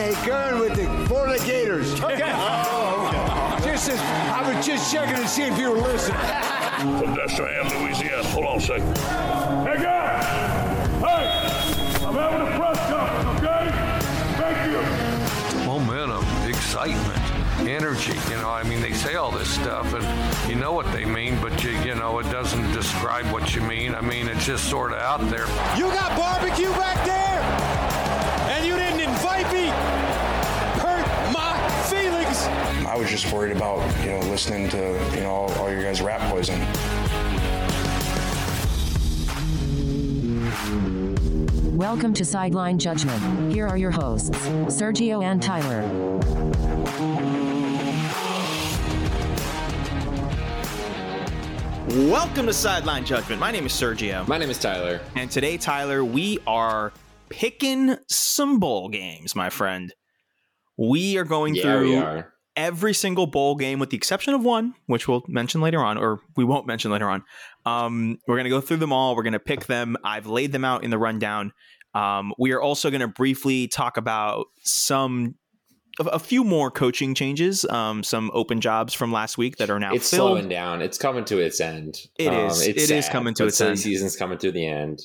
Lawmaker with the Florida Gators. Okay. oh, okay. Just as, I was just checking to see if you were listening. From Cheyenne, Louisiana. Hold on a second. Hey, guys! Hey! I'm having a press conference, okay? Thank you. Momentum, excitement, energy. You know, I mean, they say all this stuff, and you know what they mean, but you, you know, it doesn't describe what you mean. I mean, it's just sort of out there. You got barbecue back there, I was just worried about, you know, listening to, you know, all, all your guys' rap poison. Welcome to Sideline Judgment. Here are your hosts, Sergio and Tyler. Welcome to Sideline Judgment. My name is Sergio. My name is Tyler. And today, Tyler, we are picking some bowl games, my friend. We are going Yeah, through we are. Every single bowl game with the exception of one, which we'll mention later on, or we won't mention later on. Um, we're going to go through them all. We're going to pick them. I've laid them out in the rundown. Um, we are also going to briefly talk about some, a, a few more coaching changes, um, some open jobs from last week that are now It's filled. slowing down. It's coming to its end. It um, is. It's It is sad, coming to its end. Season's coming to the end.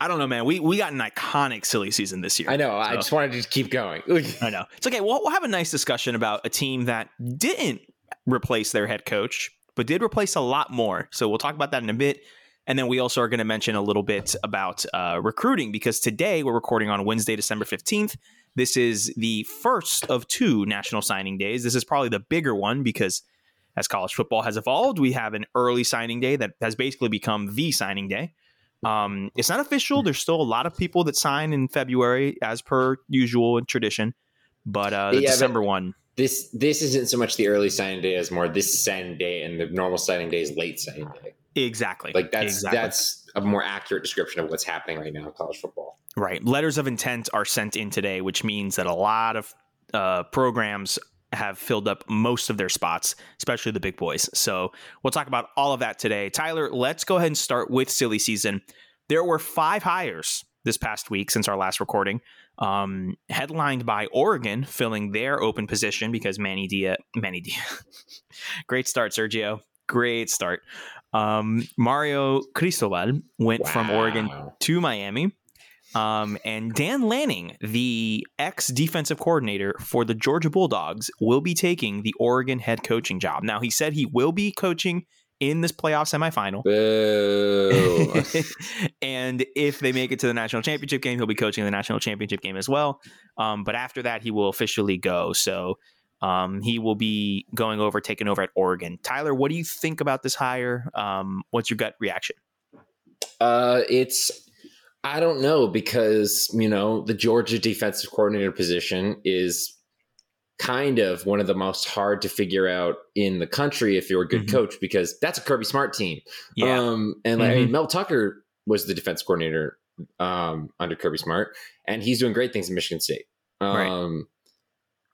I don't know, man. We we got an iconic silly season this year. I know. I just wanted to just keep going. I know. It's okay. We'll, we'll have a nice discussion about a team that didn't replace their head coach, but did replace a lot more. So we'll talk about that in a bit. And then we also are going to mention a little bit about uh, recruiting because today we're recording on Wednesday, December 15th. This is the first of two national signing days. This is probably the bigger one because as college football has evolved, we have an early signing day that has basically become the signing day. Um, it's not official. There's still a lot of people that sign in February, as per usual and tradition. But uh, the Yeah, but- December one, This this isn't so much the early signing day as more this signing day, and the normal signing day is late signing day. exactly. Like that's exactly. that's a more accurate description of what's happening right now in college football. right. Letters of intent are sent in today, which means that a lot of uh, programs have filled up most of their spots, especially the big boys. So we'll talk about all of that today. Tyler, let's go ahead and start with silly season. There were five hires this past week since our last recording, um, headlined by Oregon filling their open position because Manny Dia, Manny Dia, great start, Sergio, great start. Um, Mario Cristobal went from Oregon to Miami. Um, and Dan Lanning, the ex defensive coordinator for the Georgia Bulldogs, will be taking the Oregon head coaching job. Now, he said he will be coaching in this playoff semifinal. And if they make it to the national championship game, he'll be coaching the national championship game as well. Um, but after that, he will officially go. So um, he will be going over, taking over at Oregon. Tyler, what do you think about this hire? Um, what's your gut reaction? Uh, it's I don't know because you know the Georgia defensive coordinator position is kind of one of the most hard to figure out in the country if you're a good Mhm. coach because that's a Kirby Smart team. Yeah. Um, and like, I mean, Mel Tucker was the defense coordinator um, under Kirby Smart, and he's doing great things in Michigan State. Um, Right.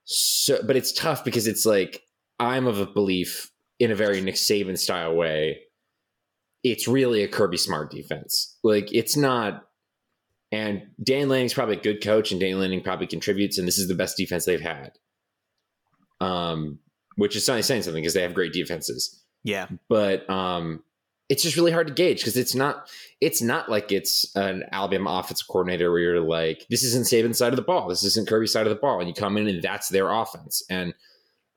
So, but it's tough because it's like I'm of a belief in a very Nick Saban style way. It's really a Kirby Smart defense. Like it's not. And Dan Lanning's probably a good coach, and Dan Lanning probably contributes, and this is the best defense they've had. Um, which is something saying something because they have great defenses. Yeah. but um it's just really hard to gauge because it's not it's not like it's an Alabama offensive coordinator where you're like this isn't Saban's side of the ball. This isn't Kirby's side of the ball. And you come in and that's their offense. And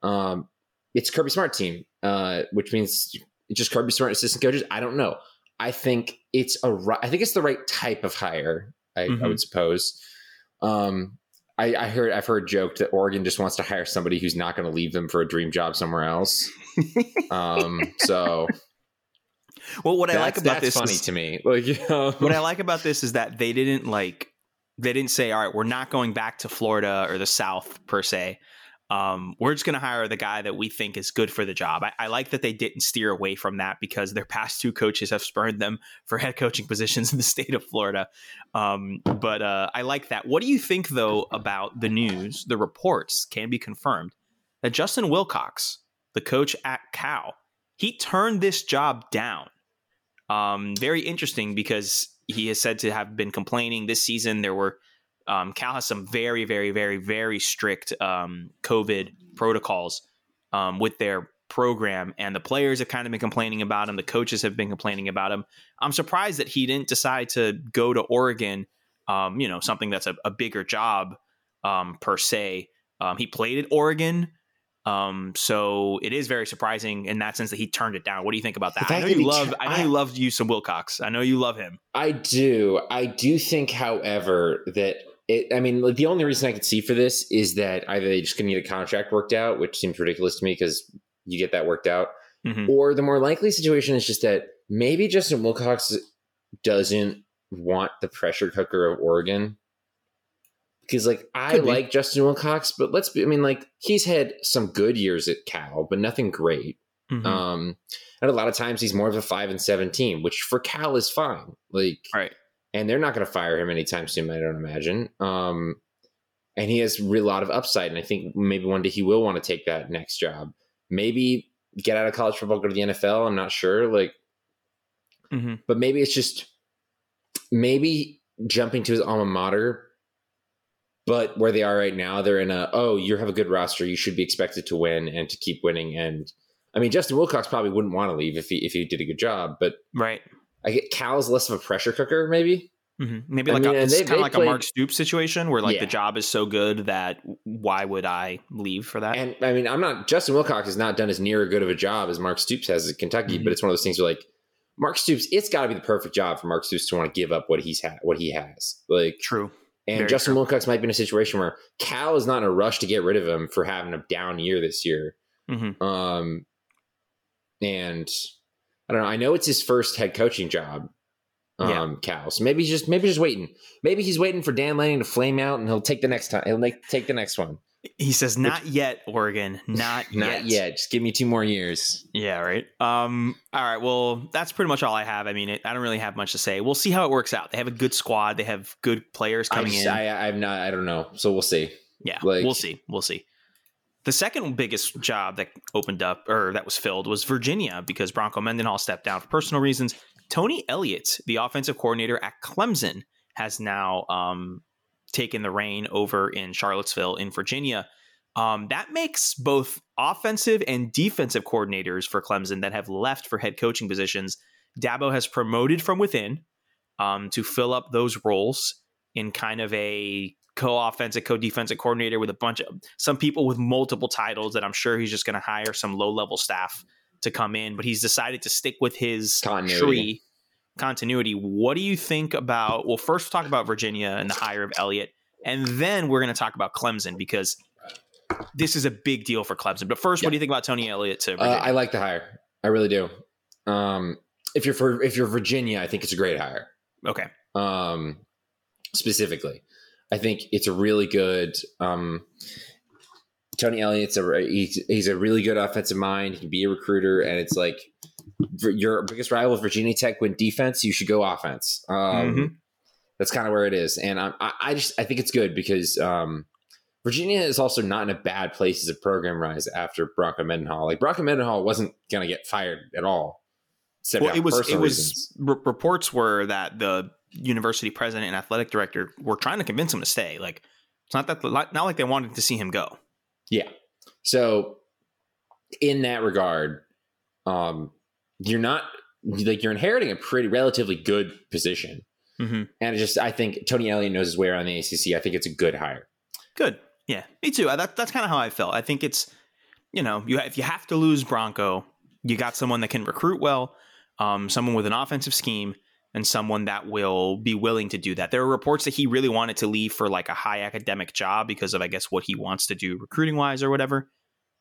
um it's Kirby Smart team uh which means just Kirby Smart assistant coaches? I don't know. I think it's a I think it's the right type of hire I, Mhm. I would suppose um I, I heard I've heard a joke that Oregon just wants to hire somebody who's not going to leave them for a dream job somewhere else. um, so Well, what I like about this funny is, to me. Like, you know, what I like about this is that they didn't like they didn't say, all right, we're not going back to Florida or the South per se. Um, we're just going to hire the guy that we think is good for the job. I, I like that they didn't steer away from that because their past two coaches have spurned them for head coaching positions in the state of Florida. Um, but uh, I like that. What do you think, though, about the news? The reports can be confirmed that Justin Wilcox, the coach at Cal, he turned this job down. Um, very interesting because he is said to have been complaining this season. There were Um, Cal has some very, very, very, very strict um, COVID protocols um, with their program, and the players have kind of been complaining about him. The coaches have been complaining about him. I'm surprised that he didn't decide to go to Oregon. Um, you know, something that's a, a bigger job um, per se. Um, he played at Oregon. Um, so it is very surprising in that sense that he turned it down. What do you think about that? I know you love. I know I- you love you some Wilcox. I know you love him. I do. I do think, however, that it. I mean, like, the only reason I could see for this is that either they just gonna need a contract worked out, which seems ridiculous to me because you get that worked out, Mhm. or the more likely situation is just that maybe Justin Wilcox doesn't want the pressure cooker of Oregon. Because like I Could be. like Justin Wilcox, but let's be I mean, like he's had some good years at Cal, but nothing great. Mhm. Um, and a lot of times he's more of a five and seven team, which for Cal is fine. Like, Right. And they're not going to fire him anytime soon. I don't imagine. Um, and he has a real lot of upside, and I think maybe one day he will want to take that next job. Maybe get out of college football, go to the NFL. I'm not sure. Like, Mhm. but maybe it's just maybe jumping to his alma mater. But where they are right now, they're in a oh, you have a good roster. You should be expected to win and to keep winning. And I mean, Justin Wilcox probably wouldn't want to leave if he if he did a good job. But Right. I get Cal's less of a pressure cooker, maybe. hmm Maybe I like mean, a, it's kind of like a Mark Stoops situation where like Yeah. the job is so good that why would I leave for that? And I mean, I'm not Justin Wilcox has not done as near a good of a job as Mark Stoops has at Kentucky, Mhm. but it's one of those things where like Mark Stoops, it's got to be the perfect job for Mark Stoops to want to give up what he's had, what he has. Like, True. and Very Justin Wilcox might be in a situation where Cal is not in a rush to get rid of him for having a down year this year. hmm Um, and I don't know. I know it's his first head coaching job. Um, Yeah. Cal. So maybe he's just maybe just waiting. Maybe he's waiting for Dan Lanning to flame out, and he'll take the next time. He'll make, take the next one. He says, "Not yet, Oregon. Not, Not yet. Just give me two more years. Yeah, right. Um, all right. Well, that's pretty much all I have. I mean, it, I don't really have much to say. We'll see how it works out. They have a good squad. They have good players I, coming just, in. I, I'm not. I don't know. So we'll see. yeah, like- we'll see. We'll see. The second biggest job that opened up or that was filled was Virginia because Bronco Mendenhall stepped down for personal reasons. Tony Elliott, the offensive coordinator at Clemson, has now um, taken the reign over in Charlottesville in Virginia. Um, that makes both offensive and defensive coordinators for Clemson that have left for head coaching positions. Dabo has promoted from within um, to fill up those roles in kind of a co-offensive, co-defensive coordinator with a bunch of some people with multiple titles that I'm sure he's just going to hire some low-level staff to come in. But he's decided to stick with his Continuity. tree continuity. What do you think about? Well, first talk about Virginia and the hire of Elliott, and then we're going to talk about Clemson because this is a big deal for Clemson. But first, what do you think about Tony Elliott to Uh, I like the hire. I really do. Um, if you're for if you're Virginia, I think it's a great hire. okay, Um, specifically, I think it's a really good. Um, Tony Elliott's a he's, he's a really good offensive mind. He can be a recruiter, and it's like your biggest rival, Virginia Tech, went defense. You should go offense. Um, Mhm. That's kind of where it is, and I, I, I just I think it's good because um, Virginia is also not in a bad place as a program rise after Bronco Mendenhall. Like Bronco Mendenhall wasn't going to get fired at all. well, it was it was reports were that the university president and athletic director were trying to convince him to stay. Like it's not that not like they wanted to see him go. Yeah. So in that regard, um, you're not like you're inheriting a pretty relatively good position. Mm-hmm. And it just I think Tony Elliott knows his way around the ACC. I think it's a good hire. Good. Yeah, me too. That, that's kind of how I felt. I think it's, you know, you if you have to lose Bronco, you got someone that can recruit well, um, someone with an offensive scheme, and someone that will be willing to do that. There are reports that he really wanted to leave for like a high academic job because of, I guess, what he wants to do recruiting wise or whatever.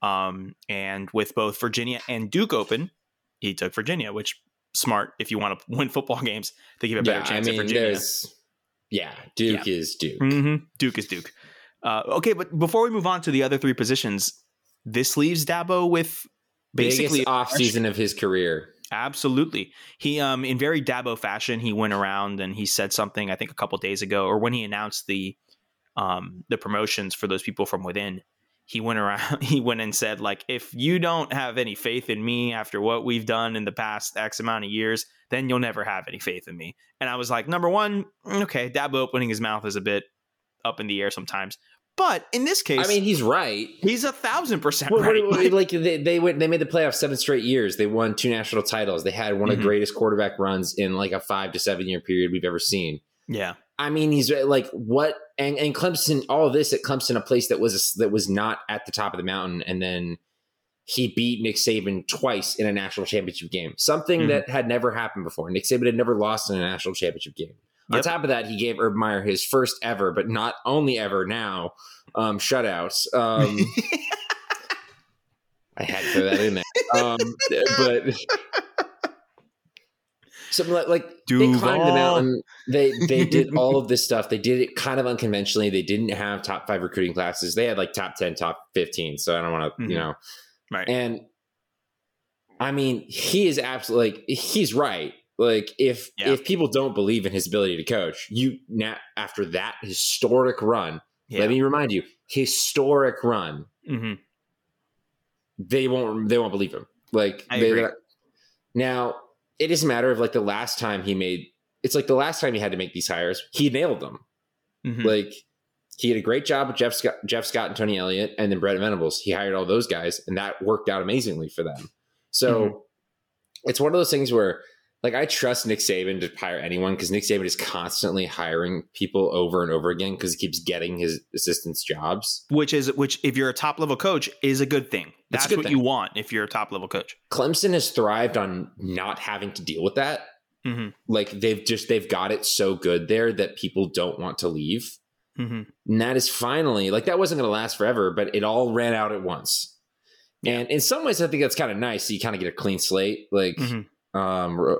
Um, and with both Virginia and Duke open, he took Virginia, which smart if you want to win football games, they give a better yeah, I chance mean, at Virginia. yeah, Duke is Duke. hmm Duke is Duke. Uh, okay, but before we move on to the other three positions, this leaves Dabo with basically Biggest off season of his career. Absolutely. He um in very Dabo fashion, he went around and he said something I think a couple days ago or when he announced the um the promotions for those people from within. He went around he went and said like if you don't have any faith in me after what we've done in the past X amount of years, then you'll never have any faith in me. And I was like, number 1, okay, Dabo opening his mouth is a bit up in the air sometimes. But in this case, I mean, he's right. he's a thousand percent What- what- right. what- like they, they went, they made the playoffs seven straight years. They won two national titles. They had one of Mhm. the greatest quarterback runs in like a five to seven year period we've ever seen. yeah, I mean, he's like what and, and Clemson, all of this at Clemson, a place that was that was not at the top of the mountain, and then he beat Nick Saban twice in a national championship game, something Mhm. that had never happened before. Nick Saban had never lost in a national championship game. On top of that, he gave Urban Meyer his first ever, but not only ever now, um, shutouts. Um, I had to throw that in there, um, but something like, like they climbed the mountain. They they did all of this stuff. They did it kind of unconventionally. They didn't have top five recruiting classes. They had like top ten, top fifteen. So I don't want to, Mhm. you know. right. And I mean, he is absolutely like he's right. Like if Yeah. if people don't believe in his ability to coach, you now after that historic run, yeah. let me remind you, historic run, hmm they won't they won't believe him. Like I they- agree. now it is a matter of like the last time he made it's like the last time he had to make these hires, he nailed them. hmm Like he had a great job with Jeff Scott, Jeff Scott and Tony Elliott, and then Brent Venables. He hired all those guys, and that worked out amazingly for them. So Mhm. it's one of those things where, like, I trust Nick Saban to hire anyone because Nick Saban is constantly hiring people over and over again because he keeps getting his assistants jobs. which is which if you're a top level coach is a good thing. That's good what thing. you want if you're a top level coach. Clemson has thrived on not having to deal with that. hmm Like they've just they've got it so good there that people don't want to leave. hmm And that is finally like that wasn't going to last forever, but it all ran out at once. And in some ways, I think that's kind of nice. So you kind of get a clean slate, like, Mhm. um,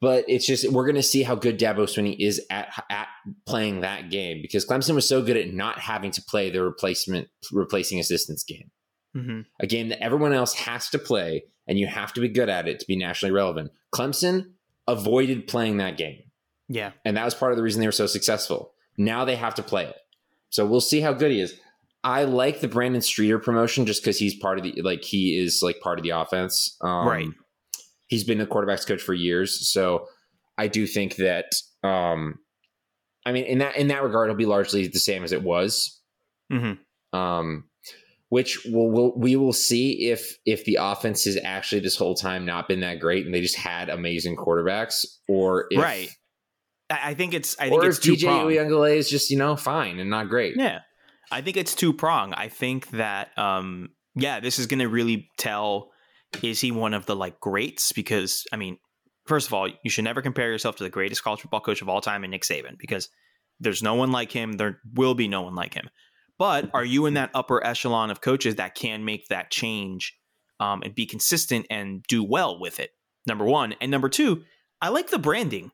but it's just we're going to see how good Dabo Swinney is at at playing that game because Clemson was so good at not having to play the replacement replacing assistance game, hmm a game that everyone else has to play, and you have to be good at it to be nationally relevant. Clemson avoided playing that game. Yeah. And that was part of the reason they were so successful. Now they have to play it. So we'll see how good he is. I like the Brandon Streeter promotion just because he's part of the like he is like part of the offense. Um, Right. He's been the quarterbacks coach for years. So I do think that um I mean in that in that regard it'll be largely the same as it was. hmm Um which we'll, we'll we will see if if the offense has actually this whole time not been that great and they just had amazing quarterbacks or if Right. I think it's I think or it's if DJ. Uiagalelei is just you know fine and not great. Yeah. I think it's two prong. I think that um yeah, this is gonna really tell is he one of the like greats? Because I mean, first of all, you should never compare yourself to the greatest college football coach of all time in Nick Saban because there's no one like him. There will be no one like him. But are you in that upper echelon of coaches that can make that change um, and be consistent and do well with it? Number one. And number two, I like the branding.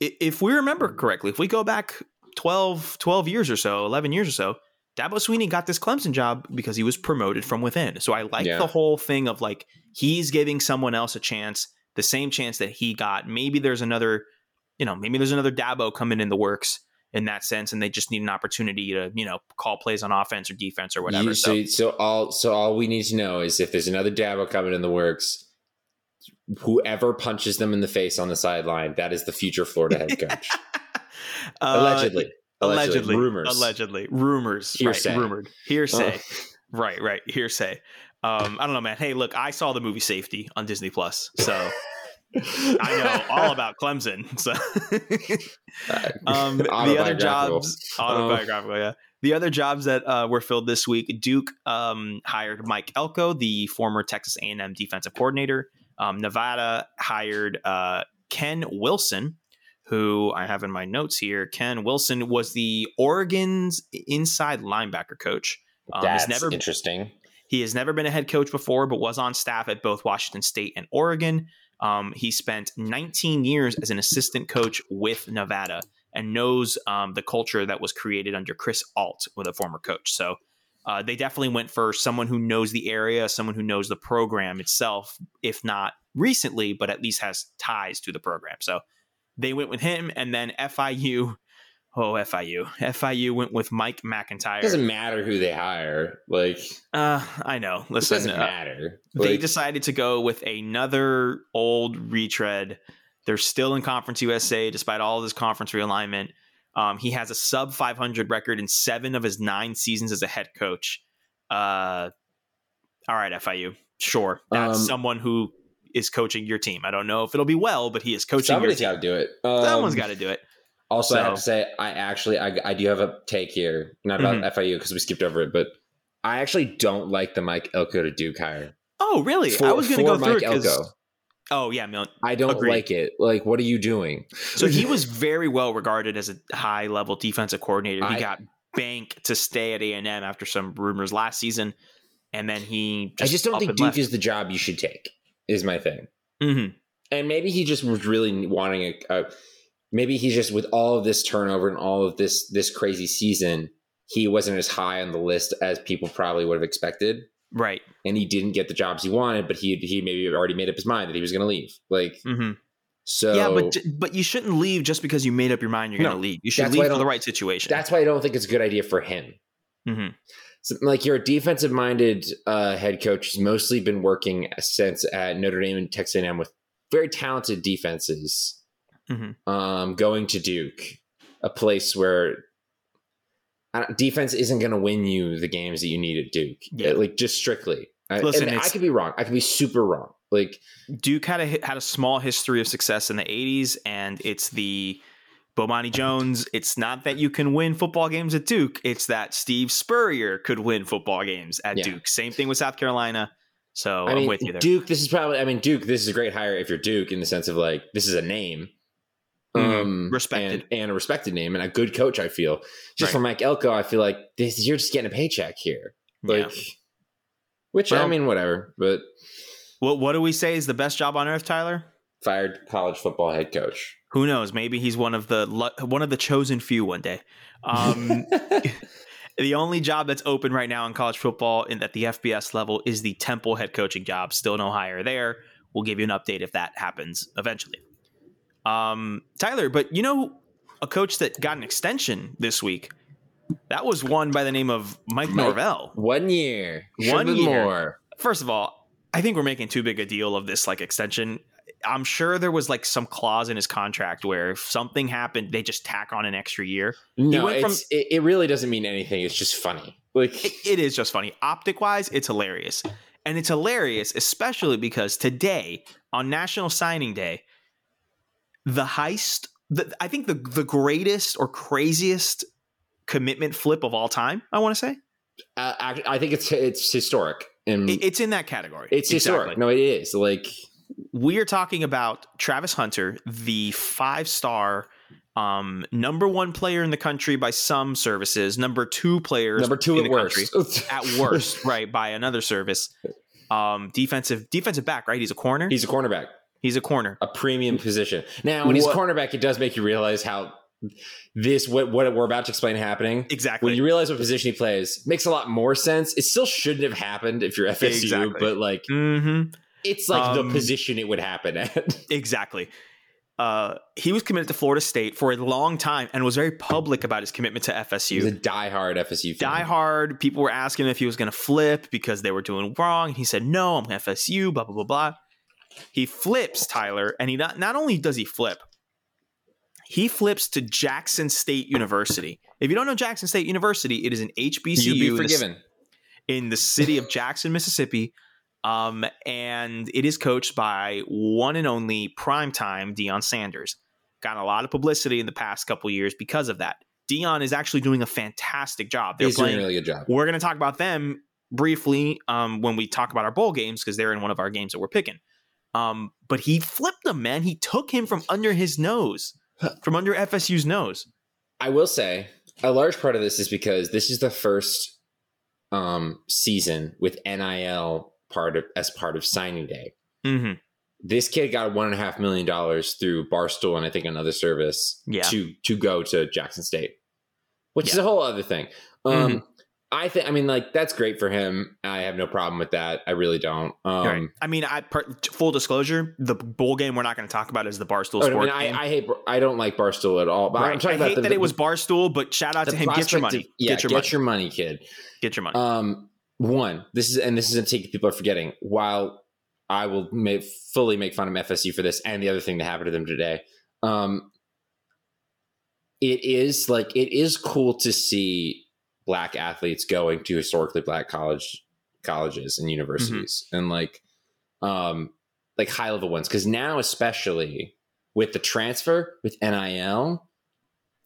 If we remember correctly, if we go back 12, 12 years or so, 11 years or so, Dabo Swinney got this Clemson job because he was promoted from within. So I like Yeah. the whole thing of like he's giving someone else a chance, the same chance that he got. Maybe there's another, you know, maybe there's another Dabo coming in the works in that sense, and they just need an opportunity to, you know, call plays on offense or defense or whatever. You- so, so, so all so all we need to know is if there's another Dabo coming in the works, whoever punches them in the face on the sideline, that is the future Florida head coach. uh, allegedly, allegedly, rumors, allegedly, rumors, Hearsay. right, rumored, hearsay, Oh. right, right, hearsay. Um, I don't know, man. Hey, look, I saw the movie Safety on Disney Plus, so I know all about Clemson. So, um, the other jobs, autobiographical, yeah. The other jobs that uh, were filled this week, Duke um, hired Mike Elko, the former Texas A&M defensive coordinator. Um, Nevada hired uh, Ken Wilson, who I have in my notes here. Ken Wilson was the Oregon's inside linebacker coach. Um, That's never interesting. he has never been a head coach before, but was on staff at both Washington State and Oregon. Um, he spent 19 years as an assistant coach with Nevada and knows um, the culture that was created under Chris Ault with a former coach. So uh, they definitely went for someone who knows the area, someone who knows the program itself, if not recently, but at least has ties to the program. So they went with him, and then FIU. Oh, FIU. FIU went with Mike McIntyre. It doesn't matter who they hire. Like Uh, I know. it Listen, doesn't uh, matter. they decided to go with another old retread. They're still in Conference USA despite all this conference realignment. Um, he has a sub 500 record in seven of his nine seasons as a head coach. Uh, all right, FIU, sure, that's Um, someone who is coaching your team. I don't know if it'll be well, but he is coaching Somebody's your got to do it. Um, Someone's got to do it. Also, I have to say, I actually, I, I do have a take here, not about Mm-hmm. FIU because we skipped over it, but I actually don't like the Mike Elko to Duke hire. Oh, really? For- I was going to go through Mike Elko. Oh, yeah, I don't Agreed. like it. Like, what are you doing? So he was very well regarded as a high level defensive coordinator. He I- got Bank to stay at A and M after some rumors last season, and then he. I just don't think Duke left. is the job you should take. Is my thing. Mhm. And maybe he just was really wanting a. a maybe he's just with all of this turnover and all of this this crazy season, he wasn't as high on the list as people probably would have expected, right. and he didn't get the jobs he wanted. But he he maybe already made up his mind that he was going to leave. Like Mm-hmm. so. yeah, but but you shouldn't leave just because you made up your mind you're No, going to leave. You should that's why I leave for the right situation. that's why I don't think it's a good idea for him. hmm So, like you're a defensive minded uh, head coach has mostly been working since at Notre Dame and Texas A&M with very talented defenses. Mhm. Um, going to Duke, a place where defense isn't going to win you the games that you need at Duke. Yeah. like just strictly. Listen, I could be wrong. I could be super wrong. Like Duke had a had a small history of success in the 80s, and it's the Bomani Jones. It's not that you can win football games at Duke. It's that Steve Spurrier could win football games at Yeah. Duke. Same thing with South Carolina. So I I'm mean, with you there. Duke. This is probably. I mean, Duke. This is a great hire if you're Duke in the sense of like this is a name, Mhm. um, Respected. and, and a respected name and a good coach. I feel just Right. for Mike Elko. I feel like this. You're just getting a paycheck here, Yeah. like, which I mean, whatever. But What what do we say is the best job on earth, Tyler? Fired college football head coach. Who knows? Maybe he's one of the one of the chosen few one day. Um, the only job that's open right now in college football in, at the FBS level is the Temple head coaching job. Still no hire there. We'll give you an update if that happens eventually. Um, Tyler, but you know a coach that got an extension this week. That was one by the name of Mike, Mike- Norvell. One year, One year. more. First of all, I think we're making too big a deal of this like extension. I'm sure there was like some clause in his contract where if something happened, they just tack on an extra year. No, from- it, it really doesn't mean anything. It's just funny. Like It, it is just funny. Optic wise, it's hilarious. And it's hilarious, especially because today, on National Signing Day, the heist, the, I think the, the greatest or craziest commitment flip of all time, I want to say. uh, I, I think it's it's historic and it's in that category. it's Exactly. historic. No, it is like we are talking about Travis Hunter, the five star, um, number one player in the country by some services, number two players number two in at the worst. country, at worst, right, by another service. Um, defensive defensive back, right? He's a corner. He's a cornerback, He's a corner. a premium position. Now, when he's a cornerback, it does make you realize how this what what we're about to explain happening. Exactly. When you realize what position he plays, makes a lot more sense. It still shouldn't have happened if you're FSU, Exactly. but like mm-hmm. It's like Um, the position it would happen at. Exactly. Uh, he was committed to Florida State for a long time and was very public about his commitment to FSU. He's a diehard FSU fan. Die hard. People were asking him if he was going to flip because they were doing wrong. And he said, "No, I'm FSU." Blah blah blah blah. He flips Tyler, and he not not only does he flip, he flips to Jackson State University. If you don't know Jackson State University, it is an HBCU You'd be in the- in the city of Jackson, Mississippi. Um, and it is coached by one and only primetime Deion Sanders. Got a lot of publicity in the past couple years because of that. Deion is actually doing a fantastic job. They're He's doing playing. a really good job. We're going to talk about them briefly um, when we talk about our bowl games because they're in one of our games that we're picking. Um, but he flipped them, man. He took him from under his nose, from under FSU's nose. I will say a large part of this is because this is the first um, season with NIL part of as part of signing day. hmm This kid got one and a half million dollars through Barstool and I think another service Yeah. to to go to Jackson State, which is a whole other thing. Um, Mhm. I think I mean like that's great for him. I have no problem with that. I really don't. Um, right. I mean, I per, full disclosure, the bowl game we're not going to talk about is the Barstool oh, I, mean, I, game. I hate I don't like Barstool at all. But Right. I'm talking I about hate the, that it was Barstool, but shout out to him. Get your money. of- yeah, get your money. your money, kid. get your money. Um, one, this is and this is a take people are forgetting. While I will make, fully make fun of FSU for this and the other thing that happened to them today, um, it is like it is cool to see black athletes going to historically black college colleges and universities and like um like high level ones because now especially with the transfer with nil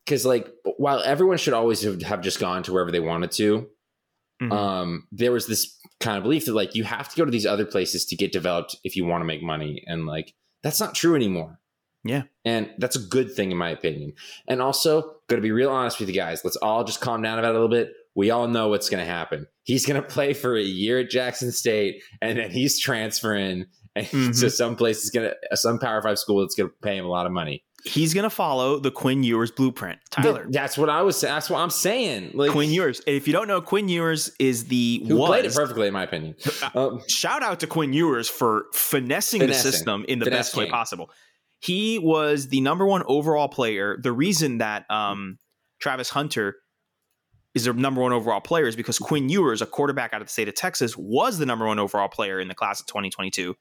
because like while everyone should always have, have just gone to wherever they wanted to Mhm. um there was this kind of belief that like you have to go to these other places to get developed if you want to make money and like that's not true anymore Yeah. and that's a good thing in my opinion and also going to be real honest with you guys let's all just calm down about it a little bit we all know what's going to happen he's going to play for a year at jackson state and then he's transferring Mhm. to some place is going to some power five school that's going to pay him a lot of money He's gonna follow the Quinn Ewers blueprint. Tyler. Th- that's what i was saying that's what i'm saying like Quinn Ewers. If you don't know, Quinn Ewers is the who played it perfectly in my opinion um, shout out to Quinn Ewers for finessing, the system in the best way possible. He was the number one overall player. The reason that um, Travis Hunter is the number one overall player is because Quinn Ewers, a quarterback out of the state of Texas, was the number one overall player in the class of 2022.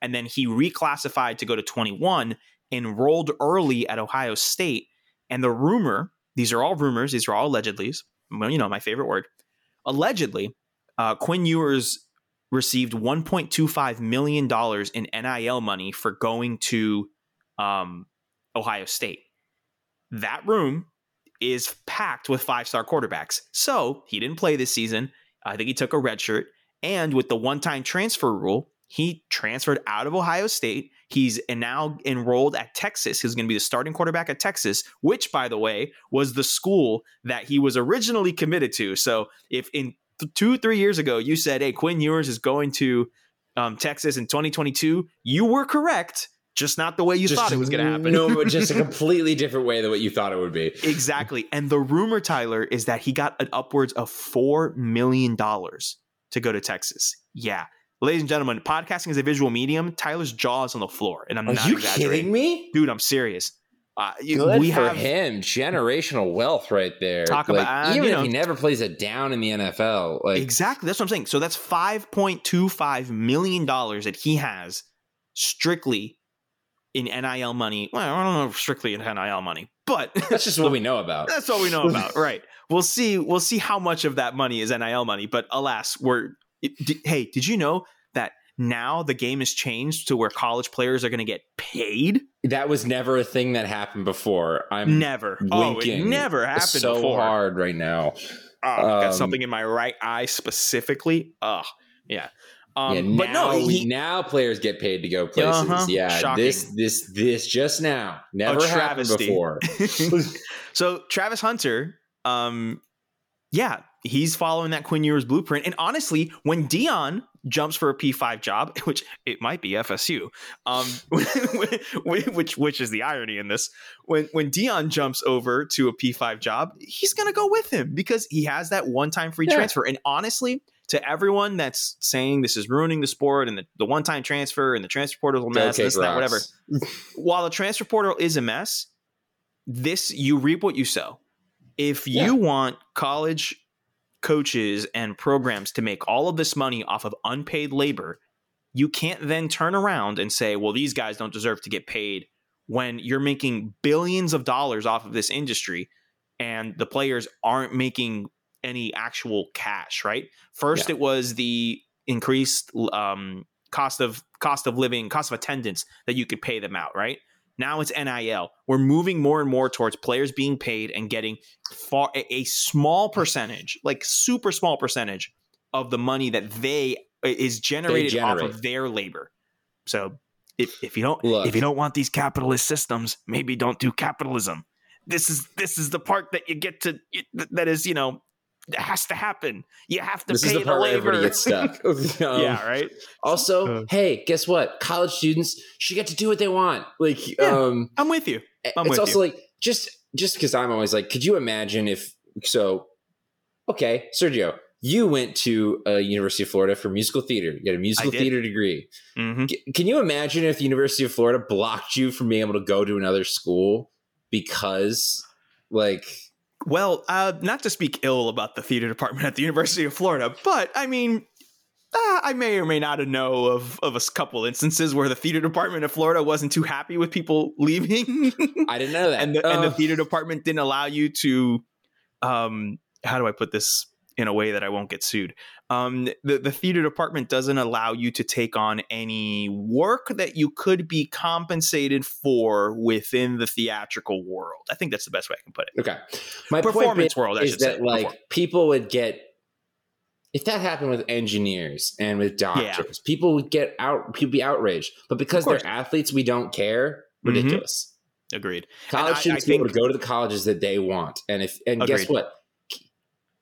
And then he reclassified to go to 21, enrolled early at Ohio State. And the rumor, these are all rumors, these are all allegedly, you know, my favorite word. Allegedly, uh, Quinn Ewers received 1.25 million dollars in NIL money for going to um, Ohio State. That room is packed with five-star quarterbacks. So he didn't play this season. I think he took a red shirt. And with the one-time transfer rule, he transferred out of Ohio State. He's now enrolled at Texas. He's going to be the starting quarterback at Texas, which, by the way, was the school that he was originally committed to. So if in two, three years ago you said, "Hey, Quinn Ewers is going to um, Texas in 2022," you were correct, just not the way you thought it was going to happen. no but just a completely different way than what you thought it would be exactly. And the rumor, Tyler, is that he got an upwards of four million dollars to go to Texas. Yeah. Ladies and gentlemen, podcasting is a visual medium. Tyler's jaw is on the floor, and I'm are not you kidding me dude. I'm serious. Uh, Good we for have him. Generational wealth right there. Talk Like, about- even you if he never plays it down in the NFL. Like exactly. That's what I'm saying. So that's 5.25 million dollars that he has strictly in NIL money. Well, I don't know if strictly in NIL money, but that's just what we know about. That's all we know about, right? We'll see. We'll see how much of that money is NIL money. But alas, we're. It, hey, did you know that now the game has changed to where college players are going to get paid? That was never a thing that happened before. I'm Never. Oh, it never happened before. so before. hard right now. Oh, I've got Um, something in my right eye specifically. Ugh. Yeah. Um, yeah, but no, now, he, now players get paid to go places. Uh-huh. Yeah, Shocking. this this this just now never happened before. so Travis Hunter, um, yeah, he's following that Quinn Ewers blueprint. And honestly, when Deion jumps for a P5 job, which it might be FSU, um, which which is the irony in this, when when Deion jumps over to a P5 job, he's gonna go with him because he has that one time free Yeah. transfer. And honestly, to everyone that's saying this is ruining the sport and the, the one time transfer and the transfer portal is a mess, Okay, this, that, whatever. While the transfer portal is a mess, this you reap what you sow. If you Yeah. want college coaches and programs to make all of this money off of unpaid labor, you can't then turn around and say, well, these guys don't deserve to get paid when you're making billions of dollars off of this industry and the players aren't making any actual cash, right? First, it was the increased um, cost of cost of living, cost of attendance that you could pay them out, right? Now it's NIL. We're moving more and more towards players being paid and getting far a, small percentage, like super small percentage of the money that they is generated off generate. of their labor. So if, if you don't Look. if you don't want these capitalist systems, maybe don't do capitalism. This is this is the part that you get to that is you know it has to happen. You have to This pay is the part where labor. everybody gets stuck. Um, yeah, right. Also, Uh. hey, guess what? College students should get to do what they want. Like, Yeah. um, I'm with you. I'm it's with also you. like just just because I'm always like, could you imagine if so? Okay, Sergio, you went to uh, University of Florida for musical theater. You got a musical theater degree. Mhm. C- Can you imagine if the University of Florida blocked you from being able to go to another school because, like, Well, uh, not to speak ill about the theater department at the University of Florida, but I mean, uh, I may or may not know of of a couple instances where the theater department of Florida wasn't too happy with people leaving. I didn't know that. and the, and the Oh. theater department didn't allow you to um how do i put this in a way that i won't get sued um the, the theater department doesn't allow you to take on any work that you could be compensated for within the theatrical world i think that's the best way i can put it Okay. My performance world i should that say like Perform- people would get if that happened with engineers and with doctors, people would get out people be outraged. But because they're athletes, we don't care. Mhm. Ridiculous. agreed College And I- students I be able to go to the colleges that they want. And if and guess what?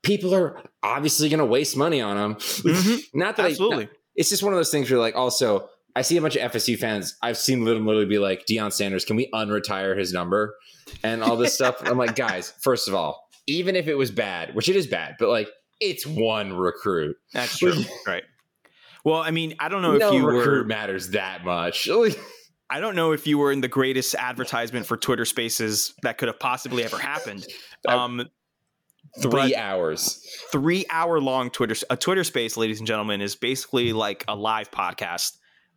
People are obviously going to waste money on them. Mhm. Not that I- absolutely it's just one of those things where like also I see a bunch of FSU fans. I've seen them literally be like, Deion Sanders, can we unretire his number and all this stuff? I'm like, guys, first of all, even if it was bad, which it is bad, but like it's one recruit. that's true right well i mean i don't know no if you recruit were matters that much. I don't know if you were in the greatest advertisement for Twitter Spaces that could have possibly ever happened. Um, Three But- hours. three hour long Twitter a Twitter Space, ladies and gentlemen, is basically like a live podcast.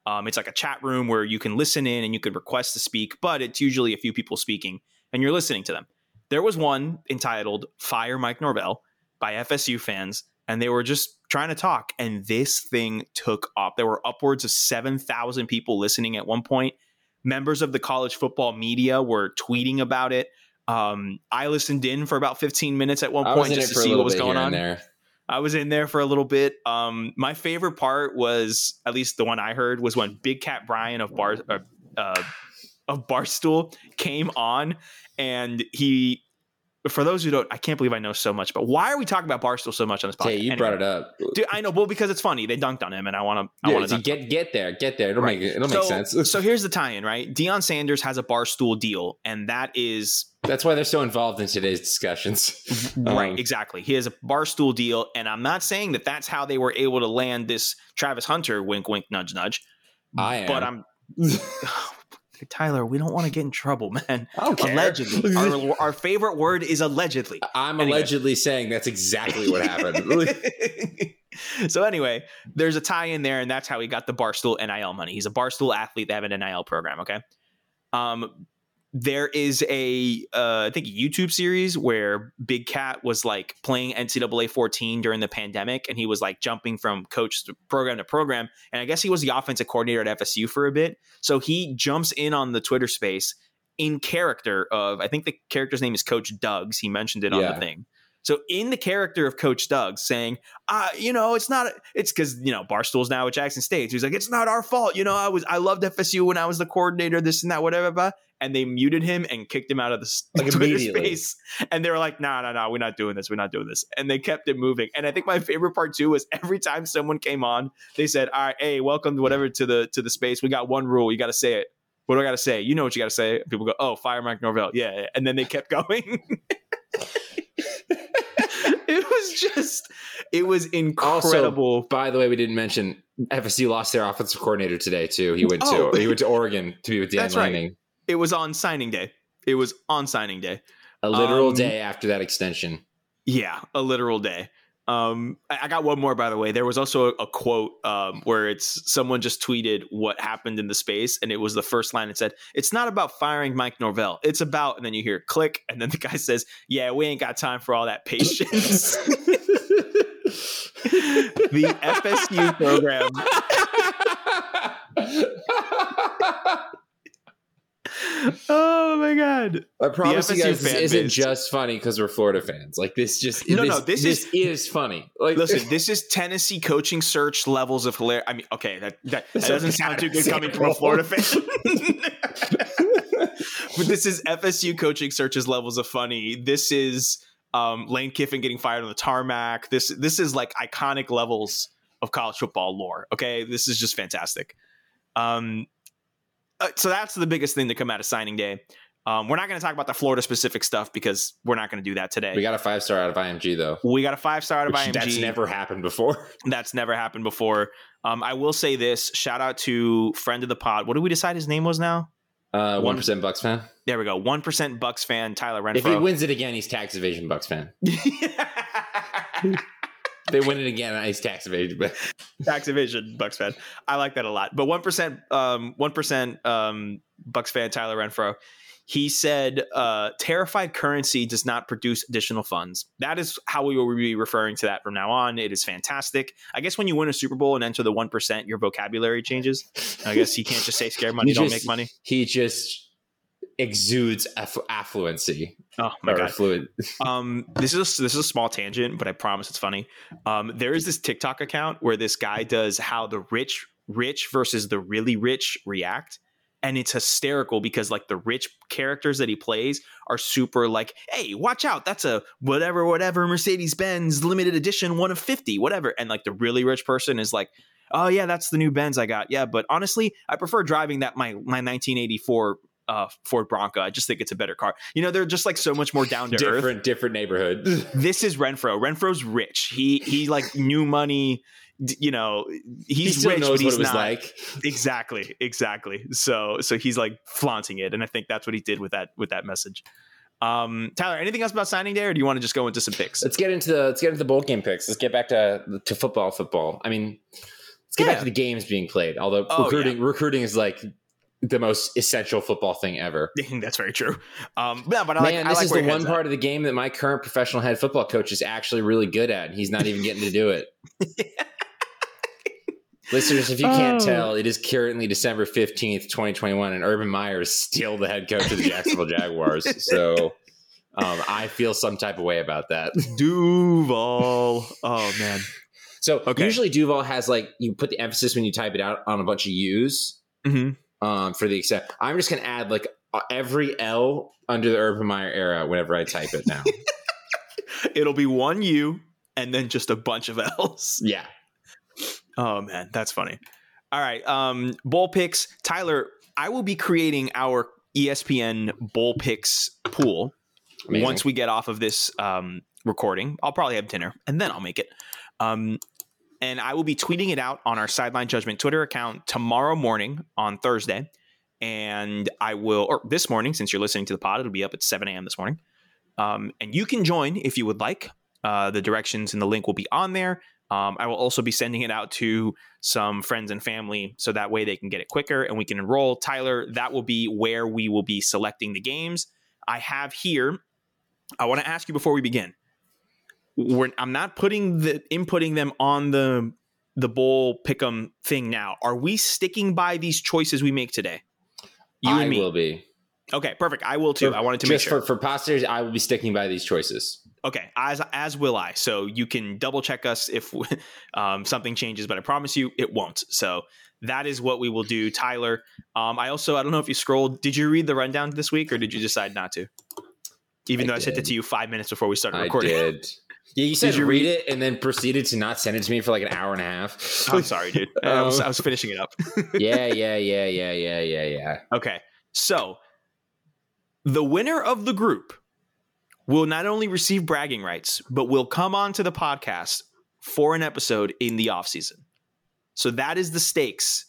Um, it's like a chat room where you can listen in and you could request to speak, but it's usually a few people speaking and you're listening to them. There was one entitled "Fire Mike Norvell" by FSU fans, and they were just trying to talk, and this thing took off. There were upwards of seven thousand people listening at one point. Members of the college football media were tweeting about it. Um, I listened in for about 15 minutes at one point just to see what was going on. there. I was in there for a little bit. Um, my favorite part was, at least the one I heard, was when Big Cat Brian of Bar uh, uh, of Barstool came on, and he. For those who don't, I can't believe I know so much. But why are we talking about Barstool so much on this podcast? Hey, you Anyway, brought it up. Dude, I know, well, because it's funny. They dunked on him, and I want to. I Yeah, want so to get get there, get there. It'll Right. make it'll so, make sense. so here's the tie-in, right? Deion Sanders has a Barstool deal, and that is That's why they're so involved in today's discussions. Right, Um, exactly. He has a barstool deal, and I'm not saying that that's how they were able to land this Travis Hunter. Wink, wink, nudge, nudge. I am. But I'm Tyler. We don't want to get in trouble, man. I. Allegedly, our, our favorite word is allegedly. I'm Anyway. allegedly saying that's exactly what happened. so anyway, there's a tie in there, and that's how he got the Barstool NIL money. He's a Barstool athlete. They have an NIL program. Okay. Um, there is a uh, I think a YouTube series where Big Cat was like playing NCAA 14 during the pandemic, and he was like jumping from coach to program to program. And I guess he was the offensive coordinator at FSU for a bit. So he jumps in on the Twitter space in character of I think the character's name is Coach Doug's. He mentioned it on Yeah. the thing. So in the character of Coach Doug saying, uh, you know, it's not it's because you know, Barstool's now at Jackson State. So he's like, it's not our fault. You know, I was I loved FSU when I was the coordinator, this and that, whatever. Blah. And they muted him and kicked him out of the Like Twitter space. And they were like, no, no, no, we're not doing this. We're not doing this. And they kept it moving. And I think my favorite part too was every time someone came on, they said, All right, hey, welcome whatever to the to the space. We got one rule. You gotta say it. What do I gotta say? You know what you gotta say. People go, Oh, fire Mike Norvell. Yeah. yeah. And then they kept going. it was just it was incredible. By the way, we didn't mention FSU lost their offensive coordinator today too. He went Oh. to he went to Oregon to be with Dan That's right. It was on signing day. It was on signing day. A literal Um, day after that extension. Yeah, a literal day. Um, I I got one more by the way. There was also a, a quote um, where it's someone just tweeted what happened in the space, and it was the first line. It said, "It's not about firing Mike Norvell. It's about," and then you hear click, and then the guy says, "Yeah, we ain't got time for all that patience." the FSU program. Oh my god! I promise you FSU guys, this isn't base. just funny because we're Florida fans. Like this, just No, this, no, this this is funny. Like Listen, this is Tennessee coaching search levels of hilarious. I mean, okay, that that, that doesn't sound too bad good coming from a Florida fan. but this is FSU coaching searches levels of funny. This is um, Lane Kiffin getting fired on the tarmac. This this is like iconic levels of college football lore. Okay, this is just fantastic. Um, uh, so that's the biggest thing to come out of signing day. Um, we're not going to talk about the Florida specific stuff because we're not going to do that today. we got a five star out of IMG though. We got a five star out of Which IMG. That's never happened before. That's never happened before. Um, I will say this: shout out to friend of the pod. What did we decide his name was now? Uh, One percent Bucks fan. There we go. One percent Bucks fan Tyler Renfro. If he wins it again, he's tax evasion Bucks fan. They win it again. Ice tax evasion, but tax evasion, Bucks fan. I like that a lot. But one percent, um, one percent, um, Bucks fan Tyler Renfro. He said, uh, "Terrified currency does not produce additional funds." That is how we will be referring to that from now on. It is fantastic. I guess when you win a Super Bowl and enter the one percent, your vocabulary changes. I guess you can't just say "scare money, He don't just- make money." he just exudes aff- affluency. Oh my god. affluent. um this is a, this is a small tangent but i promise it's funny um there is this tiktok account where this guy does how the rich rich versus the really rich react and it's hysterical because like the rich characters that he plays are super like hey watch out that's a whatever whatever mercedes benz limited edition one of 50 whatever and like the really rich person is like oh yeah that's the new benz i got yeah but honestly i prefer driving that my my 1984 uh, Ford Bronco. I just think it's a better car. You know, they're just like so much more down to earth different different neighborhood. this is Renfro. Renfro's rich. He he like new money. You know, he's he rich, but what he's it was not. like. Exactly, exactly. So so he's like flaunting it, and I think that's what he did with that with that message. Um, Tyler, anything else about signing day, or do you want to just go into some picks? Let's get into the let's get into the bowl game picks. Let's get back to to football. Football. I mean, let's get Yeah. back to the games being played. Although Oh, recruiting recruiting is like the most essential football thing ever. that's very true. Um, yeah, but I Man, like, I this like is the one head's at. part of the game that my current professional head football coach is actually really good at. and He's not even getting to do it. Listeners, if you can't Oh. tell, it is currently December 15th, 2021, and Urban Meyer is still the head coach of the Jacksonville Jaguars. So um, I feel some type of way about that. Duval. Oh man. So Okay. usually Duval has like, you put the emphasis when you type it out on a bunch of U's hmm um, for the except. I'm just going to add like uh, every L under the Urban Meyer era whenever I type it now. It'll be one U and then just a bunch of L's. yeah. Oh man, that's funny. All right, um, bowl picks. Tyler, I will be creating our ESPN bowl picks pool Amazing. once we get off of this um, recording. I'll probably have dinner and then I'll make it. Um, and I will be tweeting it out on our Sideline Judgment Twitter account tomorrow morning on Thursday. And I will, or this morning, since you're listening to the pod, it'll be up at 7 a.m. this morning. Um, and you can join if you would like. Uh, the directions and the link will be on there. Um, I will also be sending it out to some friends and family so that way they can get it quicker and we can enroll. Tyler, that will be where we will be selecting the games. I have here, I want to ask you before we begin. We're, I'm not putting the inputting them on the the bowl pick'em thing now. Are we sticking by these choices we make today? You I and me. will be. Okay, perfect. I will too. For- I wanted to make sure. for, for posterity, I will be sticking by these choices. Okay, as as will I. So you can double check us if um, something changes, but I promise you it won't. So that is what we will do, Tyler. Um, I also I don't know if you scrolled. Did you read the rundown this week, or did you decide not to? Even I though I sent it to you five minutes before we started I recording. did. Yeah, you said Did you read it and then proceeded to not send it to me for like an hour and a half. I'm sorry, dude. I was Um, I was finishing it up. yeah, yeah, yeah, yeah, yeah, yeah, yeah. Okay. So the winner of the group will not only receive bragging rights, but will come on to the podcast for an episode in the offseason. So that is the stakes,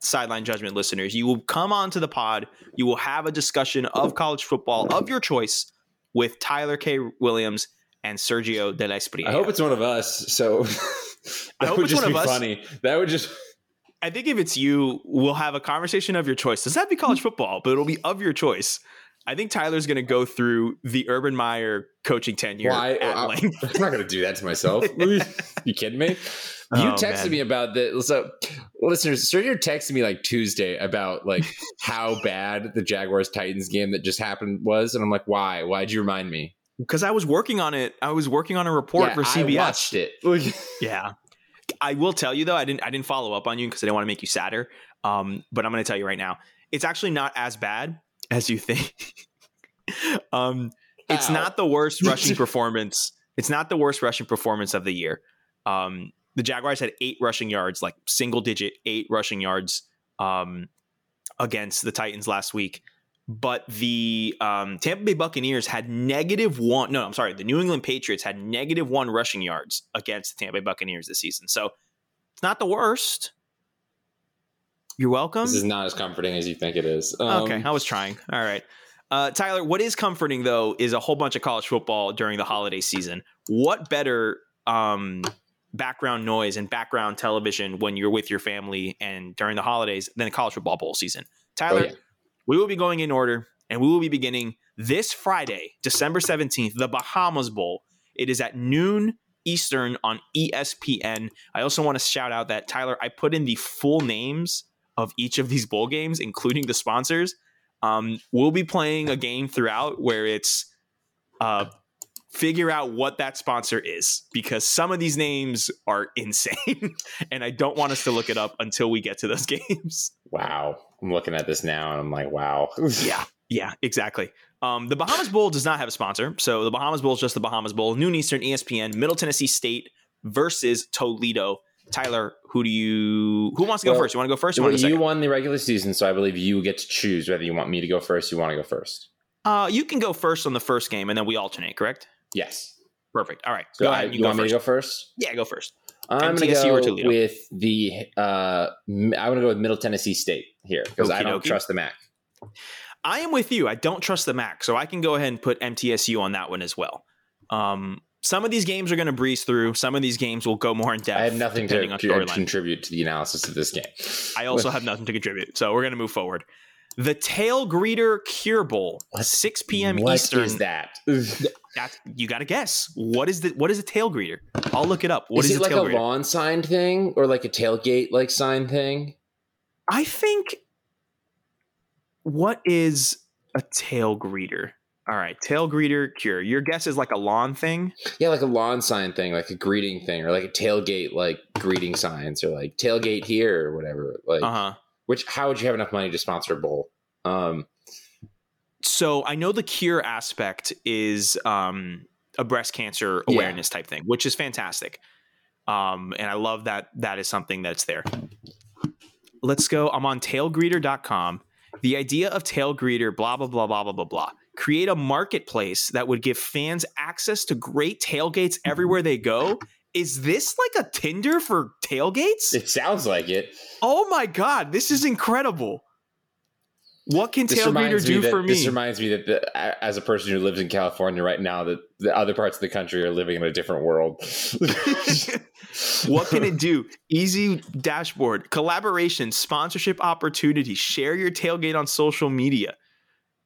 sideline judgment listeners. You will come on to the pod. You will have a discussion of college football of your choice with Tyler K. Williams and Sergio De La Espriella. I hope it's one of us. So that I hope would it's just be funny. That would just I think if it's you, we'll have a conversation of your choice. Does that be college football? But it'll be of your choice. I think Tyler's going to go through the Urban Meyer coaching tenure why at I, length. am not going to do that to myself. you kidding me? You Oh, texted man. me about this. So, listeners, Sergio texted me like Tuesday about like how bad the Jaguars Titans game that just happened was, and I'm like, why? Why'd you remind me? Because I was working on it. I was working on a report Yeah, for I CBS. watched it. Yeah. I will tell you though, I didn't I didn't follow up on you because I didn't want to make you sadder. Um, but I'm gonna tell you right now, it's actually not as bad as you think. um it's Ow. not the worst rushing performance. It's not the worst rushing performance of the year. Um, the Jaguars had eight rushing yards, like single digit eight rushing yards um, against the Titans last week. But the um, Tampa Bay Buccaneers had negative one. No, I'm sorry. The New England Patriots had negative one rushing yards against the Tampa Bay Buccaneers this season. So it's not the worst. You're welcome. This is not as comforting as you think it is. Um, okay, I was trying. All right. Uh, Tyler, what is comforting, though, is a whole bunch of college football during the holiday season. What better um, background noise and background television when you're with your family and during the holidays than the college football bowl season. Tyler, Oh, yeah. We will be going in order and we will be beginning this Friday, December 17th, the Bahamas Bowl. It is at noon Eastern on ESPN. I also want to shout out that Tyler, I put in the full names of each of these bowl games, including the sponsors. Um, we'll be playing a game throughout where it's uh, figure out what that sponsor is because some of these names are insane and I don't want us to look it up until we get to those games. Wow. I'm looking at this now and I'm like, wow. Yeah, yeah, exactly. Um, the Bahamas Bowl does not have a sponsor, so the Bahamas Bowl is just the Bahamas Bowl. Noon Eastern, ESPN, Middle Tennessee State versus Toledo. Tyler, who do you? Who wants to go Well, first? You want to go first? You Well, want to go you won the regular season, so I believe you get to choose whether you want me to go first. You want to go first? Uh, you can go first on the first game, and then we alternate. Correct? Yes. Perfect. All right. So go I- ahead. you, You, want first. me to go first? Yeah, go first. I'm going to go Toledo? with the. Uh, I'm going to go with Middle Tennessee State here because I don't trust the MAC. I am with you. I don't trust the MAC, so I can go ahead and put MTSU on that one as well. Um, some of these games are going to breeze through. Some of these games will go more in depth. I have nothing to, to contribute to the analysis of this game. I also have nothing to contribute, so we're going to move forward. The Tailgreeter Cure Bowl, What- 6 p.m. What Eastern. is that? That's, you got to guess. What is the what is a tail greeter? I'll look it up. What is is, it a like a greeter? lawn sign thing or like a tailgate like sign thing? I think what is a tail greeter? All right, tail greeter cure. Your guess is like a lawn thing. Yeah, like a lawn sign thing, like a greeting thing, or like a tailgate, like greeting signs, or like tailgate here or whatever. Like, Uh huh. Which how would you have enough money to sponsor a bowl? Um, So I know the cure aspect is um, a breast cancer Yeah. awareness type thing, which is fantastic. Um, and I love that that is something that's there. Let's go. I'm on tailgreeter.com. The idea of tailgreeter, blah, blah, blah, blah, blah, blah, blah. Create a marketplace that would give fans access to great tailgates everywhere they go. Is this like a Tinder for tailgates? it sounds like it. Oh my God, this is incredible. What can This me do that for me? this reminds me that the, as a person who lives in California right now, that the other parts of the country are living in a different world. what can it do? Easy dashboard, collaboration, sponsorship opportunity, share your tailgate on social media.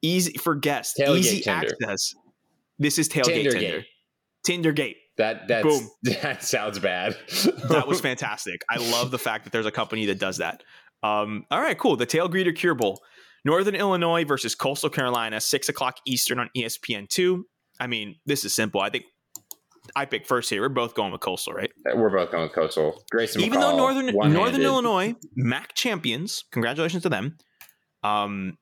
Easy for guests, Tailgate easy access. This is tailgate Tindergate. Tinder. Tindergate. That that's Boom. that sounds bad. That was fantastic. I love the fact that there's a company that does that. Um, all right, cool. The Tailgreeter Cure Bowl. Northern Illinois versus Coastal Carolina, six o'clock Eastern on E ESPN two. I mean, this is simple. I think I picked first here. We're both going with Coastal, right? We're both going with coastal. Grayson even though northern one-handed. northern illinois mac champions congratulations to them um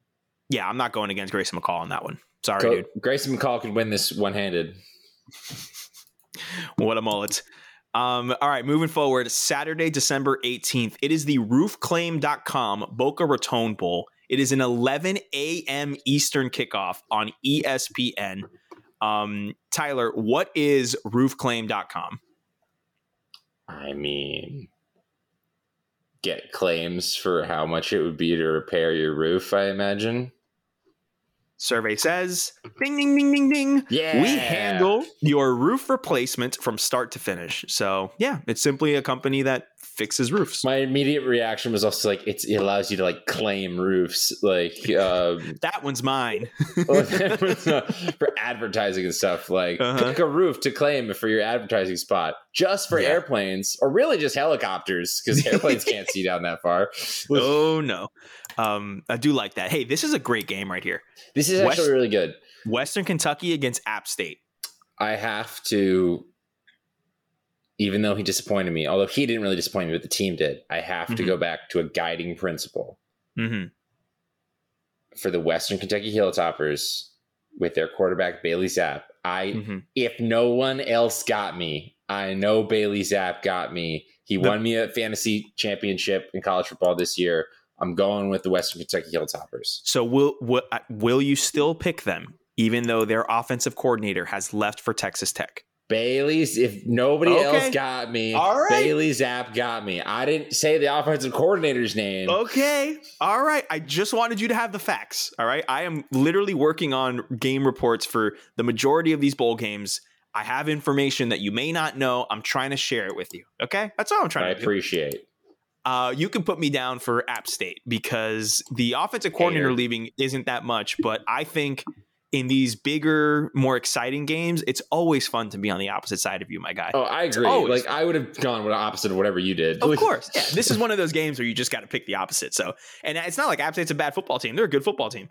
yeah i'm not going against grayson mccall on that one sorry Co- dude Grayson McCall could win this one-handed. What a mullet um all right moving forward saturday december 18th it is the roofclaim.com boca raton bowl it is an 11 a.m eastern kickoff on espn um tyler what is roofclaim.com I mean, get claims for how much it would be to repair your roof. I imagine. Survey says, mm-hmm. ding, ding, ding, ding, ding. Yeah. We handle your roof replacement from start to finish. So, yeah, it's simply a company that fixes roofs. My immediate reaction was also like, it's, it allows you to like claim roofs, like um, that one's mine. for advertising and stuff. Like, Uh-huh. pick a roof to claim for your advertising spot, just for Yeah. airplanes, or really just helicopters, because airplanes can't see down that far. oh, no. Um, I do like that. Hey, this is a great game right here. This is West- actually really good. Western Kentucky against App State. I have to, even though he disappointed me, although he didn't really disappoint me, but the team did, I have to Mhm. go back to a guiding principle hmm for the Western Kentucky Hilltoppers with their quarterback, Bailey Zappe. I, hmm if no one else got me, I know Bailey Zappe got me. He The- won me a fantasy championship in college football this year. I'm going with the Western Kentucky Hilltoppers. So, will, will, uh, will you still pick them, even though their offensive coordinator has left for Texas Tech? Bailey's, if nobody Okay. else got me, All right. Bailey Zappe got me. I didn't say the offensive coordinator's name. Okay. All right. I just wanted you to have the facts. All right. I am literally working on game reports for the majority of these bowl games. I have information that you may not know. I'm trying to share it with you. Okay, that's all I'm trying I to do. I appreciate. Uh, you can put me down for App State because the offensive coordinator Hater. leaving isn't that much, but I think in these bigger, more exciting games, it's always fun to be on the opposite side of you, my guy. Oh, I agree. Like I would have gone with the opposite of whatever you did. Of course. Yeah. This is one of those games where you just got to pick the opposite. So, and it's not like App State's a bad football team. They're a good football team.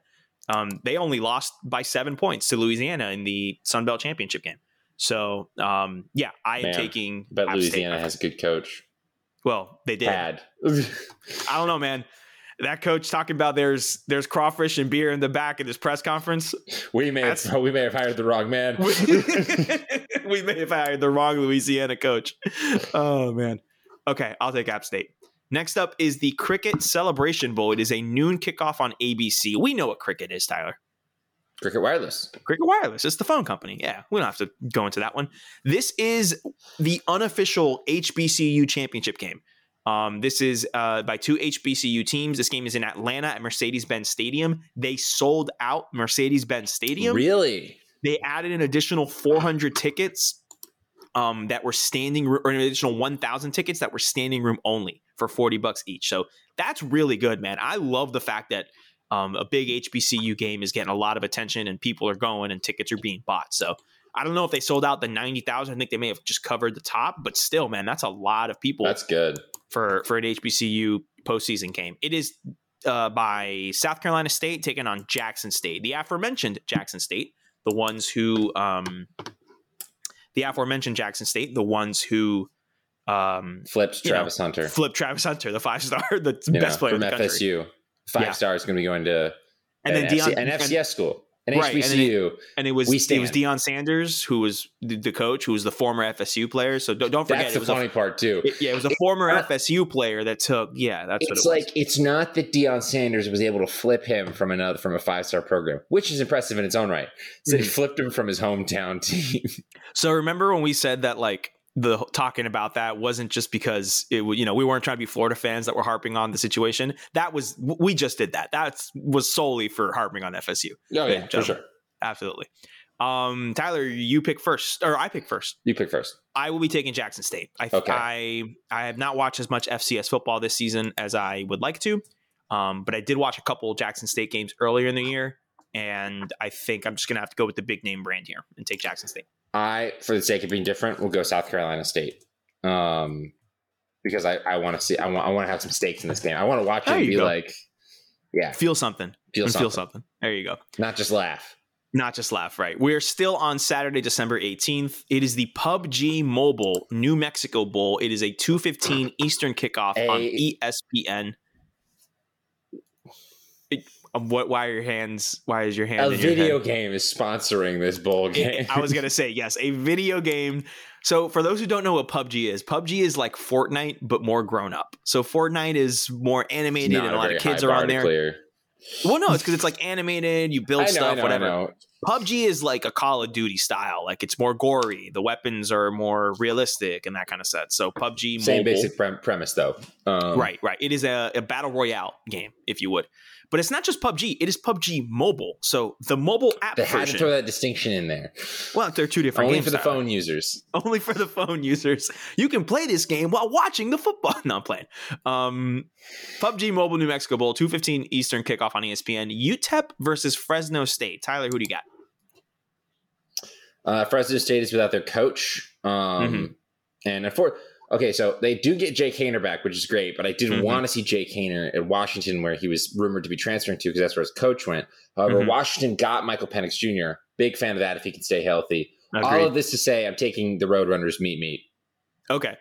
Um, they only lost by seven points to Louisiana in the Sun Belt Championship game. So, um, yeah, I am Man, taking. But App State. Louisiana has a good coach. Well, they did. Had. I don't know, man. That coach talking about there's there's crawfish and beer in the back of this press conference. we may have, we may have hired the wrong man. we may have hired the wrong Louisiana coach. Oh man. Okay, I'll take App State. Next up is the Cricket Celebration Bowl. It is a noon kickoff on ABC. We know what cricket is, Tyler. Cricket Wireless. Cricket Wireless. It's the phone company. Yeah, we don't have to go into that one. This is the unofficial HBCU championship game. Um, this is uh, by two HBCU teams. This game is in Atlanta at Mercedes Benz Stadium. They sold out Mercedes Benz Stadium. Really? They added an additional 400 tickets um, that were standing room, or an additional 1,000 tickets that were standing room only for 40 bucks each. So that's really good, man. I love the fact that um, a big HBCU game is getting a lot of attention and people are going and tickets are being bought. So I don't know if they sold out the 90,000. I think they may have just covered the top, but still, man, that's a lot of people That's good. For for an HBCU postseason game. It is uh, by South Carolina State taking on Jackson State, the aforementioned Jackson State, the ones who um, the aforementioned Jackson State, the ones who um, Flipped You know, Travis Hunter. flipped Travis Hunter, the five star, the You best know, player in from the country. FSU. Five Yeah. stars going to be going to And then Deion, FC, an and- FCS school, an Right, and then HBCU. and it was it was. Deion Sanders who was the, the coach, who was the former FSU player. So don't, don't forget, That's it the was a funny part too. It- yeah, it was a former FSU player that took. Yeah, that's it's what it was. like it's not that Deion Sanders was able to flip him from another from a five star program, which is impressive in its own right. So Mm-hmm. he flipped him from his hometown team. So remember when we said that like the talking about that wasn't just because it you know we weren't trying to be Florida fans that were harping on the situation. That was we just did that. That was solely for harping on FSU. oh yeah, for sure. Absolutely. Um, Tyler, you pick first, or I pick first. You pick first. I will be taking Jackson State. I Okay. I I have not watched as much FCS football this season as I would like to, um, but I did watch a couple Jackson State games earlier in the year, and I think I'm just gonna have to go with the big name brand here and take Jackson State. I, for the sake of being different, will go South Carolina State. Um, because I, I want to see I want I want to have some stakes in this game. I want to watch it and be go. like, yeah, Feel something. feel something, feel something. There you go. not just laugh. Not just laugh, right? We're still on Saturday, December 18th. It is the PUBG Mobile New Mexico Bowl. It is a 2:15 Eastern kickoff on A- ESPN. What? Why are your hands? Why is your hand? A in your video game is sponsoring this bowl game. I was gonna say yes, a video game. So for those who don't know what PUBG is, PUBG is like Fortnite but more grown up. So Fortnite is more animated and a lot of kids are on there. clear. Well, no, it's because it's like animated. You build know, stuff, know, whatever. PUBG is like a Call of Duty style. Like it's more gory. The weapons are more realistic and that kind of set. So PUBG Same mobile, basic prem- premise though. Um, right, right. It is a, a battle royale game, if you would. But it's not just PUBG. It is PUBG mobile. So the mobile app They had to throw that distinction in there. well, they're two different Only games. for the phone users. Only for the phone users. You can play this game while watching the football. No, I'm playing. Um, PUBG Mobile New Mexico Bowl, 215 Eastern kickoff on ESPN. UTEP versus Fresno State. Tyler, who do you got? Uh, Fresno State is without their coach. Um, Mhm. And for okay, so they do get Jake Haener back, which is great. But I did Mhm. want to see Jake Haener at Washington, where he was rumored to be transferring to, because that's where his coach went. However, Mhm. Washington got Michael Penix Jr. Big fan of that if he can stay healthy. All Agreed. of this to say, I'm taking the Roadrunners meet meet. Okay.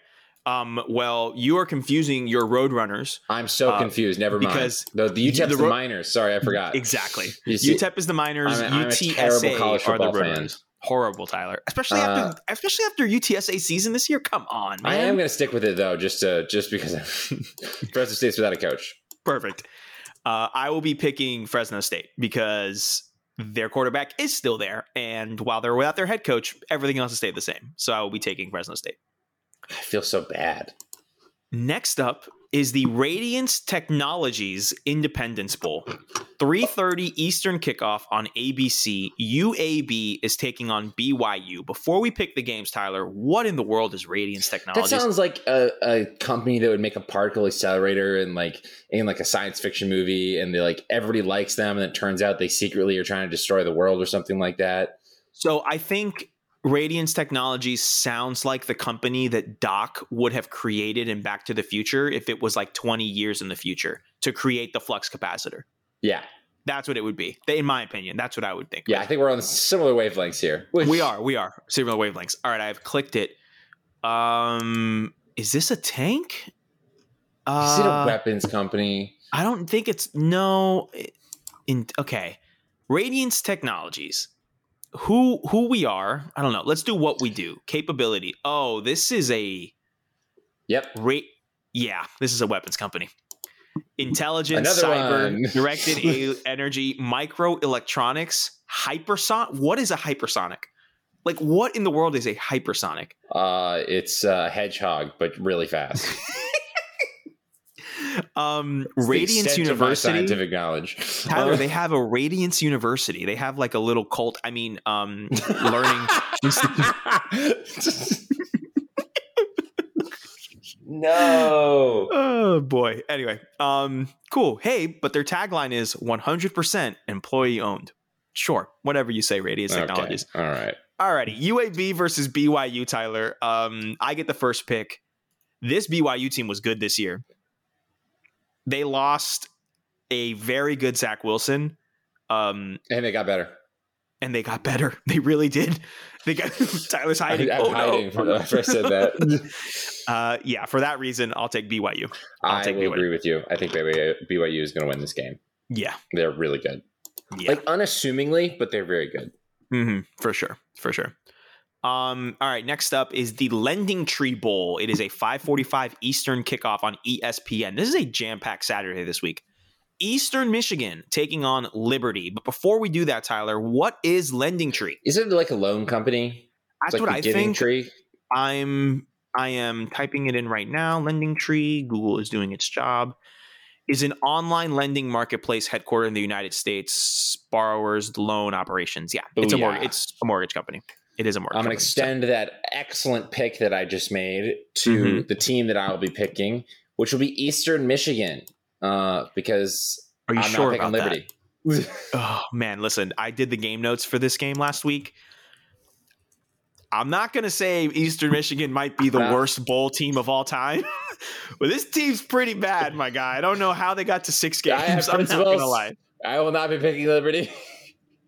Um, well, you are confusing your Roadrunners. I'm so Uh, confused. Never mind. because the, the UTEP's the Miners. Sorry, I forgot. Exactly. See- UTEP is the Miners. I'm a- I'm a terrible college are the football fan. Roadrunners. Horrible, Tyler. Especially Uh, after, especially after UTSA season this year. Come on, man. I am going to stick with it though, just to, just because Fresno State's without a coach. Perfect. Uh, I will be picking Fresno State because their quarterback is still there, and while they're without their head coach, everything else has stayed the same. So I will be taking Fresno State. I feel so bad. Next up is the Radiance Technologies Independence Bowl. 3:30 Eastern kickoff on ABC. UAB is taking on BYU. Before we pick the games, Tyler, what in the world is Radiance Technologies? That sounds like a, a company that would make a particle accelerator and like in like a science fiction movie, and they like everybody likes them, and it turns out they secretly are trying to destroy the world or something like that. So I think Radiance Technologies sounds like the company that Doc would have created in Back to the Future if it was like 20 years in the future to create the flux capacitor. Yeah, That's what it would be. In my opinion, that's what I would think. yeah. I think we're on similar wavelengths here. We are, we are. Similar wavelengths. All right, I've clicked it. Um is this a tank? Is it a Uh, weapons company? I don't think it's no in okay. Radiance Technologies. Who who we are? I don't know. Let's do what we do. Capability. Oh, this is a Yep. rate yeah, this is a weapons company. Intelligence, Another cyber, directed a- energy, microelectronics, hypersonic. What is a hypersonic? Like what in the world is a hypersonic? Uh, it's a hedgehog, but really fast. Um It's Radiance extent of my University. scientific knowledge. Tyler, Uh, they have a Radiance University. They have like a little cult. I mean, um, learning. no. oh boy. Anyway, um, cool. Hey, but their tagline is 100% employee owned. Sure, whatever you say, Radiance Technologies. Okay. All right. Alrighty, UAB versus BYU. Tyler, um, I get the first pick. This BYU team was good this year. They lost a very good Zach Wilson. Um, And they got better. and they got better. They really did. They got Tyler's hiding. I'm oh hiding no! from after I said that. Uh, yeah, for that reason, I'll take BYU. I'll I take will BYU. agree with you. I think BYU, BYU is going to win this game. Yeah, They're really good. yeah, Like unassumingly, but they're very good. hmm for sure, for sure. Um, all right, next up is the LendingTree Bowl. It is a 5:45 Eastern kickoff on ESPN. This is a jam-packed Saturday this week. Eastern Michigan taking on Liberty. But before we do that, Tyler, what is LendingTree? Is it like a loan company? That's like what I think. Tree. I'm I am typing it in right now. LendingTree, Google is doing its job. Is an online lending marketplace headquartered in the United States. Borrowers loan operations. Yeah, it's a mortgage. Booyah. It's a mortgage company. It is a mortgage. I'm going to extend that excellent pick that I just made to Mhm. the team that I will be picking, which will be Eastern Michigan, uh, because Are you I'm sure not picking about Liberty. that? Oh man, listen. I did the game notes for this game last week. I'm not going to say Eastern Michigan might be the worst bowl team of all time, but this team's pretty bad, my guy. I don't know how they got to six games. I'm not going to lie. I will not be picking Liberty.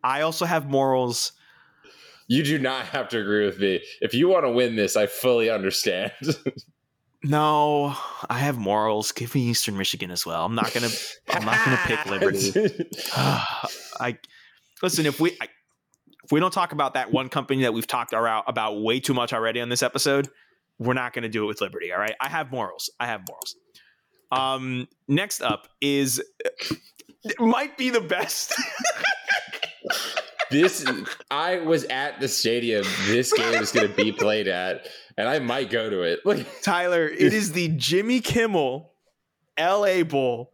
I also have morals. You do not have to agree with me. If you want to win this, I fully understand. No, I have morals. Give me Eastern Michigan as well. I'm not gonna. I'm not gonna pick Liberty. I listen. If we I, if we don't talk about that one company that we've talked about about way too much already on this episode, we're not gonna do it with Liberty. All right. I have morals. I have morals. Um. Next up is it might be the best. this I was at the stadium this game is going to be played at, and I might go to it. Like, Tyler, it is the Jimmy Kimmel LA Bowl.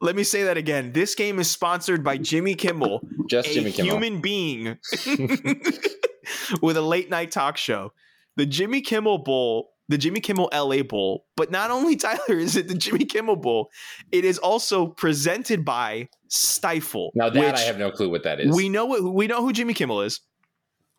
Let me say that again. This game is sponsored by Jimmy Kimmel, just a Jimmy Kimmel. human being with a late night talk show. The Jimmy Kimmel Bowl, the Jimmy Kimmel LA Bowl. But not only Tyler is it the Jimmy Kimmel Bowl, it is also presented by Stifel. now that which I have no clue what that is. we know what we know who Jimmy Kimmel is.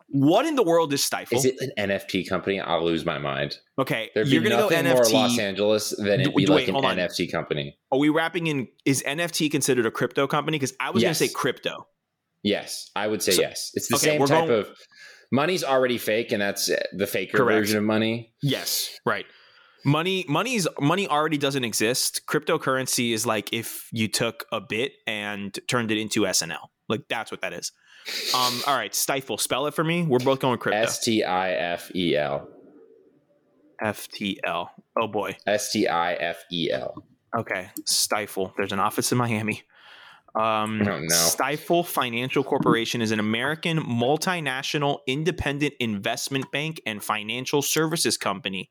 What in the world is Stifel? is it an NFT company? I'll lose my mind. okay, There'd you're be gonna go nothing more NFT. Los Angeles than it'd be Wait, like an. NFT company. Are we wrapping in? Is NFT considered a crypto company? Because I was Yes. going to say crypto. Yes, I would say So- yes. It's the okay, same type going- of money's already fake, and that's uh, the faker Correct. version of money. Yes, right. Money, money's money already doesn't exist. Cryptocurrency is like if you took a bit and turned it into SNL. Like that's what that is. Um. All right, Stifel. Spell it for me. We're both going crypto. S T I F E L. FTL. Oh boy. S T I F E L. Okay. Stifel. There's an office in Miami. Um. Stifel Financial Corporation is an American multinational independent investment bank and financial services company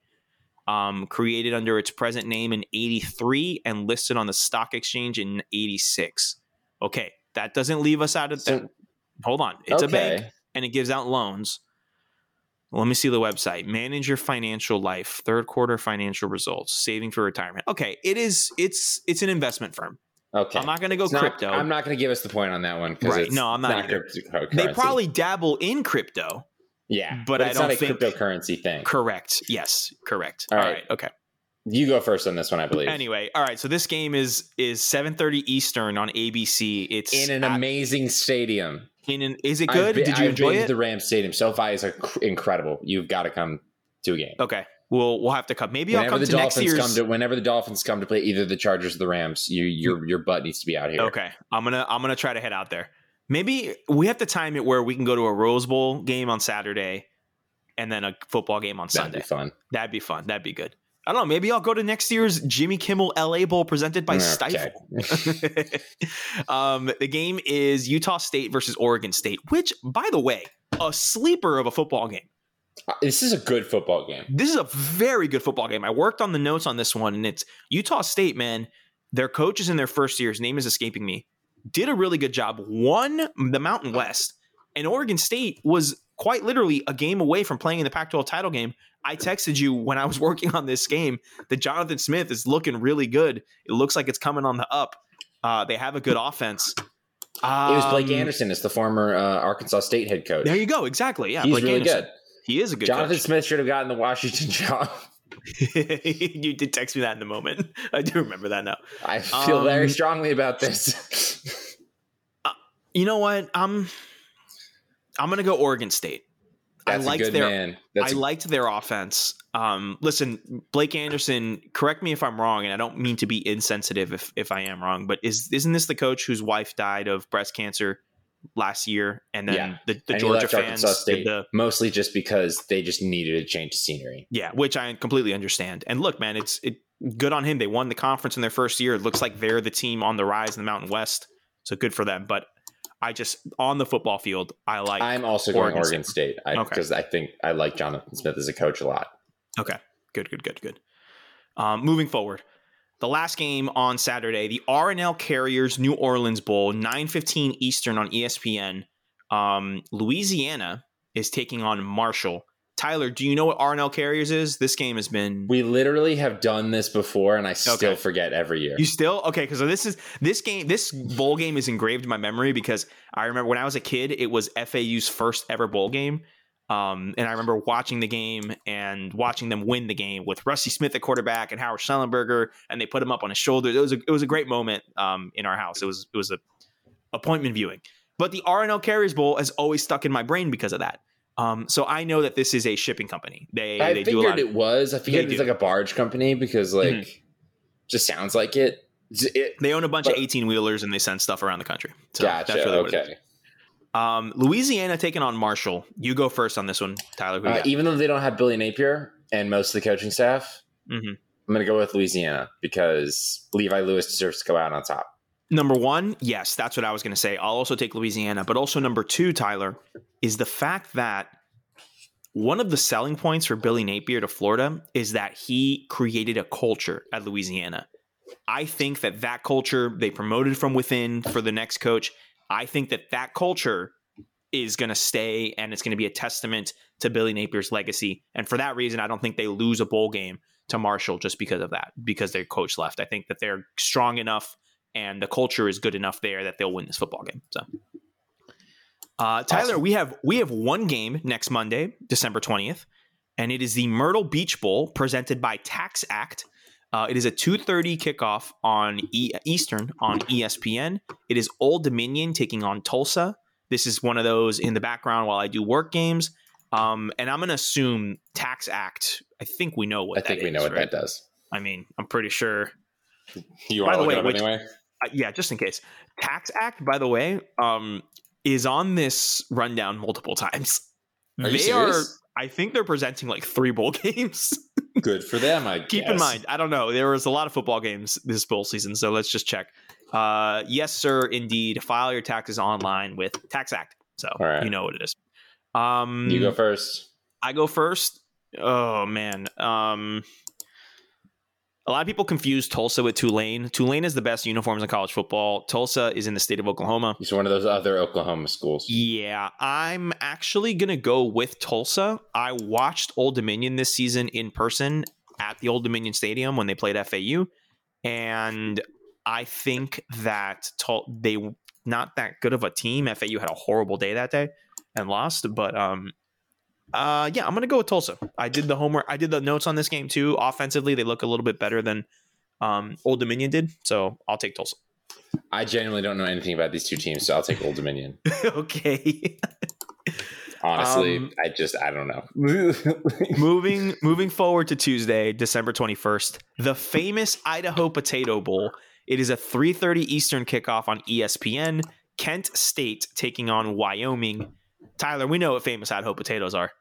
Um, created under its present name in 83 and listed on the stock exchange in 86. Okay, that doesn't leave us out of So- that. Hold on. It's a bank and it gives out loans. Let me see the website. Manage your financial life. Third quarter financial results. Saving for retirement. Okay, it is. It's it's an investment firm. Okay. I'm not going to go not- crypto. I'm not going to give us the point on that one because Right. No, I'm not cryptocurrency. they probably dabble in crypto. yeah, but but, I don't not a think- cryptocurrency thing. Correct. Yes. Correct. All All right. right. Okay. You go first on this one, I believe. Anyway, all right. So this game is is 7:30 Eastern on ABC. It's in an at- amazing stadium. in an. Is it good? been- Did you I've enjoy it? the Rams Stadium. SoFi is inc- incredible. You've got to come to a game. okay. We'll we'll have to come. Maybe I'll come the to next Dolphins year's. come to whenever the Dolphins come to play either the Chargers or the Rams, you your your butt needs to be out here. Okay, I'm gonna I'm gonna try to head out there. Maybe we have to time it where we can go to a Rose Bowl game on Saturday, and then a football game on That'd Sunday. be fun. That'd be fun. That'd be good. I don't know. Maybe I'll go to next year's Jimmy Kimmel LA Bowl presented by Okay. Stifel. um, the game is Utah State versus Oregon State, which, by the way, a sleeper of a football game. Uh, This is a good football game. This is a very good football game. I worked on the notes on this one, and it's Utah State, man. Their coach is in their first year. His name is escaping me. Did a really good job. Won the Mountain West, and Oregon State was quite literally a game away from playing in the Pac-12 title game. I texted you when I was working on this game that Jonathan Smith is looking really good. It looks like it's coming on the up. Uh, they have a good offense. It was Blake Um, Anderson. It's the former uh, Arkansas State head coach. There you go. Exactly. Yeah, He's Blake really Anderson. good. He is a good Jonathan coach. Smith should have gotten the Washington job. you did text me that in the moment. I do remember that now. I feel Um, very strongly about this. You know what? I'm I'm gonna go Oregon State. That's I liked a good their I a- liked their offense. Um, listen, Blake Anderson. Correct me if I'm wrong, and I don't mean to be insensitive if if I am wrong. But is isn't this the coach whose wife died of breast cancer last year, and then Yeah. the, the and Georgia fans State the mostly just because they just needed a change of scenery. yeah, which I completely understand. And look, man, it's it good on him. They won the conference in their first year. It looks like they're the team on the rise in the Mountain West, so good for them. But I just on the football field, I like. I'm also going Oregon Oregon, State Okay. because I think I like Jonathan Smith as a coach a lot. Okay. Good, good, good, good. Um, moving forward, the last game on Saturday, the RNL Carriers New Orleans Bowl, 9:15 Eastern on ESPN. Um, Louisiana is taking on Marshall. Tyler, do you know what RNL Carriers is? This game has been We literally have done this before, and I still Okay. forget every year. You still okay? Because this is this game. This bowl game is engraved in my memory because I remember when I was a kid, it was FAU's first ever bowl game, um, and I remember watching the game and watching them win the game with Rusty Smith at quarterback and Howard Schnellenberger, and they put him up on his shoulders. It was a it was a great moment um, in our house. It was it was a appointment viewing. But the RNL Carriers Bowl has always stuck in my brain because of that. Um, so I know that this is a shipping company. They I they do a lot. figured Of, it was. I figured They it was do. like a barge company because, like, Mhm. just sounds like it. It- they own a bunch but- of eighteen wheelers and they send stuff around the country. So gotcha. that's really what it is. okay. Um, Louisiana taking on Marshall. You go first on this one, Tyler. Uh, even though they don't have Billy Napier and most of the coaching staff, Mhm. I'm going to go with Louisiana because Levi Lewis deserves to go out on top. Number one, yes, that's what I was going to say. I'll also take Louisiana, but also number two, Tyler, is the fact that one of the selling points for Billy Napier to Florida is that he created a culture at Louisiana. I think that that culture they promoted from within for the next coach. I think that that culture is going to stay and it's going to be a testament to Billy Napier's legacy. And for that reason, I don't think they lose a bowl game to Marshall just because of that, because their coach left. I think that they're strong enough and the culture is good enough there that they'll win this football game. So, uh, Tyler, Awesome. we have we have one game next Monday, December twentieth, and it is the Myrtle Beach Bowl presented by TaxAct. Uh, it is a two thirty kickoff on e- Eastern on ESPN. It is Old Dominion taking on Tulsa. This is one of those in the background while I do work games. Um, and I'm going to assume TaxAct. I think we know what I think we know what right? that does. I mean, I'm pretty sure You want the to look way, it up which- anyway? uh, yeah, just in case. TaxAct, by the way, um, is on this rundown multiple times. Are you they serious? are. I think they're presenting like three bowl games. Good for them, I Keep in mind, I don't know. There was a lot of football games this bowl season, so let's just check. Uh, yes, sir, indeed. File your taxes online with TaxAct, so right. you know what it is. Um, You go first. I go first. Oh man. Um A lot of people confuse Tulsa with Tulane. Tulane is the best uniforms in college football. Tulsa is in the state of Oklahoma. He's one of those other Oklahoma schools. Yeah, I'm actually going to go with Tulsa. I watched Old Dominion this season in person at the Old Dominion Stadium when they played FAU. And I think that Tul- they not that good of a team. FAU had a horrible day that day and lost, but um uh yeah, I'm going to go with Tulsa. I did the homework. I did the notes on this game too. Offensively, they look a little bit better than um Old Dominion did, so I'll take Tulsa. I genuinely don't know anything about these two teams, so I'll take Old Dominion. okay. Honestly, Um, I just I don't know. moving moving forward to Tuesday, December 21st, the famous Idaho Potato Bowl. It is a 3:30 Eastern kickoff on ESPN. Kent State taking on Wyoming. Tyler, we know what famous Idaho potatoes are.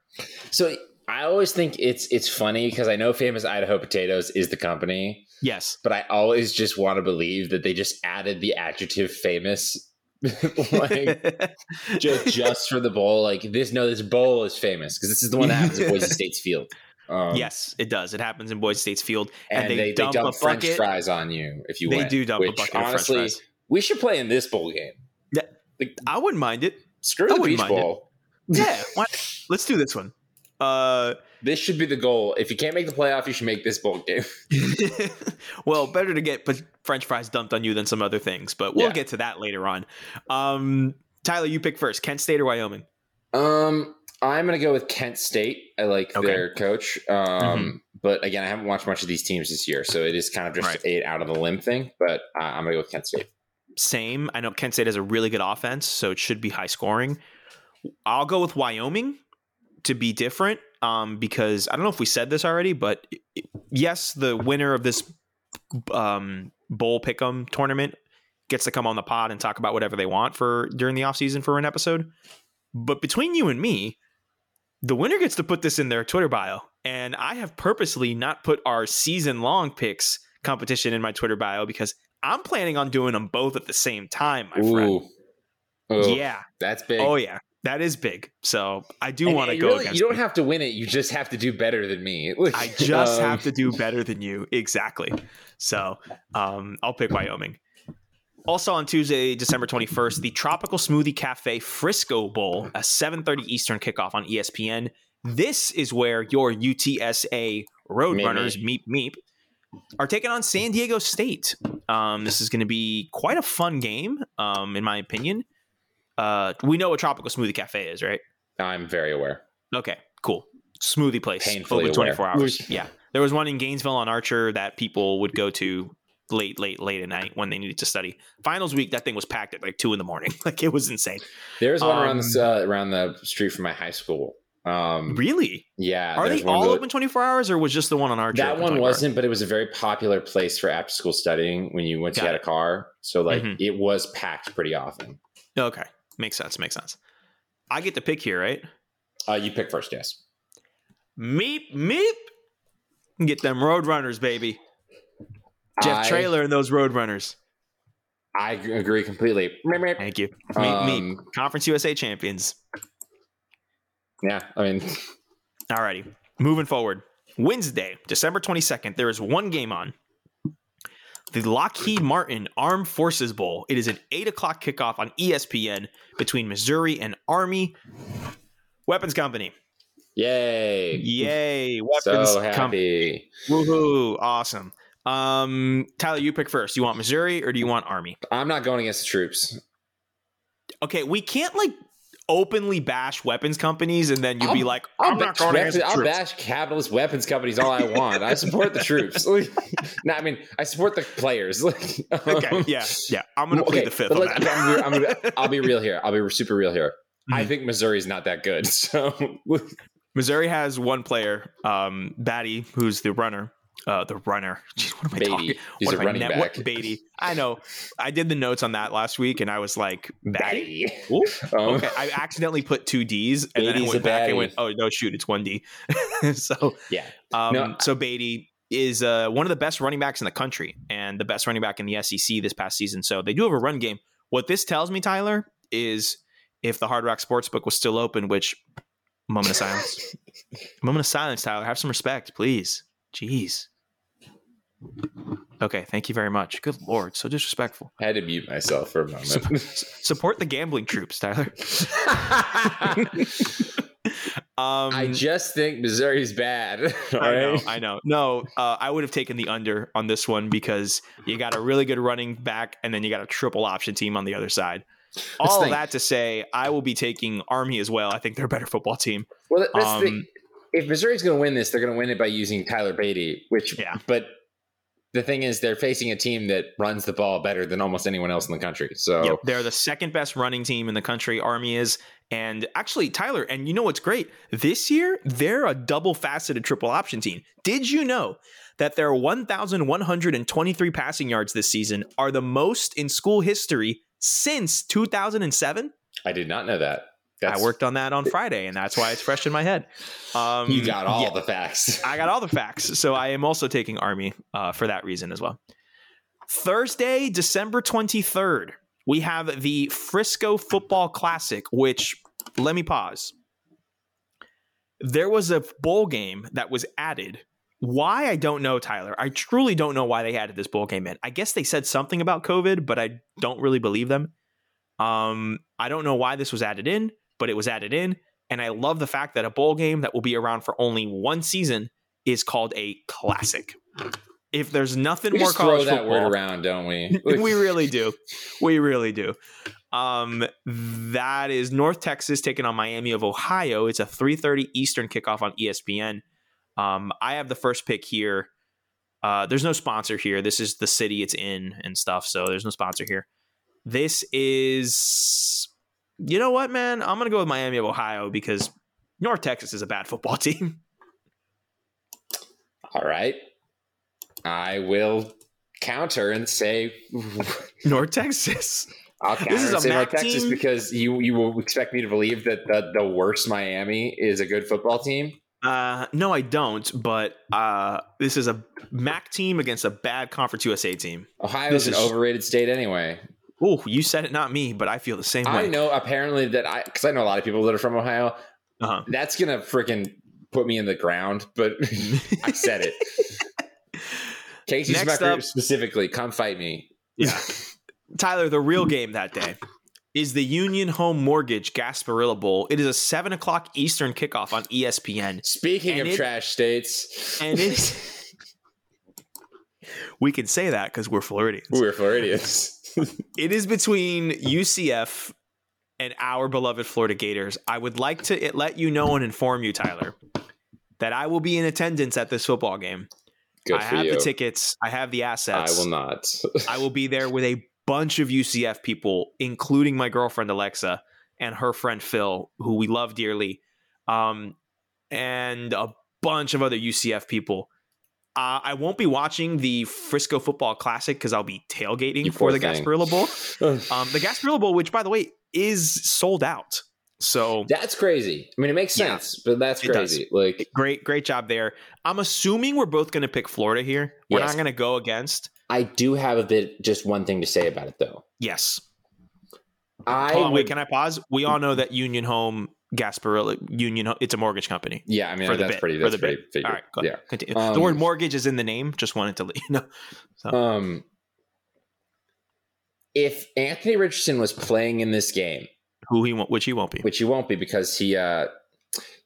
so I always think it's it's funny because I know famous Idaho Potatoes is the company, Yes. but I always just want to believe that they just added the adjective famous like just, just for the bowl. Like this, no, this bowl is famous because this is the one that happens at Boise State's field. Um, yes, it does. It happens in Boise State's field, and, they, they dump, a French bucket. fries on you if you They win. do dump a which, bucket of French honestly, fries. We should play in this bowl game. Yeah. Like, I wouldn't mind it. Screw I the Beach mind it. Yeah, why- let's do this one. Uh, This should be the goal. If you can't make the playoff, you should make this bowl game. well, better to get French fries dumped on you than some other things, but we'll Yeah. get to that later on. Um, Tyler, you pick first. Kent State or Wyoming? Um, I'm gonna go with Kent State. I like Okay. their coach. Um, Mhm. but again, I haven't watched much of these teams this year, so it is kind of just Right. a out of the limb thing. But uh, I'm gonna go with Kent State. Same. I know Kent State has a really good offense, so it should be high scoring. I'll go with Wyoming to be different um, because I don't know if we said this already, but yes, the winner of this um, bowl pick'em tournament gets to come on the pod and talk about whatever they want for during the offseason for an episode. But between you and me, the winner gets to put this in their Twitter bio. And I have purposely not put our season long picks competition in my Twitter bio because I'm planning on doing them both at the same time, my friend. Ooh, Yeah. that's big. Oh yeah. That is big. So I do want to go really, against You don't me. have to win it. You just have to do better than me. I just Um, have to do better than you. Exactly. So um, I'll pick Wyoming. Also on Tuesday, December 21st, the Tropical Smoothie Cafe Frisco Bowl, a 7:30 Eastern kickoff on ESPN. This is where your UTSA Roadrunners, meep meep, are taking on San Diego State. Um, this is going to be quite a fun game, um, in my opinion. Uh, we know what Tropical Smoothie Cafe is, right? I'm very aware. Okay, cool. Smoothie place. Painfully open 24 aware. hours. yeah. There was one in Gainesville on Archer that people would go to late, late, late at night when they needed to study. Finals week, that thing was packed at like two in the morning. like it was insane. There's one around Um, the uh, around the street from my high school. Um, Really? yeah, Are they all open 24 hours or was just the one on Archer? That one wasn't, but it was a very popular place for after school studying when you once you Got had a car. So like Mhm. it was packed pretty often. Okay. Makes sense. Makes sense. I get to pick here, right? Uh, you pick first, yes. Meep, meep. Get them Roadrunners, baby. Jeff I- Traylor and those Roadrunners. I agree completely. Meep, meep. Thank you. Meep, meep. Um, Conference USA champions. Yeah, I mean, Alrighty. Moving forward. Wednesday, December 22nd, there is one game on. The Lockheed Martin Armed Forces Bowl. It is an 8 o'clock kickoff on ESPN between Missouri and Army Weapons Company. yay! Yay. Weapons So Company. happy. Woohoo. Awesome. Um, Tyler, you pick first. You want Missouri or do you want Army? I'm not going against the troops. Okay, we can't like openly bash weapons companies and then you'd be I'll- like, I'll I'm not bash going weapons- I'll troops. bash capitalist weapons companies all I want. I support the troops. no, I mean I support the players. Okay, yeah, yeah. I'm gonna plead the fifth but on like, that. I'm, I'm gonna, I'll be real here. I'll be super real here. I Mhm. think Missouri's not that good. So Missouri has one player, um, Batty, who's the runner. Uh, the runner. Jeez, what am I Badie. talking? He's what a am I running net- what- Badie. I know. I did the notes on that last week, and I was like, Batty. Um, okay, I accidentally put two D's, and then I went back and went, "Oh no, shoot, it's one D." so, Yeah. um, No, so Badie is uh, one of the best running backs in the country, and the best running back in the SEC this past season. So they do have a run game. What this tells me, Tyler, is if the Hard Rock Sportsbook was still open, which moment of silence, moment of silence, Tyler, have some respect, please. Jeez. Okay, thank you very much. Good lord, so disrespectful. I had to mute myself for a moment. Support the gambling troops, Tyler. um, I just think Missouri's bad. all I know. I know. No, uh, I would have taken the under on this one because you got a really good running back, and then you got a triple option team on the other side. All that to say, I will be taking Army as well. I think they're a better football team. Well, that- that's the Um, if Missouri's going to win this, they're going to win it by using Tyler Badie. Which, Yeah. but the thing is, they're facing a team that runs the ball better than almost anyone else in the country. So Yep, they're the second best running team in the country. Army is, and actually Tyler. And you know what's great? This year they're a double faceted triple option team. Did you know that their 1,123 passing yards this season are the most in school history since 2007? I did not know that. I worked on that on Friday, and that's why it's fresh in my head. Um, You got all yeah, the facts. I got all the facts, so I am also taking Army uh, for that reason as well. Thursday, December 23rd, we have the Frisco Football Classic, which, let me pause. There was a bowl game that was added. Why, I don't know, Tyler. I truly don't know why they added this bowl game in. I guess they said something about COVID, but I don't really believe them. Um, I don't know why this was added in, but it was added in. And I love the fact that a bowl game that will be around for only one season is called a classic. If there's nothing we more just throw that football, word around, don't we? we really do. We really do. Um, that is North Texas taking on Miami of Ohio. It's a 3:30 Eastern kickoff on ESPN. Um, I have the first pick here. Uh, there's no sponsor here. This is the city it's in and stuff, so there's no sponsor here. This is, you know what, man? I'm gonna go with Miami of Ohio because North Texas is a bad football team. all right. I will counter and say North Texas. I'll counter is and a say North Texas team? because you you will expect me to believe that the, the worst Miami is a good football team. Uh, no, I don't. But uh, this is a MAC team against a bad Conference USA team. Ohio is an overrated state anyway. Oh, you said it, not me, but I feel the same I way. I know apparently that I because I know a lot of people that are from Ohio. Uh-huh. That's gonna freaking put me in the ground, but I said it. Casey Next Smucker up- specifically, come fight me. Yeah. Tyler, the real game that day is the Union Home Mortgage Gasparilla Bowl. It is a seven o'clock Eastern kickoff on ESPN, Speaking And of it- trash states, and it's. we can say that because we're Floridians. we're Floridians. It is between UCF and our beloved Florida Gators. I would like to let you know and inform you, Tyler, that I will be in attendance at this football game. Good I have you. the tickets. I have the assets. I will not. I will be there with a bunch of UCF people, including my girlfriend Alexa and her friend Phil, who we love dearly, um, and a bunch of other UCF people. Uh, I won't be watching the Frisco Football Classic because I'll be tailgating You for the thing. Gasparilla Bowl. Um, the Gasparilla Bowl, which by the way is sold out. So That's crazy. I mean, it makes Yeah. sense, but that's crazy. Like, great, great job there. I'm assuming we're both going to pick Florida here. We're Yes. not going to go against. I do have a bit, just one thing to say about it, though. Yes. I Hold on, would, wait. Can I pause? We all know that Union Home Gasparilla Union. It's a mortgage company. yeah, I mean, for the that's bit, pretty. for That's the pretty. bit. Figured. All right, go yeah. Continue. Um, the word mortgage is in the name. Just wanted to let you know. So, Um, if Anthony Richardson was playing in this game, who he won't, which he won't be. which he won't be because he uh,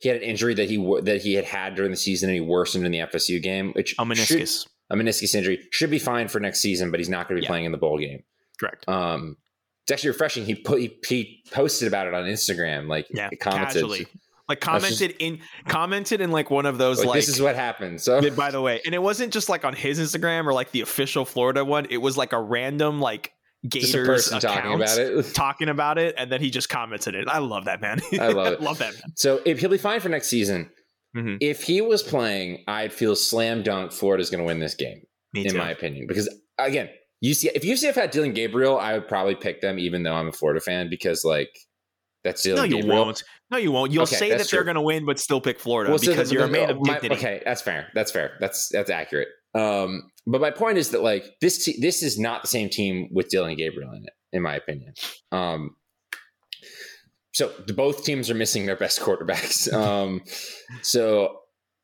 he had an injury that he that he had had during the season and he worsened in the FSU game, which a should- meniscus. a meniscus injury should be fine for next season, but he's not going to be Yeah. playing in the bowl game. Correct. Um, it's actually refreshing. He put he, he posted about it on Instagram, like Yeah. commented, Casually, like That's just- commented in commented in like one of those like, like. this is what happened. So by the way, and it wasn't just like on his Instagram or like the official Florida one. It was like a random like Gators account talking about it. talking about it, and then he just commented it. I love that man. I love it. love that man. So if he'll be fine for next season. Mhm. If he was playing, I'd feel slam dunk. Florida's going to win this game, Me in my opinion, because again, UCF. If UCF had Dillon Gabriel, I would probably pick them, even though I'm a Florida fan, because like that's Dylan no, you Gabriel. won't. No, you won't. You'll Okay, say that they're going to win, but still pick Florida Well, because the- you're a man of my- dignity. okay, that's fair. That's fair. That's that's accurate. Um, but my point is that like this te- this is not the same team with Dillon Gabriel in it, in my opinion. Um, so the, both teams are missing their best quarterbacks. Um, so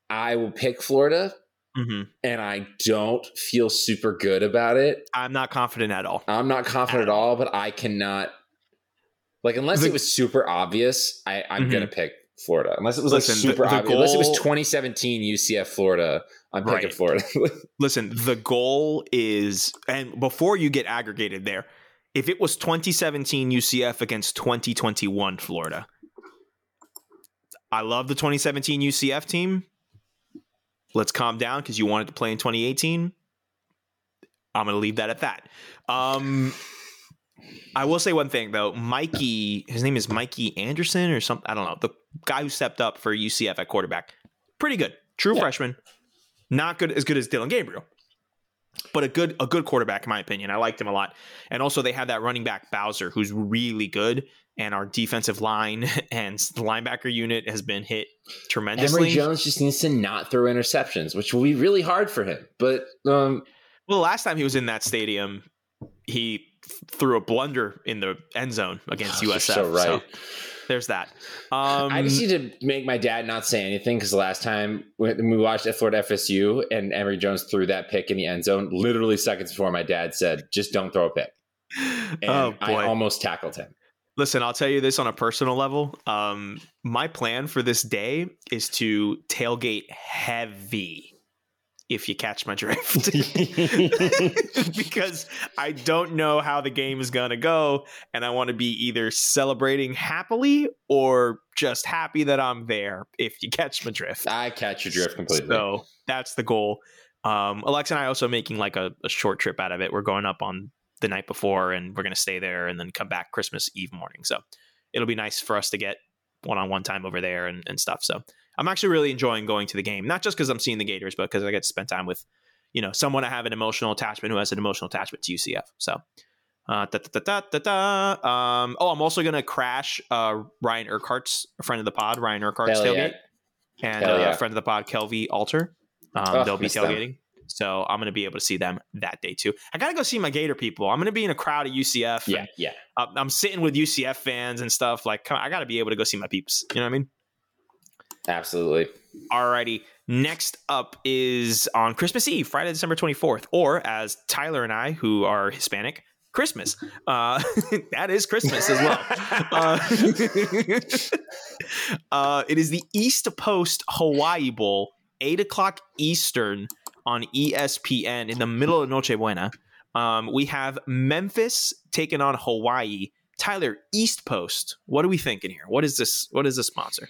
I will pick Florida. Hmm and I don't feel super good about it. I'm not confident at all. I'm not confident at all, but I cannot like unless The- it was super obvious. I, I'm Mhm. gonna pick Florida. Unless it was Listen, like super the obvious. Unless it was 2017 UCF Florida, I'm picking Right. Florida. Listen, the goal is, and before you get aggregated there, if it was 2017 UCF against 2021 Florida, I love the 2017 UCF team. Let's calm down because you wanted to play in 2018. I'm going to leave that at that. Um, I will say one thing though. Mikey, his name is Mikey Anderson or something. I don't know. The guy who stepped up for UCF at quarterback, pretty good. True Yeah. freshman, not good as good as Dillon Gabriel, but a good a good quarterback in my opinion. I liked him a lot. And also they have that running back Bowser who's really good. And our defensive line and the linebacker unit has been hit tremendously. Emory Jones just needs to not throw interceptions, which will be really hard for him. But um, Well, the last time he was in that stadium, he threw a blunder in the end zone against Oh, USF. so right. there's that. Um, I just need to make my dad not say anything because the last time when we watched at Florida FSU and Emory Jones threw that pick in the end zone, literally seconds before my dad said, "Just don't throw a pick," and oh I almost tackled him. Listen, I'll tell you this on a personal level. Um, my plan for this day is to tailgate heavy. If you catch my drift, because I don't know how the game is gonna go, and I want to be either celebrating happily or just happy that I'm there. If you catch my drift, I catch your drift completely. So that's the goal. Um, Alexa and I are also making like a, a short trip out of it. We're going up on the night before and we're going to stay there and then come back Christmas Eve morning. So it'll be nice for us to get one on one time over there and, and stuff. So I'm actually really enjoying going to the game, not just because I'm seeing the Gators, but because I get to spend time with, you know, someone I have an emotional attachment who has an emotional attachment to UCF. So, uh, da, da, da. Um, oh, I'm also going to crash uh, Ryan Urquhart's a friend of the pod, Ryan Urquhart's Hell yeah. tailgate and Hell uh, yeah. a friend of the pod, Kelvy Alter. Um, Oh, they'll be tailgating. them. So I'm going to be able to see them that day too. I got to go see my Gator people. I'm going to be in a crowd at UCF. Yeah, yeah. uh, I'm sitting with UCF fans and stuff. Like, come, I got to be able to go see my peeps. You know what I mean? Absolutely. Alrighty. Next up is on Christmas Eve, Friday, December 24th, or as Tyler and I, who are Hispanic, Christmas. Uh, that is Christmas as well. uh, uh, it is the East Post Hawaii Bowl, 8 o'clock Eastern on ESPN in the middle of Noche Buena. Um, we have Memphis taking on Hawaii. Tyler, East Post. What are we thinking here? What is this? What is the sponsor?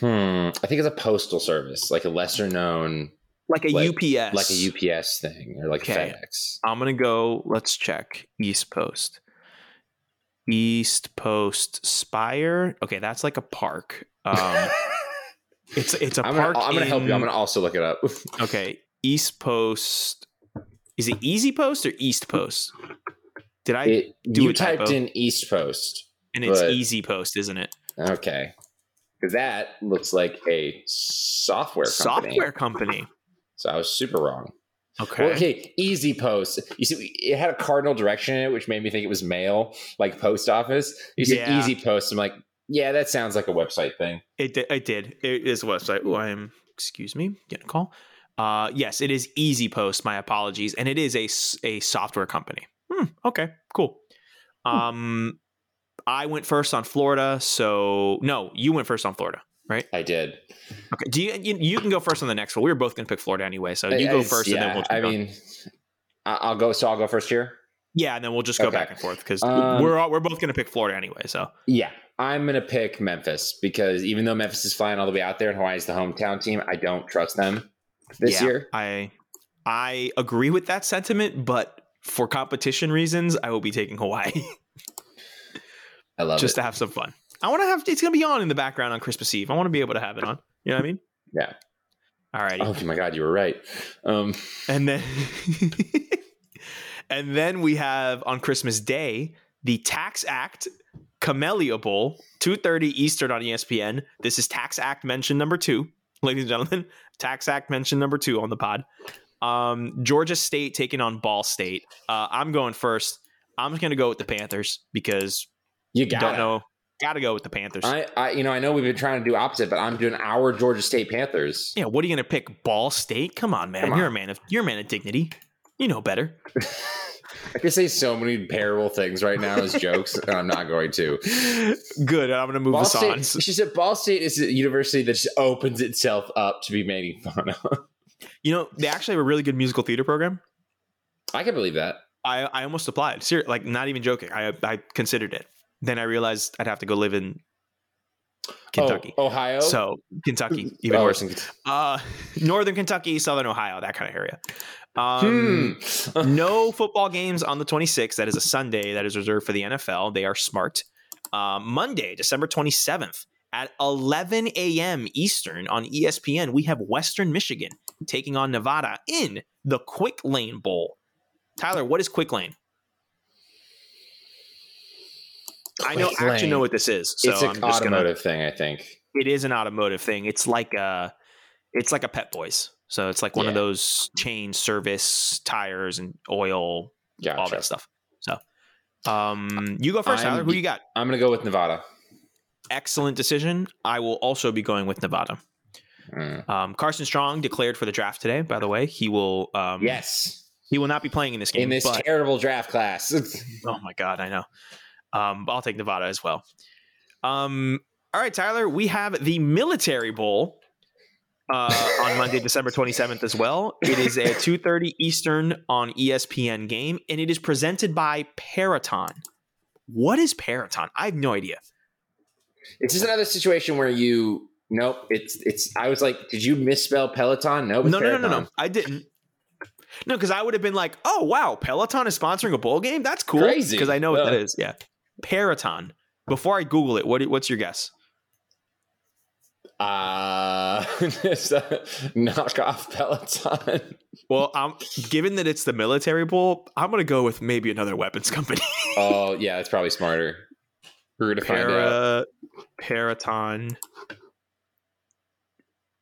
Hmm. I think it's a postal service, like a lesser known, Like a Like- UPS. like a UPS thing or like Okay. FedEx. I'm gonna go. Let's check East Post. East Post Spire. Okay, that's like a park. Um, it's it's a I'm park. gonna, I'm gonna help you. I'm gonna also look it up. Okay, East Post. Is it Easy Post or East Post? Did I? It, do you a typo. typed in East Post. and it's but- Easy Post, isn't it? Okay. Because that looks like a software company. Software company. So I was super wrong. Okay. Well, okay, Easy Post. You see, it had a cardinal direction in it, which made me think it was mail, like post office. You said Yeah. Easy Post. I'm like, yeah, that sounds like a website thing. It did. It did. It is a website. Oh, I am. Excuse me. Getting a call. Uh, yes, it is Easy Post. My apologies, and it is a a software company. Hmm, okay, cool. Um, I went first on Florida, so no, you went first on Florida, right? I did. Okay. Do you you, you can go first on the next one? We were both going to pick Florida anyway, so you go It's- first, and then we'll. I mean, I- I'll go. So I'll go first here. yeah, and then we'll just go Okay. back and forth because Um, we're all, we're both going to pick Florida anyway. So Yeah, I'm gonna pick Memphis because even though Memphis is flying all the way out there and Hawaii's the hometown team, I don't trust them this Yeah, year. I I agree with that sentiment, but for competition reasons, I will be taking Hawaii. I love it. just it. to have some fun. I want to have it's gonna be on in the background on Christmas Eve. I want to be able to have it on. You know what I mean? Yeah. Alrighty. Oh my god, you were right. Um, And then and then we have on Christmas Day the TaxAct Camellia Bowl, 2:30 Eastern on ESPN. This is TaxAct mention number 2, ladies and gentlemen. TaxAct mention number 2 on the pod. Um, Georgia State taking on Ball State. Uh, I'm going first. I'm just going to go with the Panthers because you I got don't know Gotta go with the Panthers. I, I, you know, I know we've been trying to do opposite, but I'm doing our Georgia State Panthers. yeah, what are you gonna pick? Ball State? Come on, man. Come on. You're a man of you're a man of dignity. You know better. I could say so many terrible things right now as jokes, and I'm not going to. Good. I'm gonna move Ball on. State, she said Ball State is a university that just opens itself up to be made fun of. You know, they actually have a really good musical theater program. I can believe that. I, I almost applied. Ser- like not even joking. I I considered it. Then I realized I'd have to go live in Kentucky. Oh, Ohio. So Kentucky, even Oh, worse. Uh, Northern Kentucky, Southern Ohio, that kind of area. Um, Hmm. no football games on the 26th. That is a Sunday. That is reserved for the NFL. They are smart. Uh, Monday, December 27th at 11 a.m. Eastern on ESPN, we have Western Michigan taking on Nevada in the Quick Lane Bowl. Tyler, what is Quick Lane? I know Quick actually know what this is. So it's an just gonna automotive thing, I think. it is an automotive thing. It's like a it's like a Pep Boys. So it's like one of those chain service tires and oil, Gotcha. all that stuff. So um you go 1st I'm- Tyler. Who you got? I'm gonna go with Nevada. Excellent decision. I will also be going with Nevada. Mm. Um, Carson Strong declared for the draft today. By the way, he will. Um, Yes, he will not be playing in this game. in this terrible draft class. Oh my god, I know. Um, but I'll take Nevada as well. Um, all right, Tyler, we have the Military Bowl uh, on Monday, December 27th as well. It is a 2:30 Eastern on ESPN game, and it is presented by Peraton. What is Peraton? I have no idea. Is this another situation where you? Nope. It's it's. I was like, did you misspell Peloton? Nope. it's No, no, no, no, no. I didn't. No, because I would have been like, "Oh wow, Peloton is sponsoring a bowl game. That's cool." Crazy. because I know what that Yeah. is. Yeah, Peraton. Before I Google it, what what's your guess? Uh, it's a knockoff Peloton. Well, um, given that it's the military bowl, I'm gonna go with maybe another weapons company. oh yeah, that's probably smarter. We're gonna find out. Para, Peraton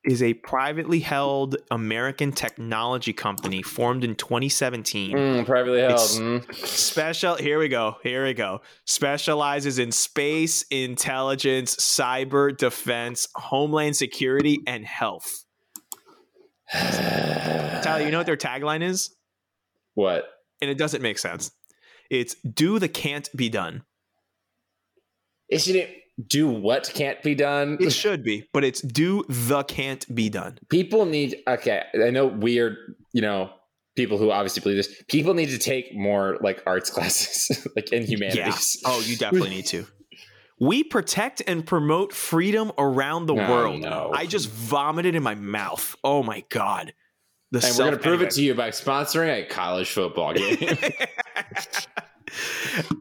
is a privately held American technology company formed in 2017. Mm, privately held. Mm. Special. Here we go. Here we go. Specializes in space, intelligence, cyber defense, homeland security, and health. Tyler, you know what their tagline is? What? And it doesn't make sense. It's "Do the can't be done." Isn't it? Do what can't be done? It should be, but it's "Do the can't be done." people need okay i know weird you know people who obviously believe this people need to take more like arts classes like in humanities Oh, you definitely need to. We protect and promote freedom around the Oh, world. no. I just vomited in my mouth. Oh my god. The and we're going to prove it to you by sponsoring a college football game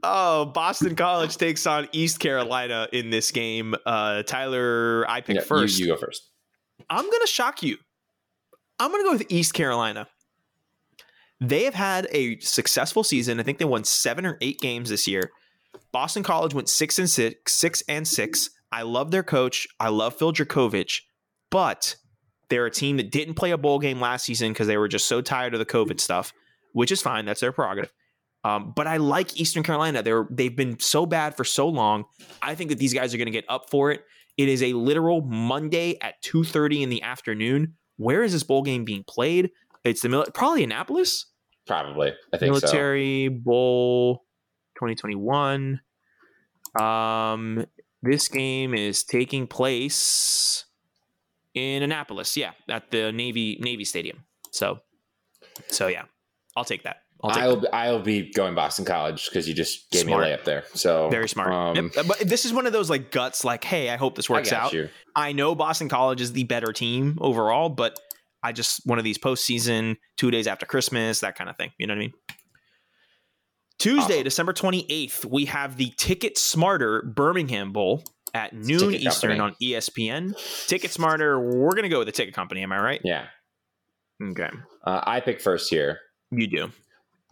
oh, Boston College takes on East Carolina in this game. Uh, Tyler, I pick Yeah, first. you, you go first I'm going to shock you. I'm going to go with East Carolina. They have had a successful season. I think they won seven or eight games this year. Boston College went six and six, six and six. I love their coach. I love Phil Dracovic, but they're a team that didn't play a bowl game last season because they were just so tired of the COVID stuff, which is fine. That's their prerogative. Um, but I like Eastern Carolina. They're they've been so bad for so long. I think that these guys are going to get up for it. It is a literal Monday at two thirty in the afternoon. Where is this bowl game being played? It's the mil- probably Annapolis probably i think Military Bowl 2021. Um, this game is taking place in Annapolis. Yeah, at the Navy Navy Stadium. So, so yeah, I'll take that. I'll so i'll, be going boston college because you just gave Smart. me a layup there so Very smart. um, Yep. But this is one of those like guts. Like, hey, I hope this works got out. you. I know Boston College is the better team overall, but I just one of these postseason, two days after Christmas, that kind of thing. You know what I mean? Tuesday, Awesome. December 28th, we have the TicketSmarter Birmingham Bowl at noon Ticket Eastern Company. on ESPN. TicketSmarter, we're going to go with the ticket company. Am I right? yeah Okay. uh, i pick first here You do.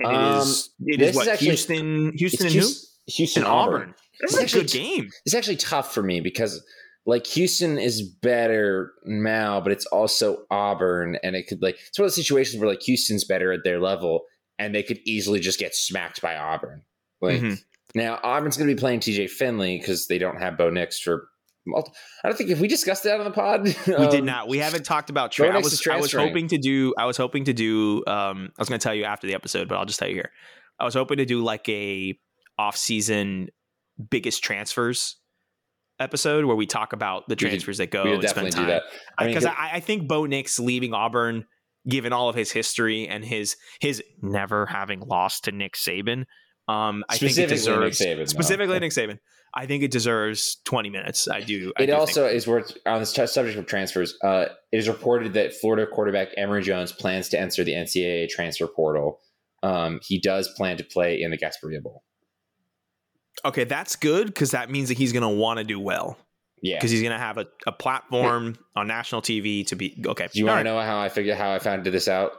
And Um, it is, it is what? is actually- Houston, Houston and It's who? Houston, Houston And Auburn. Auburn. This is a actually good game. it's actually tough for me because like Houston is better now, but it's also Auburn, and it could like it's one of the situations where like Houston's better at their level, and they could easily just get smacked by Auburn. Like Mhm. Now Auburn's going to be playing TJ Finley because they don't have Bo Nix for. Multi- I don't think if we discussed that on the pod. We did not. We haven't talked about trade. I was, I was hoping to do. I was hoping to do. Um, I was going to tell you after the episode, but I'll just tell you here. I was hoping to do like a off-season biggest transfers episode where we talk about the transfers that go and spend definitely do time. that. I mean, because I, I think Bo Nix leaving Auburn, given all of his history and his his never having lost to Nick Saban, um, I think it Specifically Nick deserves Saban, specifically Nick Saban. I think it deserves twenty minutes. I do. I it do also think. is worth on this t- subject of transfers. Uh, it is reported that Florida quarterback Emory Jones plans to enter the NCAA transfer portal. Um, he does plan to play in the Gasparilla Bowl. okay. That's good because that means that he's going to want to do well Yeah. because he's going to have a, a platform on national TV to be okay. Do you want to know how I figured how I found this out?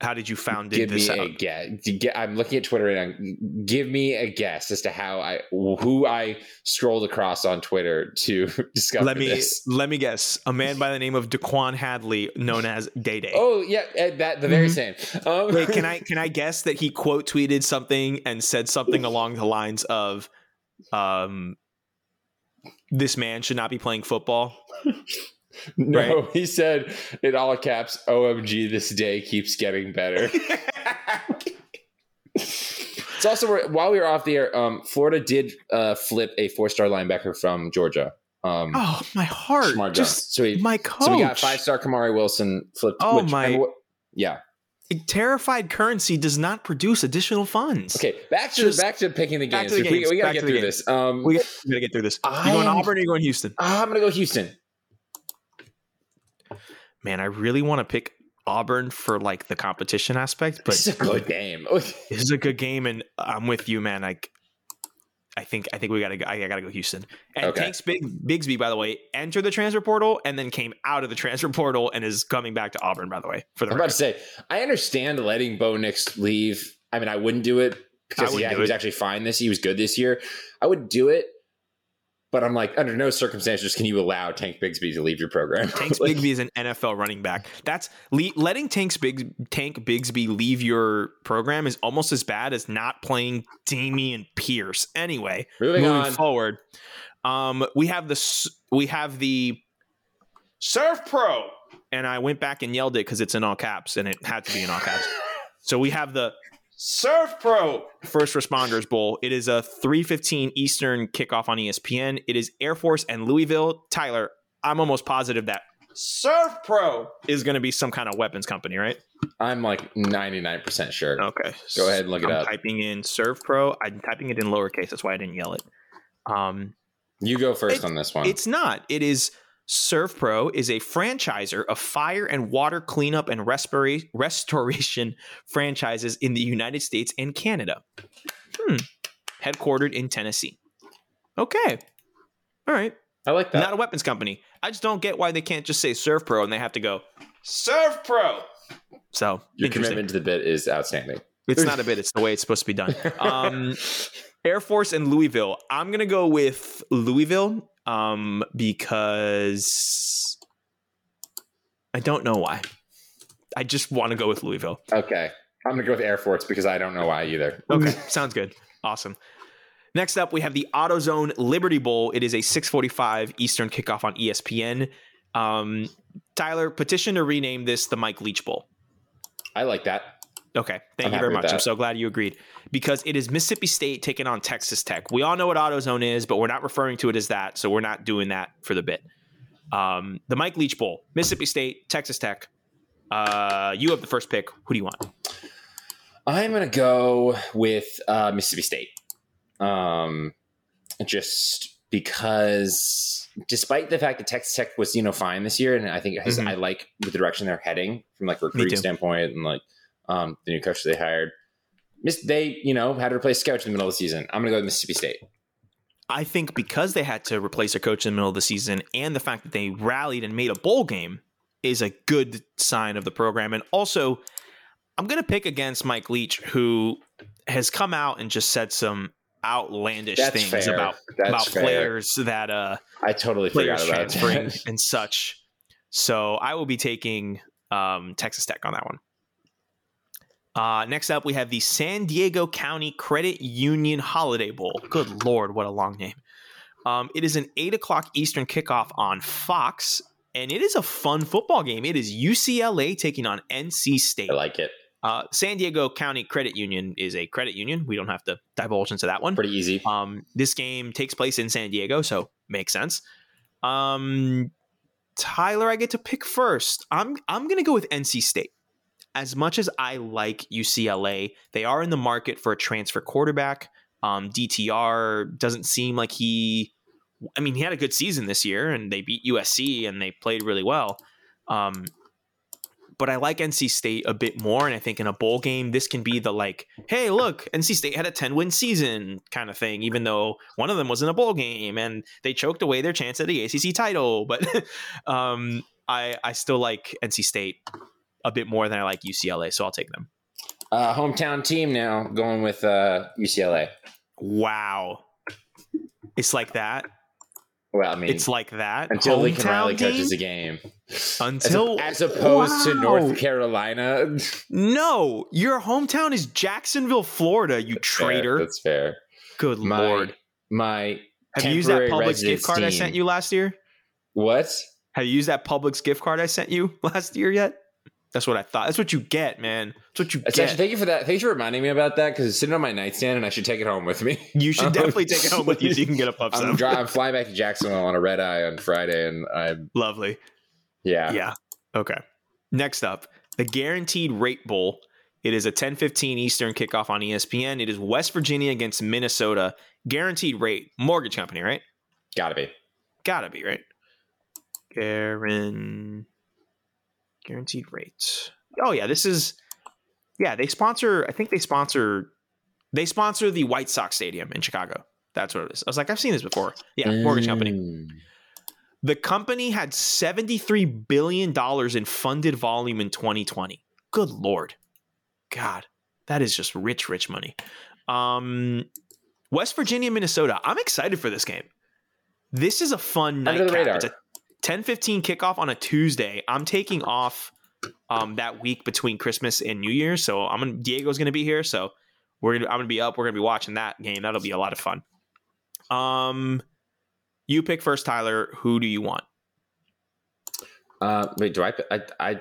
How did you found Give this me out? a guess. I'm looking at Twitter right now. Give me a guess as to how I who I scrolled across on Twitter to discover Let me this. let me guess. A man by the name of Daquan Hadley, known as Day Day. Oh yeah, eh, that the very same. Um, Wait, can I can I guess that he quote tweeted something and said something along the lines of, um, "This man should not be playing football." No, he said in all caps, "OMG, this day keeps getting better." it's also while we were off the air, um, Florida did uh, flip a four-star linebacker from Georgia. Um, Oh, my heart! Smart. Just So he- my coach. so we got five-star Kamari Wilson flipped. Oh, which- my- what- yeah. Terrified currency does not produce additional funds. Okay, back to Just- back to picking the games. the We- games, We, gotta back get to through games. this. Um, we gotta get through this. You going I'm- Auburn or you going Houston? I'm gonna go Houston. Man, I really want to pick Auburn for like the competition aspect, but This is a good game. this is a good game, and I'm with you, man. Like, I think I think we gotta go. I gotta go Houston. And Okay. Tanks Big Bigsby, by the way, entered the transfer portal and then came out of the transfer portal and is coming back to Auburn. By the way, for the I'm about to say, I understand letting Bo Nix leave. I mean, I wouldn't do it because yeah, he was actually fine this. He was good this year. I would do it, but I'm like, under no circumstances can you allow Tank Bigsby to leave your program. Tank Like, Bigsby is an NFL running back. That's le- letting Tanks Big Tank Bigsby leave your program is almost as bad as not playing Dameon Pierce. Anyway, Moving moving forward, um, we have the we have the SERVPRO, and I went back and yelled it because it's in all caps, and it had to be in all caps. so we have the SERVPRO First Responders Bowl. It is a 3:15 Eastern kickoff on ESPN. It is Air Force and Louisville. Tyler, I'm almost positive that Surf Pro is going to be some kind of weapons company, right? I'm like 99% sure. Okay. Go ahead and look it I'm up. Typing in SERVPRO. I'm typing it in lowercase. That's why I didn't yell it. Um, You go first It's- on this one. It's not. It is SERVPRO is a franchiser of fire and water cleanup and respira- restoration franchises in the United States and Canada. Hmm. Headquartered in Tennessee. Okay. All right. I like that. Not a weapons company. I just don't get why they can't just say SERVPRO and they have to go SERVPRO. So your commitment to the bit is outstanding. It's not a bit. It's the way it's supposed to be done. Um, Air Force and Louisville. I'm gonna go with Louisville um, because I don't know why. I just want to go with Louisville. Okay. I'm going to go with Air Force because I don't know why either. Okay, sounds good. Awesome. Next up, we have the AutoZone Liberty Bowl. It is a 6:45 Eastern kickoff on ESPN. Um, Tyler, petition to rename this the Mike Leach Bowl. I like that. Okay, thank I'm you very much. I'm so glad you agreed because it is Mississippi State taking on Texas Tech. We all know what AutoZone is, but we're not referring to it as that, so we're not doing that for the bit. Um, the Mike Leach Bowl, Mississippi State, Texas Tech. Uh, you have the first pick. Who do you want? I'm going to go with uh, Mississippi State. Um, just because, despite the fact that Texas Tech was, you know, fine this year, and I think Mhm. I like the direction they're heading from like recruiting standpoint and like um, the new coach they hired. Miss, they, you know, had to replace coach in the middle of the season. I'm going to go with Mississippi State. I think because they had to replace their coach in the middle of the season and the fact that they rallied and made a bowl game is a good sign of the program. And also, I'm going to pick against Mike Leach, who has come out and just said some outlandish That's things fair. about That's about fair. players that uh I totally forgot players about transferring and such. So I will be taking um, Texas Tech on that one. Uh, next up, we have the San Diego County Credit Union Holiday Bowl. Good lord, what a long name! Um, it is an eight o'clock Eastern kickoff on Fox, and it is a fun football game. It is UCLA taking on NC State. I like it. Uh, San Diego County Credit Union is a credit union. We don't have to divulge into that one. Pretty easy. Um, this game takes place in San Diego, so makes sense. Um, Tyler, I get to pick first. I'm I'm gonna go with NC State. As much as I like UCLA, they are in the market for a transfer quarterback. Um, DTR doesn't seem like he. I mean, he had a good season this year, and they beat USC, and they played really well. Um, but I like NC State a bit more. And I think in a bowl game, this can be the like, hey, look, NC State had a 10 win season kind of thing, even though one of them was in a bowl game and they choked away their chance at the ACC title. But um, I, I still like NC State a bit more than I like UCLA. So I'll take them. Uh, hometown team now going with uh, UCLA. Wow. It's like that. Well, I mean, It's like that. until Lincoln Hometown Riley team? coaches a game. Until as, as opposed to North Carolina. No, your hometown is Jacksonville, Florida. You traitor. That's fair. Good My, lord. My Have you used that Publix gift card I sent you last year? What? Have you used that Publix gift card I sent you last year yet? That's what I thought. That's what you get, man. That's what you That's get. actually, thank you for that. Thanks for reminding me about that because it's sitting on my nightstand and I should take it home with me. you should Um, definitely take it home with you so you can get a pub I'm, dri- I'm flying back to Jacksonville on a red eye on Friday, and I'm Lovely. yeah. Yeah. Okay. Next up, the Guaranteed Rate Bowl. It is a 10:15 Eastern kickoff on ESPN. It is West Virginia against Minnesota. Guaranteed rate. Mortgage company, right? Gotta be. Gotta be, right? Guaran guaranteed rates. Oh yeah, this is yeah, they sponsor I think they sponsor they sponsor the White Sox Stadium in Chicago. That's what it is. I was like, I've seen this before. Yeah, mortgage company. Mm. The company had $73 billion in funded volume in 2020. Good Lord. God, that is just rich, rich money. Um, West Virginia, Minnesota. I'm excited for this game. This is a fun Under the radar. It's a 10-15 kickoff on a Tuesday. I'm taking off um, that week between Christmas and New Year's, so I'm gonna, Diego's going to be here, so we're gonna, I'm going to be up. We're going to be watching that game. That'll be a lot of fun. Um, you pick first, Tyler. Who do you want? Uh, wait, do I? I, I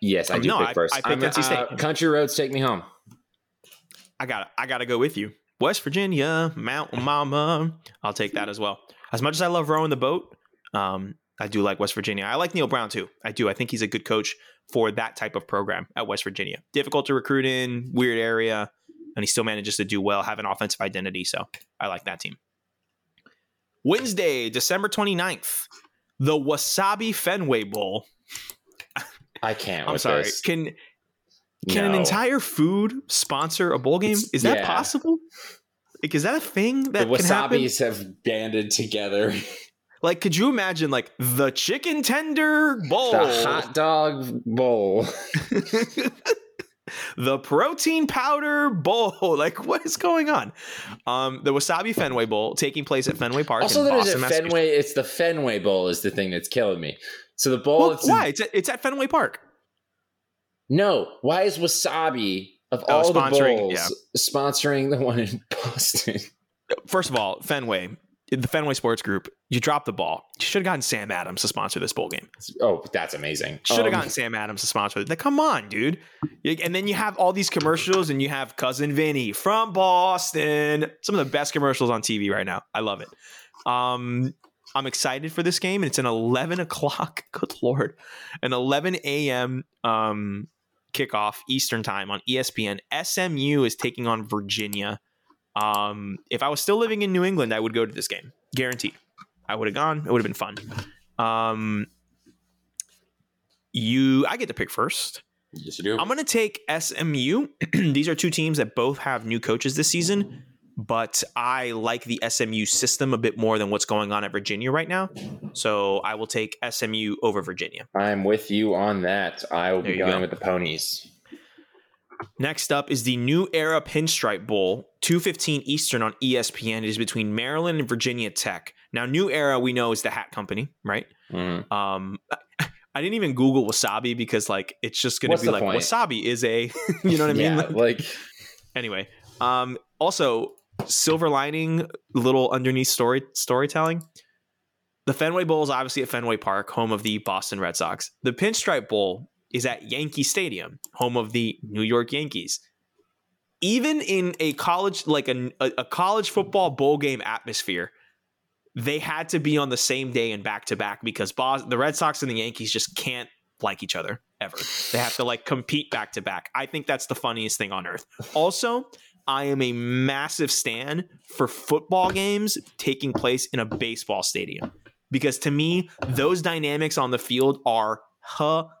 yes, I Oh, do no, pick I- first. I picked NC State. uh, Country roads take me home. I got I got to go with you. West Virginia, Mount Mama. I'll take that as well. As much as I love rowing the boat, um, I do like West Virginia. I like Neal Brown too. I do. I think he's a good coach for that type of program at West Virginia. Difficult to recruit in, weird area, and he still manages to do well, have an offensive identity. So I like that team. Wednesday, December 29th, the Wasabi Fenway Bowl. I can't. I'm sorry. This. Can can an entire food sponsor a bowl game? It's- Is that yeah. possible? Like, is that a thing the that can happen? wasabis have banded together. Like, could you imagine like the chicken tender bowl, The hot dog bowl. the protein powder bowl? Like, what is going on? Um, the Wasabi Fenway Bowl taking place at Fenway Park. Also, in there's Boston, a. Fenway. It's the Fenway Bowl is the thing that's killing me. So the bowl. Well, it's why? It's at, it's at Fenway Park. No, why is Wasabi of Oh, all the sponsoring, bowls yeah. sponsoring the one in Boston? First of all, Fenway, the Fenway Sports Group, you dropped the ball. You should have gotten Sam Adams to sponsor this bowl game. Oh, that's amazing. Should have Um, gotten Sam Adams to sponsor it. Like, come on, dude. And then you have all these commercials, and you have cousin Vinny from Boston. Some of the best commercials on TV right now. I love it. Um, I'm excited for this game, and it's an 11 o'clock. Good lord, an 11 a.m. Um, kickoff Eastern time on ESPN. SMU is taking on Virginia. Um, if I was still living in New England, I would go to this game, guaranteed. I would have gone. It would have been fun. Um, you, I get to pick first. Yes, you do. I'm going to take SMU. These are two teams that both have new coaches this season, but I like the SMU system a bit more than what's going on at Virginia right now. So I will take SMU over Virginia. I'm with you on that. I will There be going go. with the ponies. Next up is the New Era Pinstripe Bowl, 215 Eastern on ESPN. It is between Maryland and Virginia Tech. Now, New Era we know is the hat company, right? Mhm. Um, I didn't even Google wasabi because like it's just gonna be like point? wasabi is a you know what I mean? yeah, Like- like anyway, um, also silver lining, little underneath story storytelling. The Fenway Bowl is obviously at Fenway Park, home of the Boston Red Sox. The Pinstripe Bowl is at Yankee Stadium, home of the New York Yankees. Even in a college, like a, a, college football bowl game atmosphere, they had to be on the same day and back to back because Bos- the Red Sox and the Yankees just can't like each other ever. They have to like compete back to back. I think that's the funniest thing on earth. Also, I am a massive stan for football games taking place in a baseball stadium because to me, those dynamics on the field are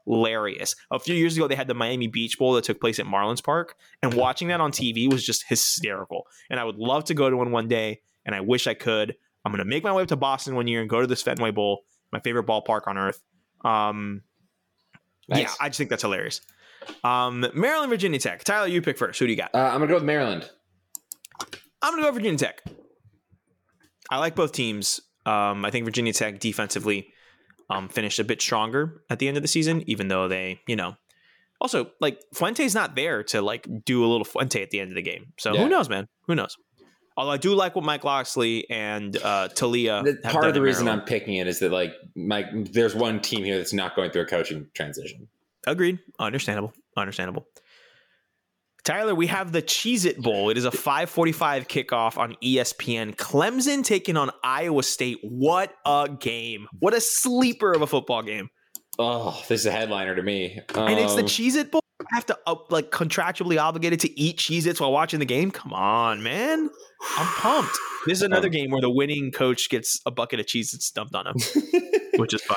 hilarious. A few years ago, they had the Miami Beach Bowl that took place at Marlins Park, and watching that on TV was just hysterical. And I would love to go to one one day, and I wish I could. I'm going to make my way up to Boston one year and go to this Fenway Bowl, my favorite ballpark on earth. Um, Yeah. I just think that's hilarious. Um, Maryland, Virginia Tech. Tyler, you pick first. Who do you got? Uh, I'm gonna go with Maryland. I'm gonna go Virginia Tech. I like both teams. Um, I think Virginia Tech defensively um, finished a bit stronger at the end of the season, even though they, you know, also like Fuente's not there to like do a little Fuente at the end of the game. So Yeah. who knows, man? Who knows? Although I do like what Mike Locksley and uh, Taulia. The- have part of the reason Maryland. I'm picking it is that like my there's one team here that's not going through a coaching transition. Agreed. Understandable. Understandable. Tyler, we have the Cheez It Bowl. It is a 545 kickoff on ESPN. Clemson taking on Iowa State. What a game. What a sleeper of a football game. Oh, this is a headliner to me. And it's the Um, Cheez It Bowl. I have to uh, like contractually obligated to eat Cheez Its while watching the game. Come on, man. I'm pumped. This is another Um, game where the winning coach gets a bucket of Cheez Its dumped on him, which is fun.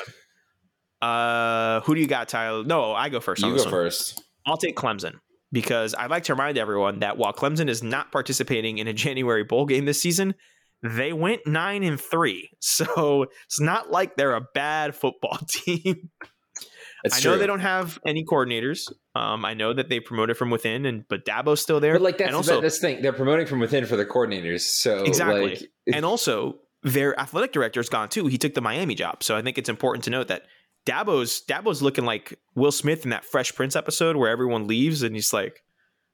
Uh, who do you got, Tyler? No, I go first. you go one. first. I'll take Clemson because I'd like to remind everyone that while Clemson is not participating in a January bowl game this season, they went nine and three. So it's not like they're a bad football team. It's I true. know they don't have any coordinators. Um, I know that they promoted from within, and but Dabo's still there. But like that's and also, this thing. They're promoting from within for the coordinators. So Exactly. like, and also their athletic director's gone too. He took the Miami job, so I think it's important to note that Dabo's Dabo's looking like Will Smith in that Fresh Prince episode where everyone leaves and he's like,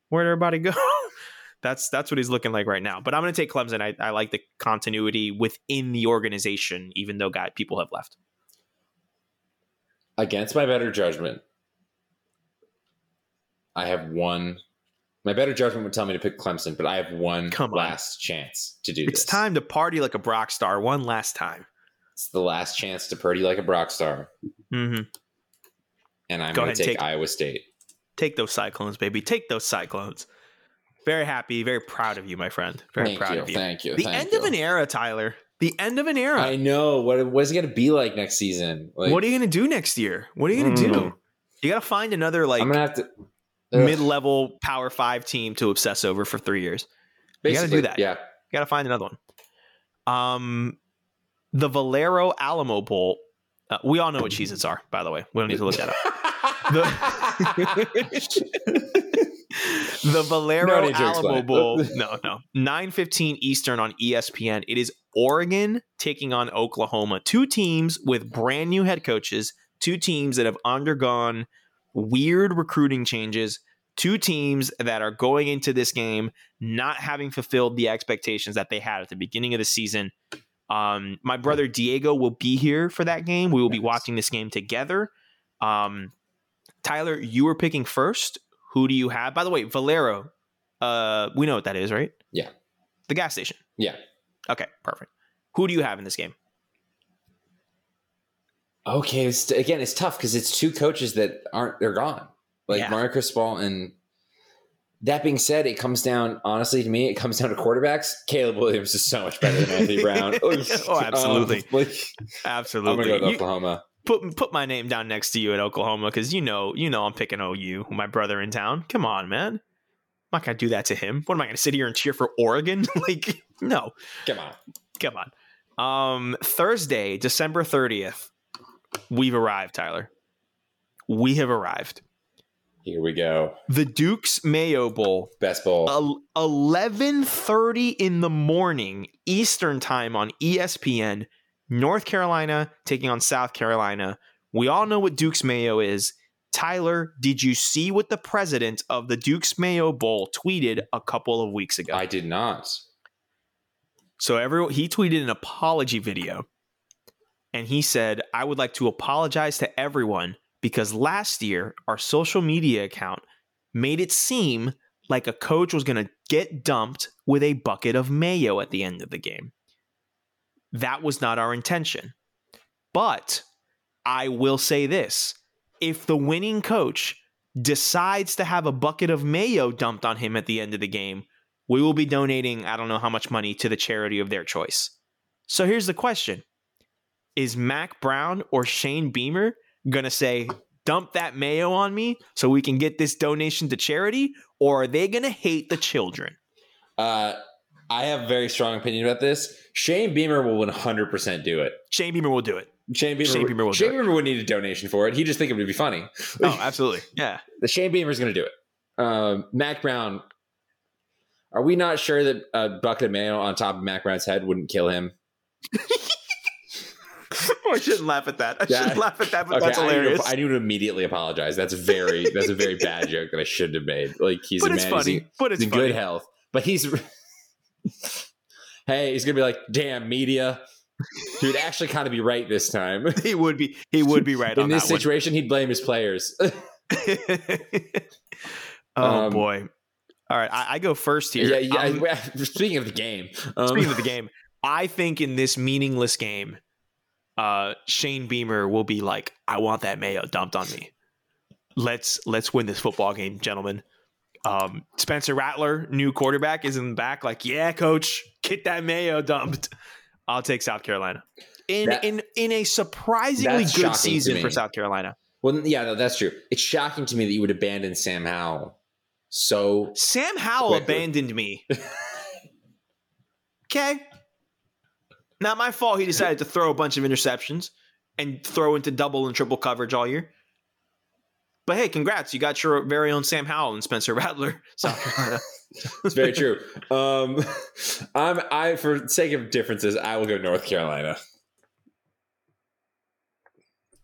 "Where'd everybody go?" that's that's what he's looking like right now. But I'm going to take Clemson. I, I like the continuity within the organization, even though guy people have left. against my better judgment, I have one. My better judgment would tell me to pick Clemson, but I have one Come on. last chance to do It's this. It's time to party like a Brock star one last time. It's the last chance to purdy like a Brock star, hmm and I'm Go going to take take. Iowa State. Take those Cyclones, baby. Take those Cyclones. Very happy, very proud of you, my friend. Very Thank proud you, of you. thank you, The thank end you. of an era, Tyler. The end of an era. I know what what's it going to be like next season. Like, what are you going to do next year? What are you going to do? Mm. You got to find another like I'm gonna have to Ugh. mid-level Power Five team to obsess over for three years. you gotta do that. Yeah, You got to find another one. Um, the Valero Alamo Bowl. Uh, we all know what Cheez-Its are, by the way. We don't need to look that up. The, the Valero No Alamo. Bowl. No, no. 9:15 Eastern on ESPN. It is Oregon taking on Oklahoma. Two teams with brand new head coaches, two teams that have undergone weird recruiting changes, two teams that are going into this game not having fulfilled the expectations that they had at the beginning of the season. Um, my brother Diego will be here for that game. We will be Nice. watching this game together. Um, Tyler, you were picking first. Who do you have? By the way, Valero. Uh, we know what that is, right? Yeah. The gas station. yeah. Okay, perfect. Who do you have in this game? Okay, it's, again, it's tough because it's two coaches that aren't they're gone. Like Yeah. Mario Cristobal and that being said, it comes down honestly to me, it comes down to quarterbacks. Caleb Williams is so much better than Anthony Brown. Oh, absolutely. Um, like, I'm Absolutely. gonna go with You- Oklahoma. put put my name down next to you at Oklahoma because you know you know I'm picking OU, my brother in town. Come on, man. I'm not gonna do that to him. What am I gonna sit here and cheer for Oregon? like, no, Come on. come on. Um, Thursday, December thirtieth, we've arrived, Tyler. We have arrived. Here we go. The Duke's Mayo Bowl, Best bowl. eleven thirty in the morning Eastern time on ESPN. North Carolina taking on South Carolina. We all know what Duke's Mayo is. Tyler, did you see what the president of the Duke's Mayo Bowl tweeted a couple of weeks ago? I did not. So everyone he tweeted an apology video. And he said, "I would like to apologize to everyone because last year our social media account made it seem like a coach was going to get dumped with a bucket of mayo at the end of the game. That was not our intention. But I will say this, if the winning coach decides to have a bucket of mayo dumped on him at the end of the game, we will be donating I don't know how much money to the charity of their choice. So here's the question Is Mack Brown or Shane Beamer going to say, dump that mayo on me so we can get this donation to charity? Or are they going to hate the children? Uh, I have a very strong opinion about this. Shane Beamer will 100% do it. Shane Beamer will do it. Shane Beamer, Shane Beamer will Shane do it. Beamer would need a donation for it. He just think it would be funny. Oh, absolutely. Yeah. the Shane Beamer's going to do it. Um, Mack Brown. Are we not sure that a bucket of mayo on top of Mack Brown's head wouldn't kill him? I shouldn't laugh at that. I Yeah. shouldn't laugh at that, but that's I need, to, hilarious. I need to immediately apologize. That's very that's a very bad joke that I shouldn't have made. Like he's but a man, he's funny. in- But it's he's in funny. good health, but he's hey, he's gonna be like, damn media, dude. Actually, kind of be right this time. He would be. He would be right In on this that one. situation, he'd blame his players. oh Um, boy! All right, I, I go first here. yeah, yeah. I'm- speaking of the game, um, speaking of the game, I think in this meaningless game, uh, Shane Beamer will be like, "I want that mayo dumped on me. Let's let's win this football game, gentlemen." Um, Spencer Rattler, new quarterback, is in the back. Like, yeah, coach, get that mayo dumped. I'll take South Carolina in That- in in a surprisingly good season for South Carolina. well, yeah, no, that's true. It's shocking to me that you would abandon Sam Howell. So Sam Howell Quickly. abandoned me. okay. Not my fault he decided to throw a bunch of interceptions and throw into double and triple coverage all year. But hey, congrats. You got your very own Sam Howell and Spencer Rattler, South Carolina. it's very true. Um, I'm I for sake of differences, I will go North Carolina.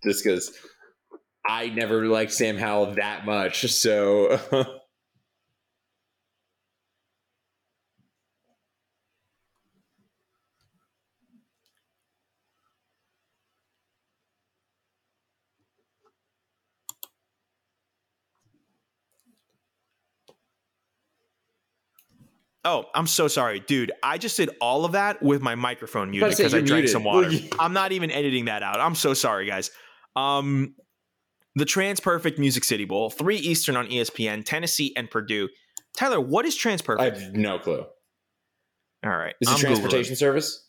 Just because I never liked Sam Howell that much, so Oh, I'm so sorry, dude. I just did all of that with my microphone muted because I you're drank muted. some water. I'm not even editing that out. I'm so sorry, guys. Um, the TransPerfect Music City Bowl, three Eastern on ESPN, Tennessee and Purdue. Tyler, what is Trans I have no clue. All right, Is it I'm Googling. transportation service?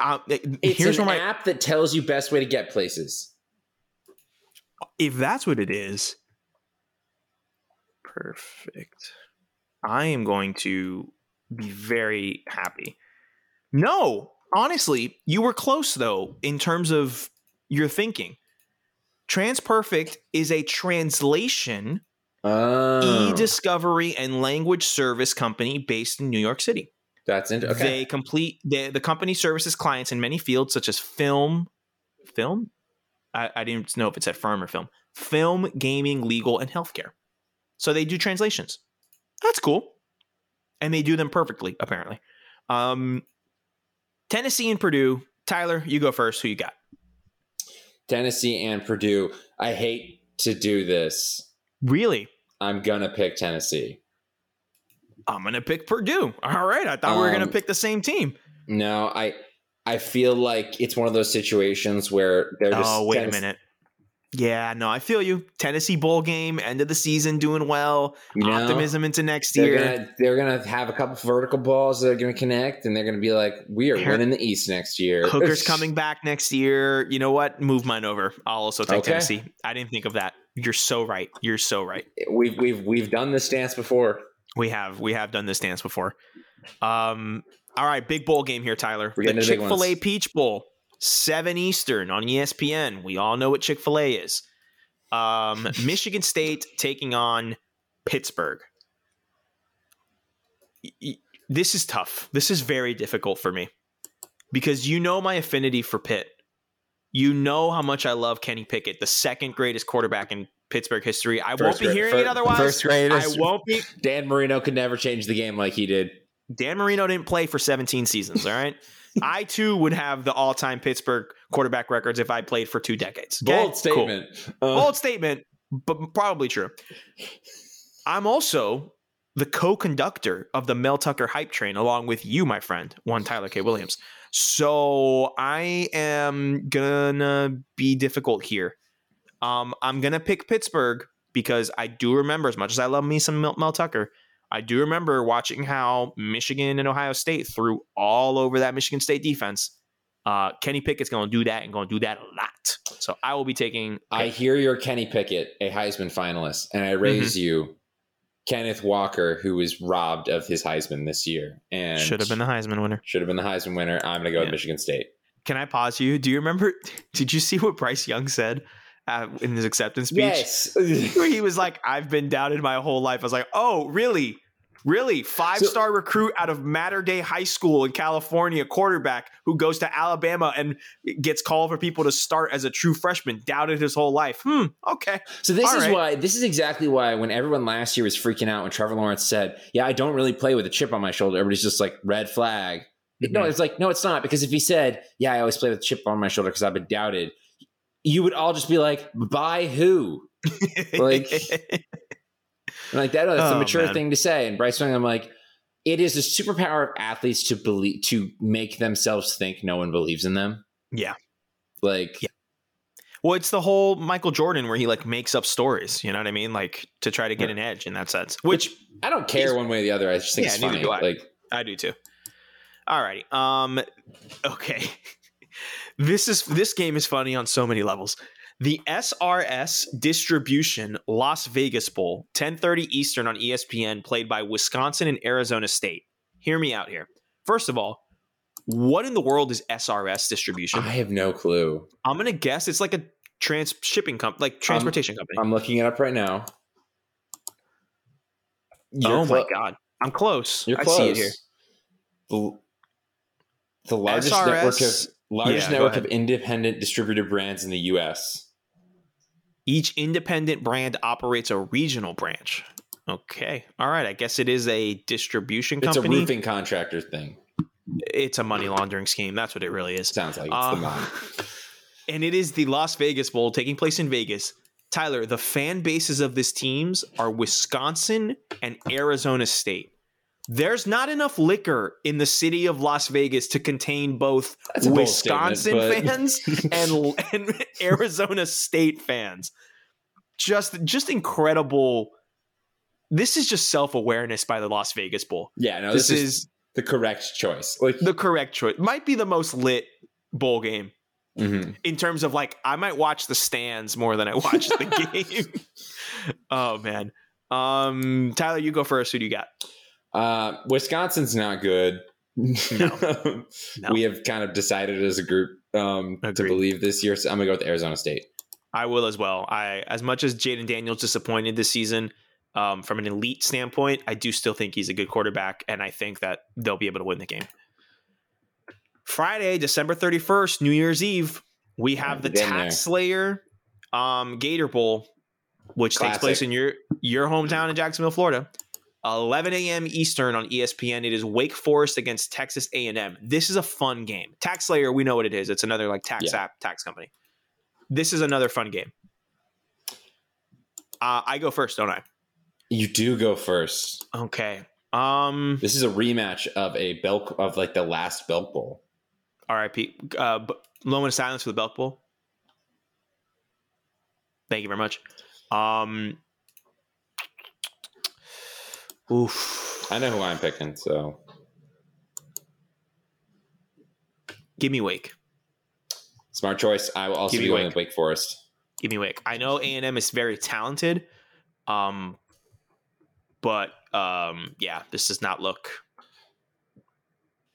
Uh, It's here's an my app that tells you best way to get places. if that's what it is. Perfect. I am going to be very happy. No, honestly, you were close though in terms of your thinking. Transperfect is a translation Oh, e-discovery and language service company based in New York City. that's int- okay. They complete they, the company services clients in many fields such as film, film. I, I didn't know if it said firm or film. Film, gaming, legal, and healthcare. So they do translations. That's cool, and they do them perfectly. Apparently, um, Tennessee and Purdue. Tyler, you go first. Who you got? Tennessee and Purdue. I hate to do this. Really? I'm gonna pick Tennessee. I'm gonna pick Purdue. All right. I thought we were gonna Um, pick the same team. No, I I feel like it's one of those situations where they're just Oh, wait a minute. Yeah, no, I feel you. Tennessee bowl game, end of the season, doing well. You know, Optimism into next They're year. gonna they're gonna have a couple vertical balls that are gonna connect, and they're gonna be like, "We are Her- winning the East next year." Hooker's coming back next year. You know what? Move mine over. I'll also take Okay. Tennessee. I didn't think of that. You're so right. You're so right. We've we've we've done this dance before. We have we have done this dance before. Um. All right, big bowl game here, Tyler. We're The getting to the big Chick Fil A. Peach Bowl, seven Eastern on ESPN. We all know what Chick Fil A is. Um, Michigan State taking on Pittsburgh. This is tough. This is very difficult for me because you know my affinity for Pitt. You know how much I love Kenny Pickett, the second greatest quarterback in Pittsburgh history. I won't be hearing fir- it otherwise. first greatest. I won't be. Dan Marino could never change the game like he did. Dan Marino didn't play for 17 seasons. All right. I too would have the all-time Pittsburgh quarterback records if I played for two decades. Okay? Bold Cool. statement. Uh, Bold statement, but probably true. I'm also the co-conductor of the Mel Tucker hype train, along with you, my friend, one Tyler K. Williams. So I am gonna be difficult here. Um, I'm gonna pick Pittsburgh because I do remember, as much as I love me some Mel, Mel Tucker, I do remember watching how Michigan and Ohio State threw all over that Michigan State defense. Uh, Kenny Pickett's going to do that and going to do that a lot. So I will be taking. I hear you're Kenny Pickett, a Heisman finalist, and I raise Mm-hmm. you Kenneth Walker, who was robbed of his Heisman this year and Should have been the Heisman winner. should have been the Heisman winner. I'm going to go with Michigan State. Can I pause you? Do you remember? Did you see what Bryce Young said uh, in his acceptance speech? Yes. Where he was like, "I've been doubted my whole life." I was like, "Oh, really? Really? Five star recruit out of Mater Dei High School in California, quarterback who goes to Alabama and gets called for people to start as a true freshman. Doubted his whole life. Hmm. Okay. So this All is right. why this is exactly why when everyone last year was freaking out when Trevor Lawrence said, "Yeah, I don't really play with a chip on my shoulder," everybody's just like red flag. No, Mhm. it's like no, it's not because if he said, "Yeah, I always play with a chip on my shoulder because I've been doubted," you would all just be like, "By who?" Like- like that, that's Oh, a mature man. thing to say. And Bryce Young, I'm like, it is a superpower of athletes to believe to make themselves think no one believes in them. Yeah. Like Yeah. Well, it's the whole Michael Jordan where he like makes up stories. You know what I mean? Like to try to get an edge in that sense. Which which I don't care one way or the other. I just think Yeah, it's funny. do I. Like I do too. Alrighty. Um okay. this is this game is funny on so many levels. The SRS Distribution Las Vegas Bowl, 10:30 Eastern on ESPN, played by Wisconsin and Arizona State. Hear me out here. First of all, what in the world is SRS Distribution? I have no clue. I'm gonna guess it's like a trans shipping company, like transportation company. I'm looking it up right now. Oh You're oh my god, I'm close. You're I close. see it here. The, the largest network of largest Yeah, network of independent distributor brands in the U.S. Each independent brand operates a regional branch. Okay. All right. I guess it is a distribution It's a roofing contractor thing. It's a money laundering scheme. That's what it really is. Sounds like it's Uh, the mom. and it is the Las Vegas Bowl taking place in Vegas. Tyler, the fan bases of this teams are Wisconsin and Arizona State. There's not enough liquor in the city of Las Vegas to contain both That's a bold Wisconsin but- fans and, and Arizona State fans. Just just incredible. This is just self-awareness by the Las Vegas Bowl. Yeah, no, this, this, is, is the correct choice. Like the correct choice. Might be the most lit bowl game mhm. in terms of like I might watch the stands more than I watch the game. oh man. Um Tyler, you go first. Who do you got? Uh, Wisconsin's not good. No. We have kind of decided as a group um, to believe this year. So I'm gonna go with Arizona State. I will as well. I as much as Jayden Daniels disappointed this season, um, from an elite standpoint, I do still think he's a good quarterback, and I think that they'll be able to win the game. Friday, December 31st, New Year's Eve, we have the. TaxSlayer um, Gator Bowl, which takes place in your your hometown in Jacksonville, Florida. 11 a.m. Eastern on ESPN. It is Wake Forest against Texas A&M. This is a fun game. TaxSlayer, we know what it is. It's another like tax Yeah. app tax company. This is another fun game. Uh, I go first, don't I? You do go first. Okay. Um. This is a rematch of a Belk of like the last Belk Bowl. R.I.P. Uh, moment of silence for the Belk Bowl. Thank you very much. Um. Oof. I know who I'm picking, so Give me Wake. smart choice. I will also Give be going Wake. with Wake Forest. Give me Wake. I know A and M is very talented, um, but um, yeah, this does not look.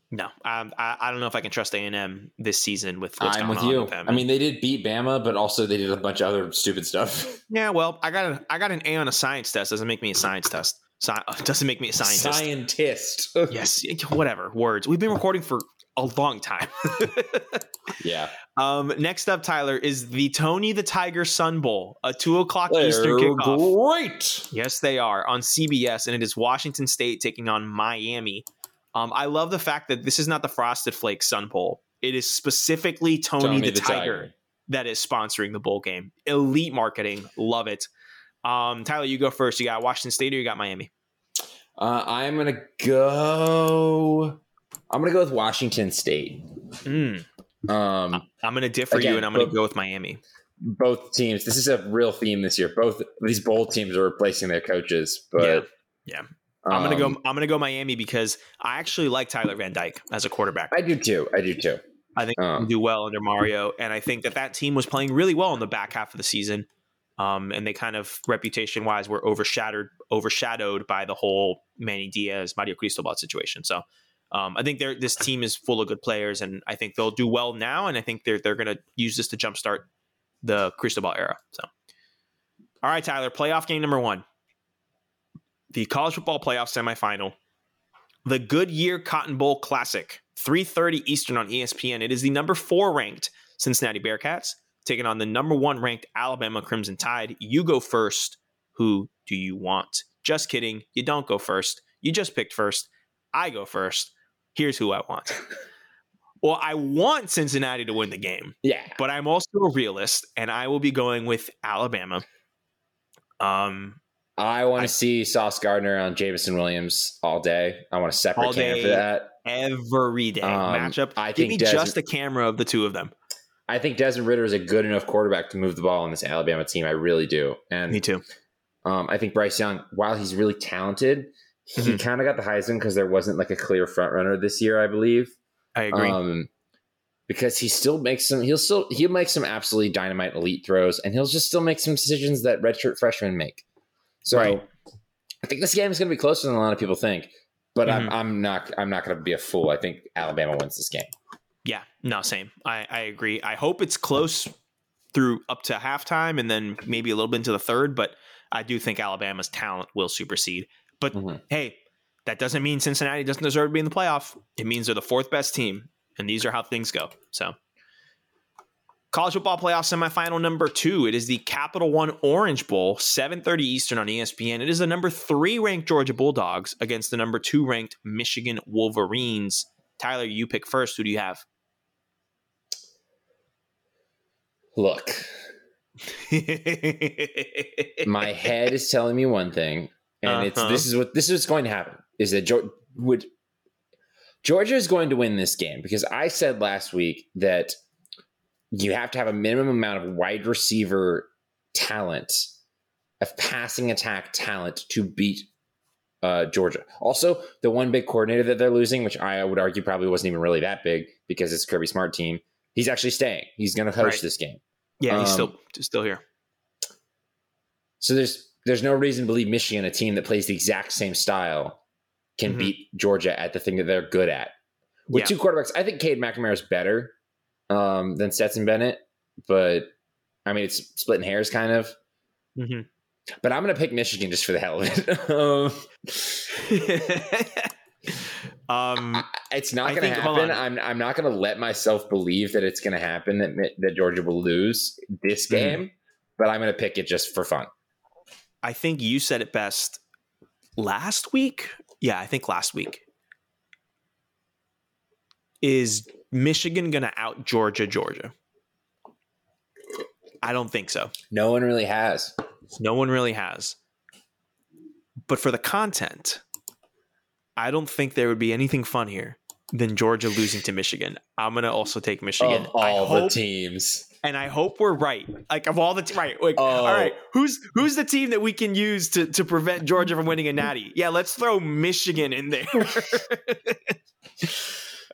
No, um, I I don't know if I can trust A and M this season with what's I'm with you. with them. I mean, they did beat Bama, but also they did a bunch of other stupid stuff. yeah, well, I got a I got an A on a science test. Doesn't make me a science test. Sci- doesn't make me a scientist. Scientist. Yes, whatever words. We've been recording for a long time. Yeah. um, next up, Tyler, is the Tony the Tiger Sun Bowl, a two o'clock Eastern kickoff. great. Yes, they are on CBS, and it is Washington State taking on Miami. Um, I love the fact that this is not the Frosted Flakes Sun Bowl. It is specifically Tony, Tony the, the Tiger, Tiger. that is sponsoring the bowl game. Elite marketing, love it. Um, Tyler, you go first. You got Washington State or you got Miami? Uh, I'm gonna go. I'm gonna go with Washington State. Mm, Um, I'm going to differ Again, you, and I'm going but- to go with Miami. both teams. This is a real theme this year. Both these bowl teams are replacing their coaches, but Yeah. I'm gonna um, go. I'm gonna go Miami because I actually like Tyler Van Dyke as a quarterback. I do too. I do too. I think he Um, can do well under Mario, and I think that that team was playing really well in the back half of the season. Um, and they kind of reputation wise were overshadowed overshadowed by the whole Manny Diaz Mario Cristobal situation. So um, I think this team is full of good players, and I think they'll do well now. And I think they're they're gonna use this to jumpstart the Cristobal era. So all right, Tyler, playoff game number one, the college football playoff semifinal, the Goodyear Cotton Bowl Classic, 3:30 Eastern on ESPN. It is the number four ranked Cincinnati Bearcats taking on the number one ranked Alabama Crimson Tide. You go first. Who do you want? Just kidding. You don't go first. You just picked first. I go first. Here's who I want. well, I want Cincinnati to win the game Yeah. but I'm also a realist, and I will be going with Alabama. Um, I want to see Sauce Gardner on Jameson Williams all day. I want a separate cam for that. every day Um, matchup. I Give think me Des- just a camera of the two of them. I think Desmond Ridder is a good enough quarterback to move the ball on this Alabama team. I really do. And Me too. Um, I think Bryce Young, while he's really talented, he Mhm. kind of got the Heisman because there wasn't like a clear front runner this year, I believe. I agree. Um, because he still makes some, he'll still he'll make some absolutely dynamite elite throws, and he'll just still make some decisions that redshirt freshmen make. So Right. I think this game is going to be closer than a lot of people think. But Mhm. I'm I'm not I'm not going to be a fool. I think Alabama wins this game. Yeah, no, same. I, I agree. I hope it's close through up to halftime and then maybe a little bit into the third, but I do think Alabama's talent will supersede. But Mhm. hey, that doesn't mean Cincinnati doesn't deserve to be in the playoff. It means they're the fourth best team, and these are how things go. So, college football playoff semifinal number two. It is the Capital One Orange Bowl, 7:30 Eastern on ESPN. It is the number three ranked Georgia Bulldogs against the number two ranked Michigan Wolverines. Tyler, you pick first. Who do you have? Look, my head is telling me one thing, and it's Uh-huh. this is what this is what's going to happen is that Georgia would Georgia is going to win this game because I said last week that you have to have a minimum amount of wide receiver talent, of passing attack talent to beat uh, Georgia. Also, the one big coordinator that they're losing, which I would argue probably wasn't even really that big because it's Kirby Smart team, he's actually staying. He's going to coach Right. this game. Yeah, he's Um, still still here. So there's there's no reason to believe Michigan, a team that plays the exact same style, can Mhm. beat Georgia at the thing that they're good at. With Yeah. two quarterbacks, I think Cade McNamara is better um, than Stetson Bennett, but I mean it's splitting hairs kind of. hmm But I'm going to pick Michigan just for the hell of it. um, um, it's not going to happen. I'm I'm not going to let myself believe that it's going to happen that that Georgia will lose this Mhm. game. But I'm going to pick it just for fun. I think you said it best last week. Yeah, I think last week. Is Michigan going to out Georgia, Georgia? I don't think so. No one really has. No one really has. But for the content, I don't think there would be anything fun here than Georgia losing to Michigan. I'm going to also take Michigan. Of all hope- the teams. and I hope we're right. Like of all the te- right, like, Oh. all right, who's who's the team that we can use to to prevent Georgia from winning a natty? Yeah, let's throw Michigan in there.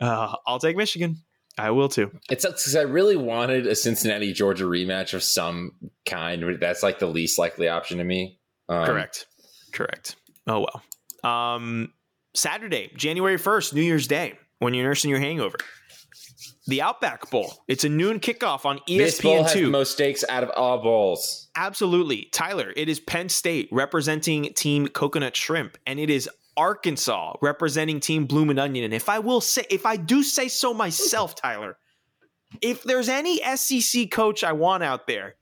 uh, I'll take Michigan. I will too. It's because I really wanted a Cincinnati Georgia rematch of some kind. That's like the least likely option to me. Um, Correct. Correct. Oh well. Um, Saturday, January first, New Year's Day, when you're nursing your hangover. The Outback Bowl. It's a noon kickoff on E This bowl ESPN has the most stakes out of all bowls. Absolutely. Tyler, it is Penn State representing Team Coconut Shrimp, and it is Arkansas representing Team Bloomin' Onion. And if I will say, if I do say so myself, Tyler, if there's any SEC coach I want out there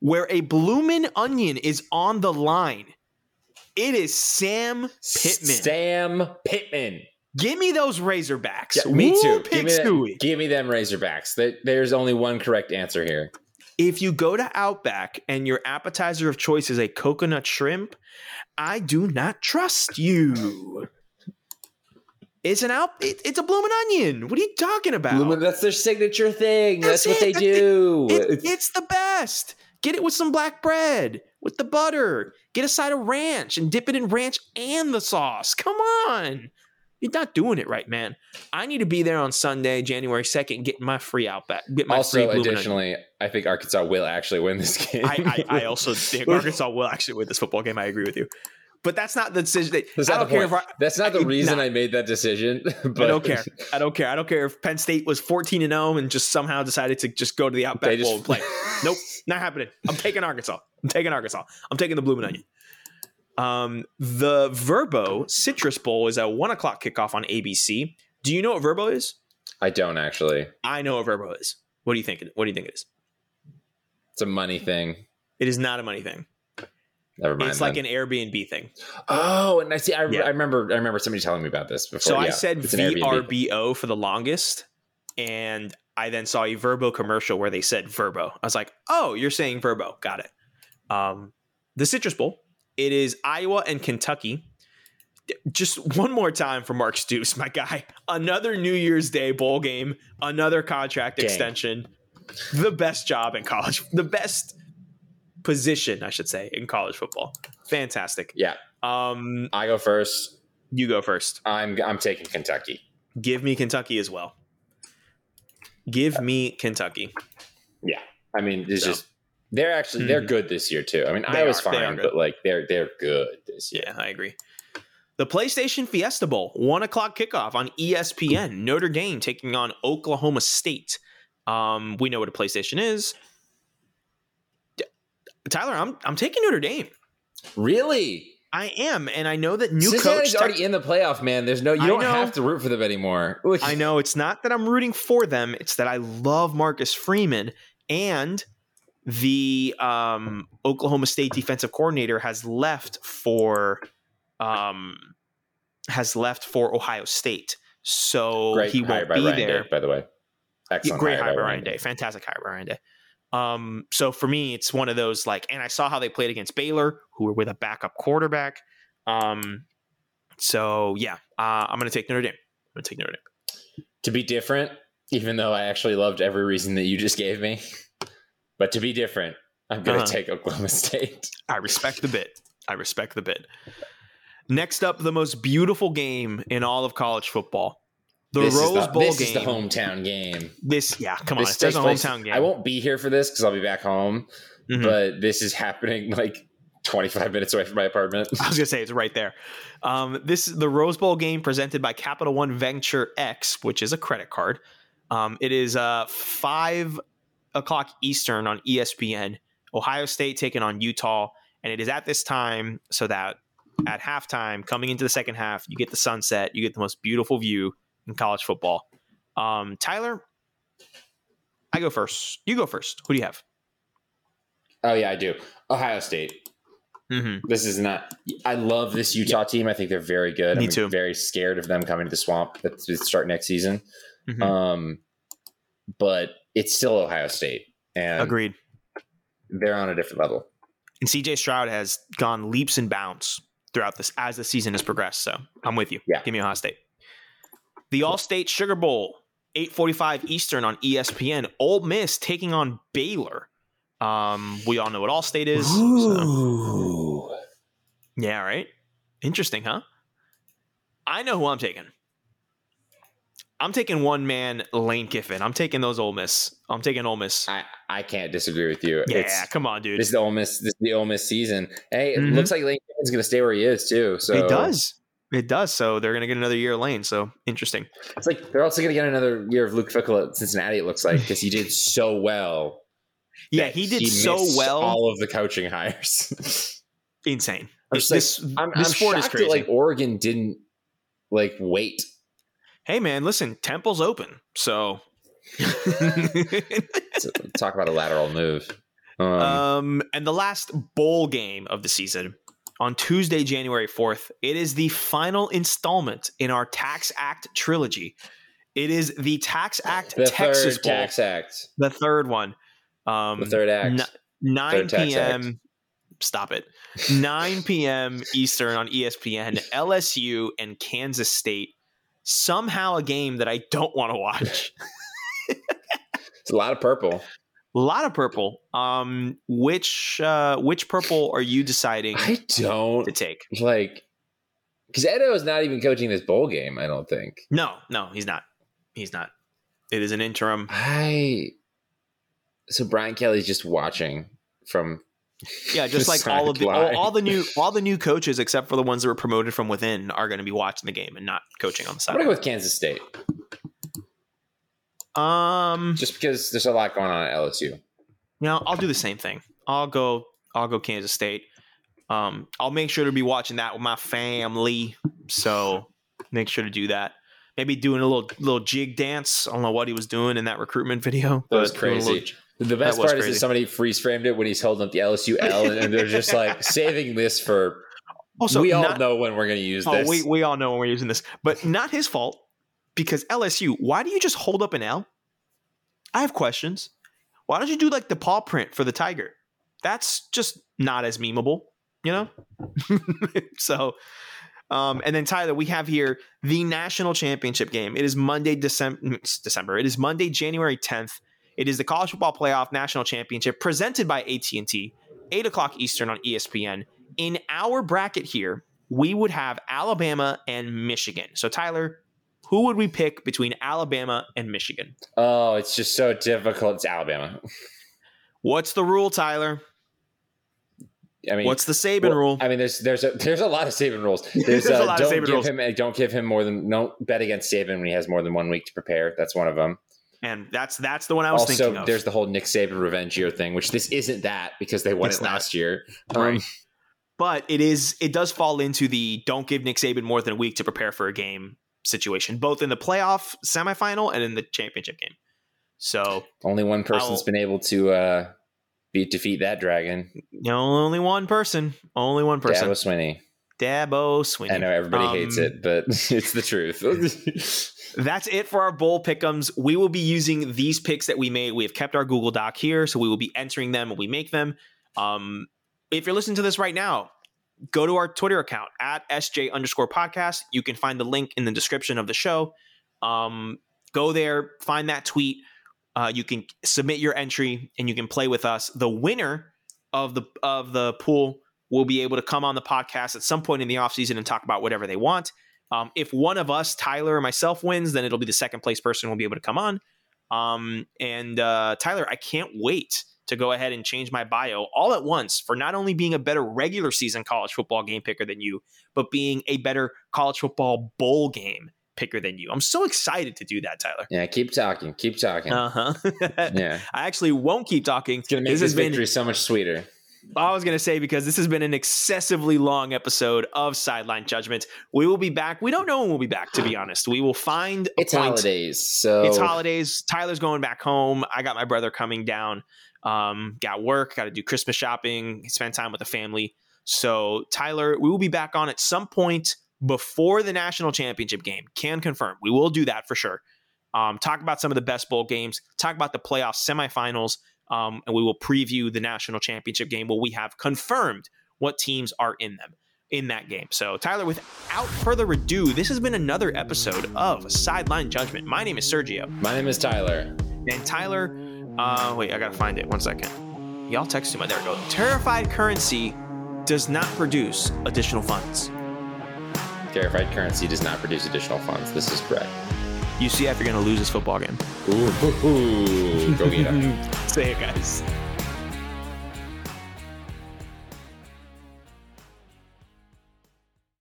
where a Bloomin' Onion is on the line, it is Sam Pittman. Sam Pittman. Give me those Razorbacks. Yeah, me Woo, too. Give me, that- give me them Razorbacks. There's only one correct answer here. If you go to Outback and your appetizer of choice is a coconut shrimp, I do not trust you. It's an out. It, it's a bloomin' onion. What are you talking about? Bloomin', that's their signature thing. That's, That's what they it. do. It- it's the best. Get it with some black bread, with the butter. Get a side of ranch and dip it in ranch and the sauce. Come on. You're not doing it right, man. I need to be there on Sunday, January 2nd, getting my free Outback. Get my free also, Bloomin' Onion. additionally, I think Arkansas will actually win this game. I, I, I also think Arkansas will actually win this football game. I agree with you. But that's not the decision. That, That's I not don't the care. I, That's not the I- reason nah. I made that decision. But I don't care. I don't care. I don't care if Penn State was 14 and 0 and just somehow decided to just go to the Outback just- Bowl and play. nope, not happening. I'm taking Arkansas. I'm taking Arkansas. I'm taking the Bloomin' Onion. Um, the Verbo Citrus Bowl is a one o'clock kickoff on ABC. Do you know what Verbo is? I don't actually. I know what Verbo is. What do you think? What do you think it is? It's a money thing. It is not a money thing. Never mind. It's like an Airbnb thing. oh, and I see. I, Yeah. I remember. I remember somebody telling me about this before. So I said. VRBO for the longest, and I then saw a Verbo commercial where they said Verbo. I was like, "Oh, you're saying Verbo? Got it." Um, the Citrus Bowl. It is Iowa and Kentucky. Just one more time for Mark Stoops, my guy. Another New Year's Day bowl game. Another contract Game. extension. The best job in college. The best position, I should say, in college football. Fantastic. Yeah, Um, I go first. you go first. I'm. I'm taking Kentucky. Give me Kentucky as well. Give me Kentucky. Yeah, I mean, it's So. just they're actually they're Mhm. good this year too. I mean, They Iowa's are. Fine, but like they're they're good this year. Yeah, I agree. The PlayStation Fiesta Bowl, one o'clock kickoff on ESPN. Notre Dame taking on Oklahoma State. Um, we know what a PlayStation is. Tyler, I'm I'm taking Notre Dame. Really? I am, and I know that new Cincinnati's coach. already in the playoff, man. There's no you I don't know. have to root for them anymore. Which- I know it's not that I'm rooting for them; it's that I love Marcus Freeman and the um, Oklahoma State defensive coordinator has left for um, has left for Ohio State, so Great he won't be there. Day, by the way. Yeah, Excellent great hire by Ryan Day, fantastic hire by Ryan Day. Um, so for me, it's one of those like, and I saw how they played against Baylor, who were with a backup quarterback. Um, so yeah, uh, I'm gonna take Notre Dame. I'm gonna take Notre Dame. To be different, even though I actually loved every reason that you just gave me, but to be different, I'm going to Uh-huh. take Oklahoma State. I respect the bit. I respect the bit. Next up, the most beautiful game in all of college football. The this Rose is the, Bowl this game. is the hometown game. This, yeah, come on. This there's a hometown game. I won't be here for this because I'll be back home, Mhm. but this is happening like 25 minutes away from my apartment. I was gonna say it's right there. Um, this is the Rose Bowl game presented by Capital One Venture X, which is a credit card. Um, it is uh, five o'clock Eastern on ESPN. Ohio State taking on Utah, and it is at this time so that at halftime, coming into the second half, you get the sunset, you get the most beautiful view in college football. Um, Tyler, I go first. You go first. Who do you have? Oh yeah, I do. Ohio State. Mm-hmm. This is not. I love this Utah team. I think they're very good. Me I'm too. Very scared of them coming to the swamp at the start next season. Mhm. Um, but it's still Ohio State, and Agreed. they're on a different level. And CJ Stroud has gone leaps and bounds throughout this as the season has progressed. So I'm with you. Yeah. Give me Ohio State. The Allstate Sugar Bowl, 8:45 Eastern on ESPN. Ole Miss taking on Baylor. Um, we all know what Allstate is. so- yeah, right. Interesting, huh? I know who I'm taking. I'm taking one man Lane Kiffin. I'm taking those Ole Miss. I'm taking Ole Miss. I I can't disagree with you. yeah, It's, come on, dude. this is the Ole Miss. This is the Ole Miss season. Hey, it Mhm. looks like Lane Kiffin's going to stay where he is too. So it does. It does. So they're gonna get another year of Lane. So interesting. It's like they're also going to get another year of Luke Fickell at Cincinnati. It looks like because he did so well. Yeah, he did so well. All of the coaching hires. insane. I'm this like, I'm, this I'm sport is crazy. that like Oregon didn't like wait. hey man, listen, Temple's open, so to talk about a lateral move. Um, Um, and the last bowl game of the season on Tuesday, January 4th, it is the final installment in our TaxAct trilogy. It is the TaxAct the Texas third Bowl, tax act. the third one. Um, The third act. n- 9 Third p.m. act. Stop it. 9 p.m. Eastern on ESPN, LSU and Kansas State. Somehow a game that I don't want to watch. It's a lot of purple. A lot of purple. Um, which uh, which purple are you deciding I don't to take? like because Edo is not even coaching this bowl game. I don't think. No, no, he's not. He's not. It is an interim. I so Brian Kelly's just watching from Yeah, just like all of the all, all the new all the new coaches, except for the ones that were promoted from within, are going to be watching the game and not coaching on the I'm gonna go with Kansas State Um, just because there's a lot going on at LSU. you know, I'll do the same thing. I'll go. I'll go Kansas State. Um, I'll make sure to be watching that with my family. So make sure to do that. Maybe doing a little little jig dance. I don't know what he was doing in that recruitment video. That was a little- crazy. The best part is that somebody freeze framed it when he's holding up the LSU L, and they're just like saving this for. Also, we all not- know when we're going to use Oh, this. we we all know when we're using this, but not his fault because LSU. Why do you just hold up an L? I have questions. Why don't you do like the paw print for the tiger? That's just not as memeable, you know. so, um, and then Tyler, we have here the national championship game. It is Monday, December. December. It is Monday, January tenth. It is the college football playoff national championship presented by AT and T, eight o'clock Eastern on ESPN. In our bracket here, we would have Alabama and Michigan. So, Tyler, who would we pick between Alabama and Michigan? oh, it's just so difficult. It's Alabama. What's the rule, Tyler? I mean, What's the Saban well, rule? I mean, there's there's a there's a lot of Saban rules. There's, There's a uh, lot don't Saban give rules. him don't give him more than don't bet against Saban when he has more than one week to prepare. That's one of them. and that's that's the one I was also, thinking of. there's the whole Nick Saban revenge year thing, which this isn't that because they won It's it not. last year. Um, Right. but it is it does fall into the don't give Nick Saban more than a week to prepare for a game situation, both in the playoff semifinal and in the championship game. So Only one person's I'll- been able to uh, beat defeat that dragon. know, only one person, only one person, Dabo Swinney. Dabo Swinney. I know everybody Um, hates it, but it's the truth. That's it for our bowl pickums. We will be using these picks that we made. We have kept our Google Doc here, so we will be entering them when we make them. Um, if you're listening to this right now, go to our Twitter account at SJ underscore podcast. You can find the link in the description of the show. Um, go there, find that tweet. Uh, you can submit your entry and you can play with us. The winner of the of the pool will be able to come on the podcast at some point in the offseason and talk about whatever they want. Um, if one of us, Tyler or myself, wins, then it'll be the second place person will be able to come on. Um, and uh, Tyler, I can't wait to go ahead and change my bio all at once for not only being a better regular season college football game picker than you, but being a better college football bowl game picker than you. I'm so excited to do that, Tyler. yeah, keep talking. Keep talking. Uh huh. yeah. I actually won't keep talking. It's to make This this, has been- victory so much sweeter. I was going to say because this has been an excessively long episode of Sideline Judgment. We will be back. We don't know when we'll be back, to be honest. We will find a It's point. holidays, so It's holidays. Tyler's going back home. I got my brother coming down. Um, got work. Got to do Christmas shopping. Spend time with the family. So Tyler, we will be back on at some point before the national championship game. Can confirm. We will do that for sure. Um, talk about some of the best bowl games. Talk about the playoff semifinals. Um, and we will preview the national championship game where we have confirmed what teams are in them in that game. So, Tyler, without further ado, this has been another episode of Sideline Judgment. My name is Sergio. my name is Tyler. And Tyler, uh, wait, I gotta find it. One second. Y'all text him. There we go. Terrified currency does not produce additional funds. Terrified currency does not produce additional funds. This is correct. UCF, you're gonna lose this football game. Ooh, hoo, hoo. go get. Say it, guys.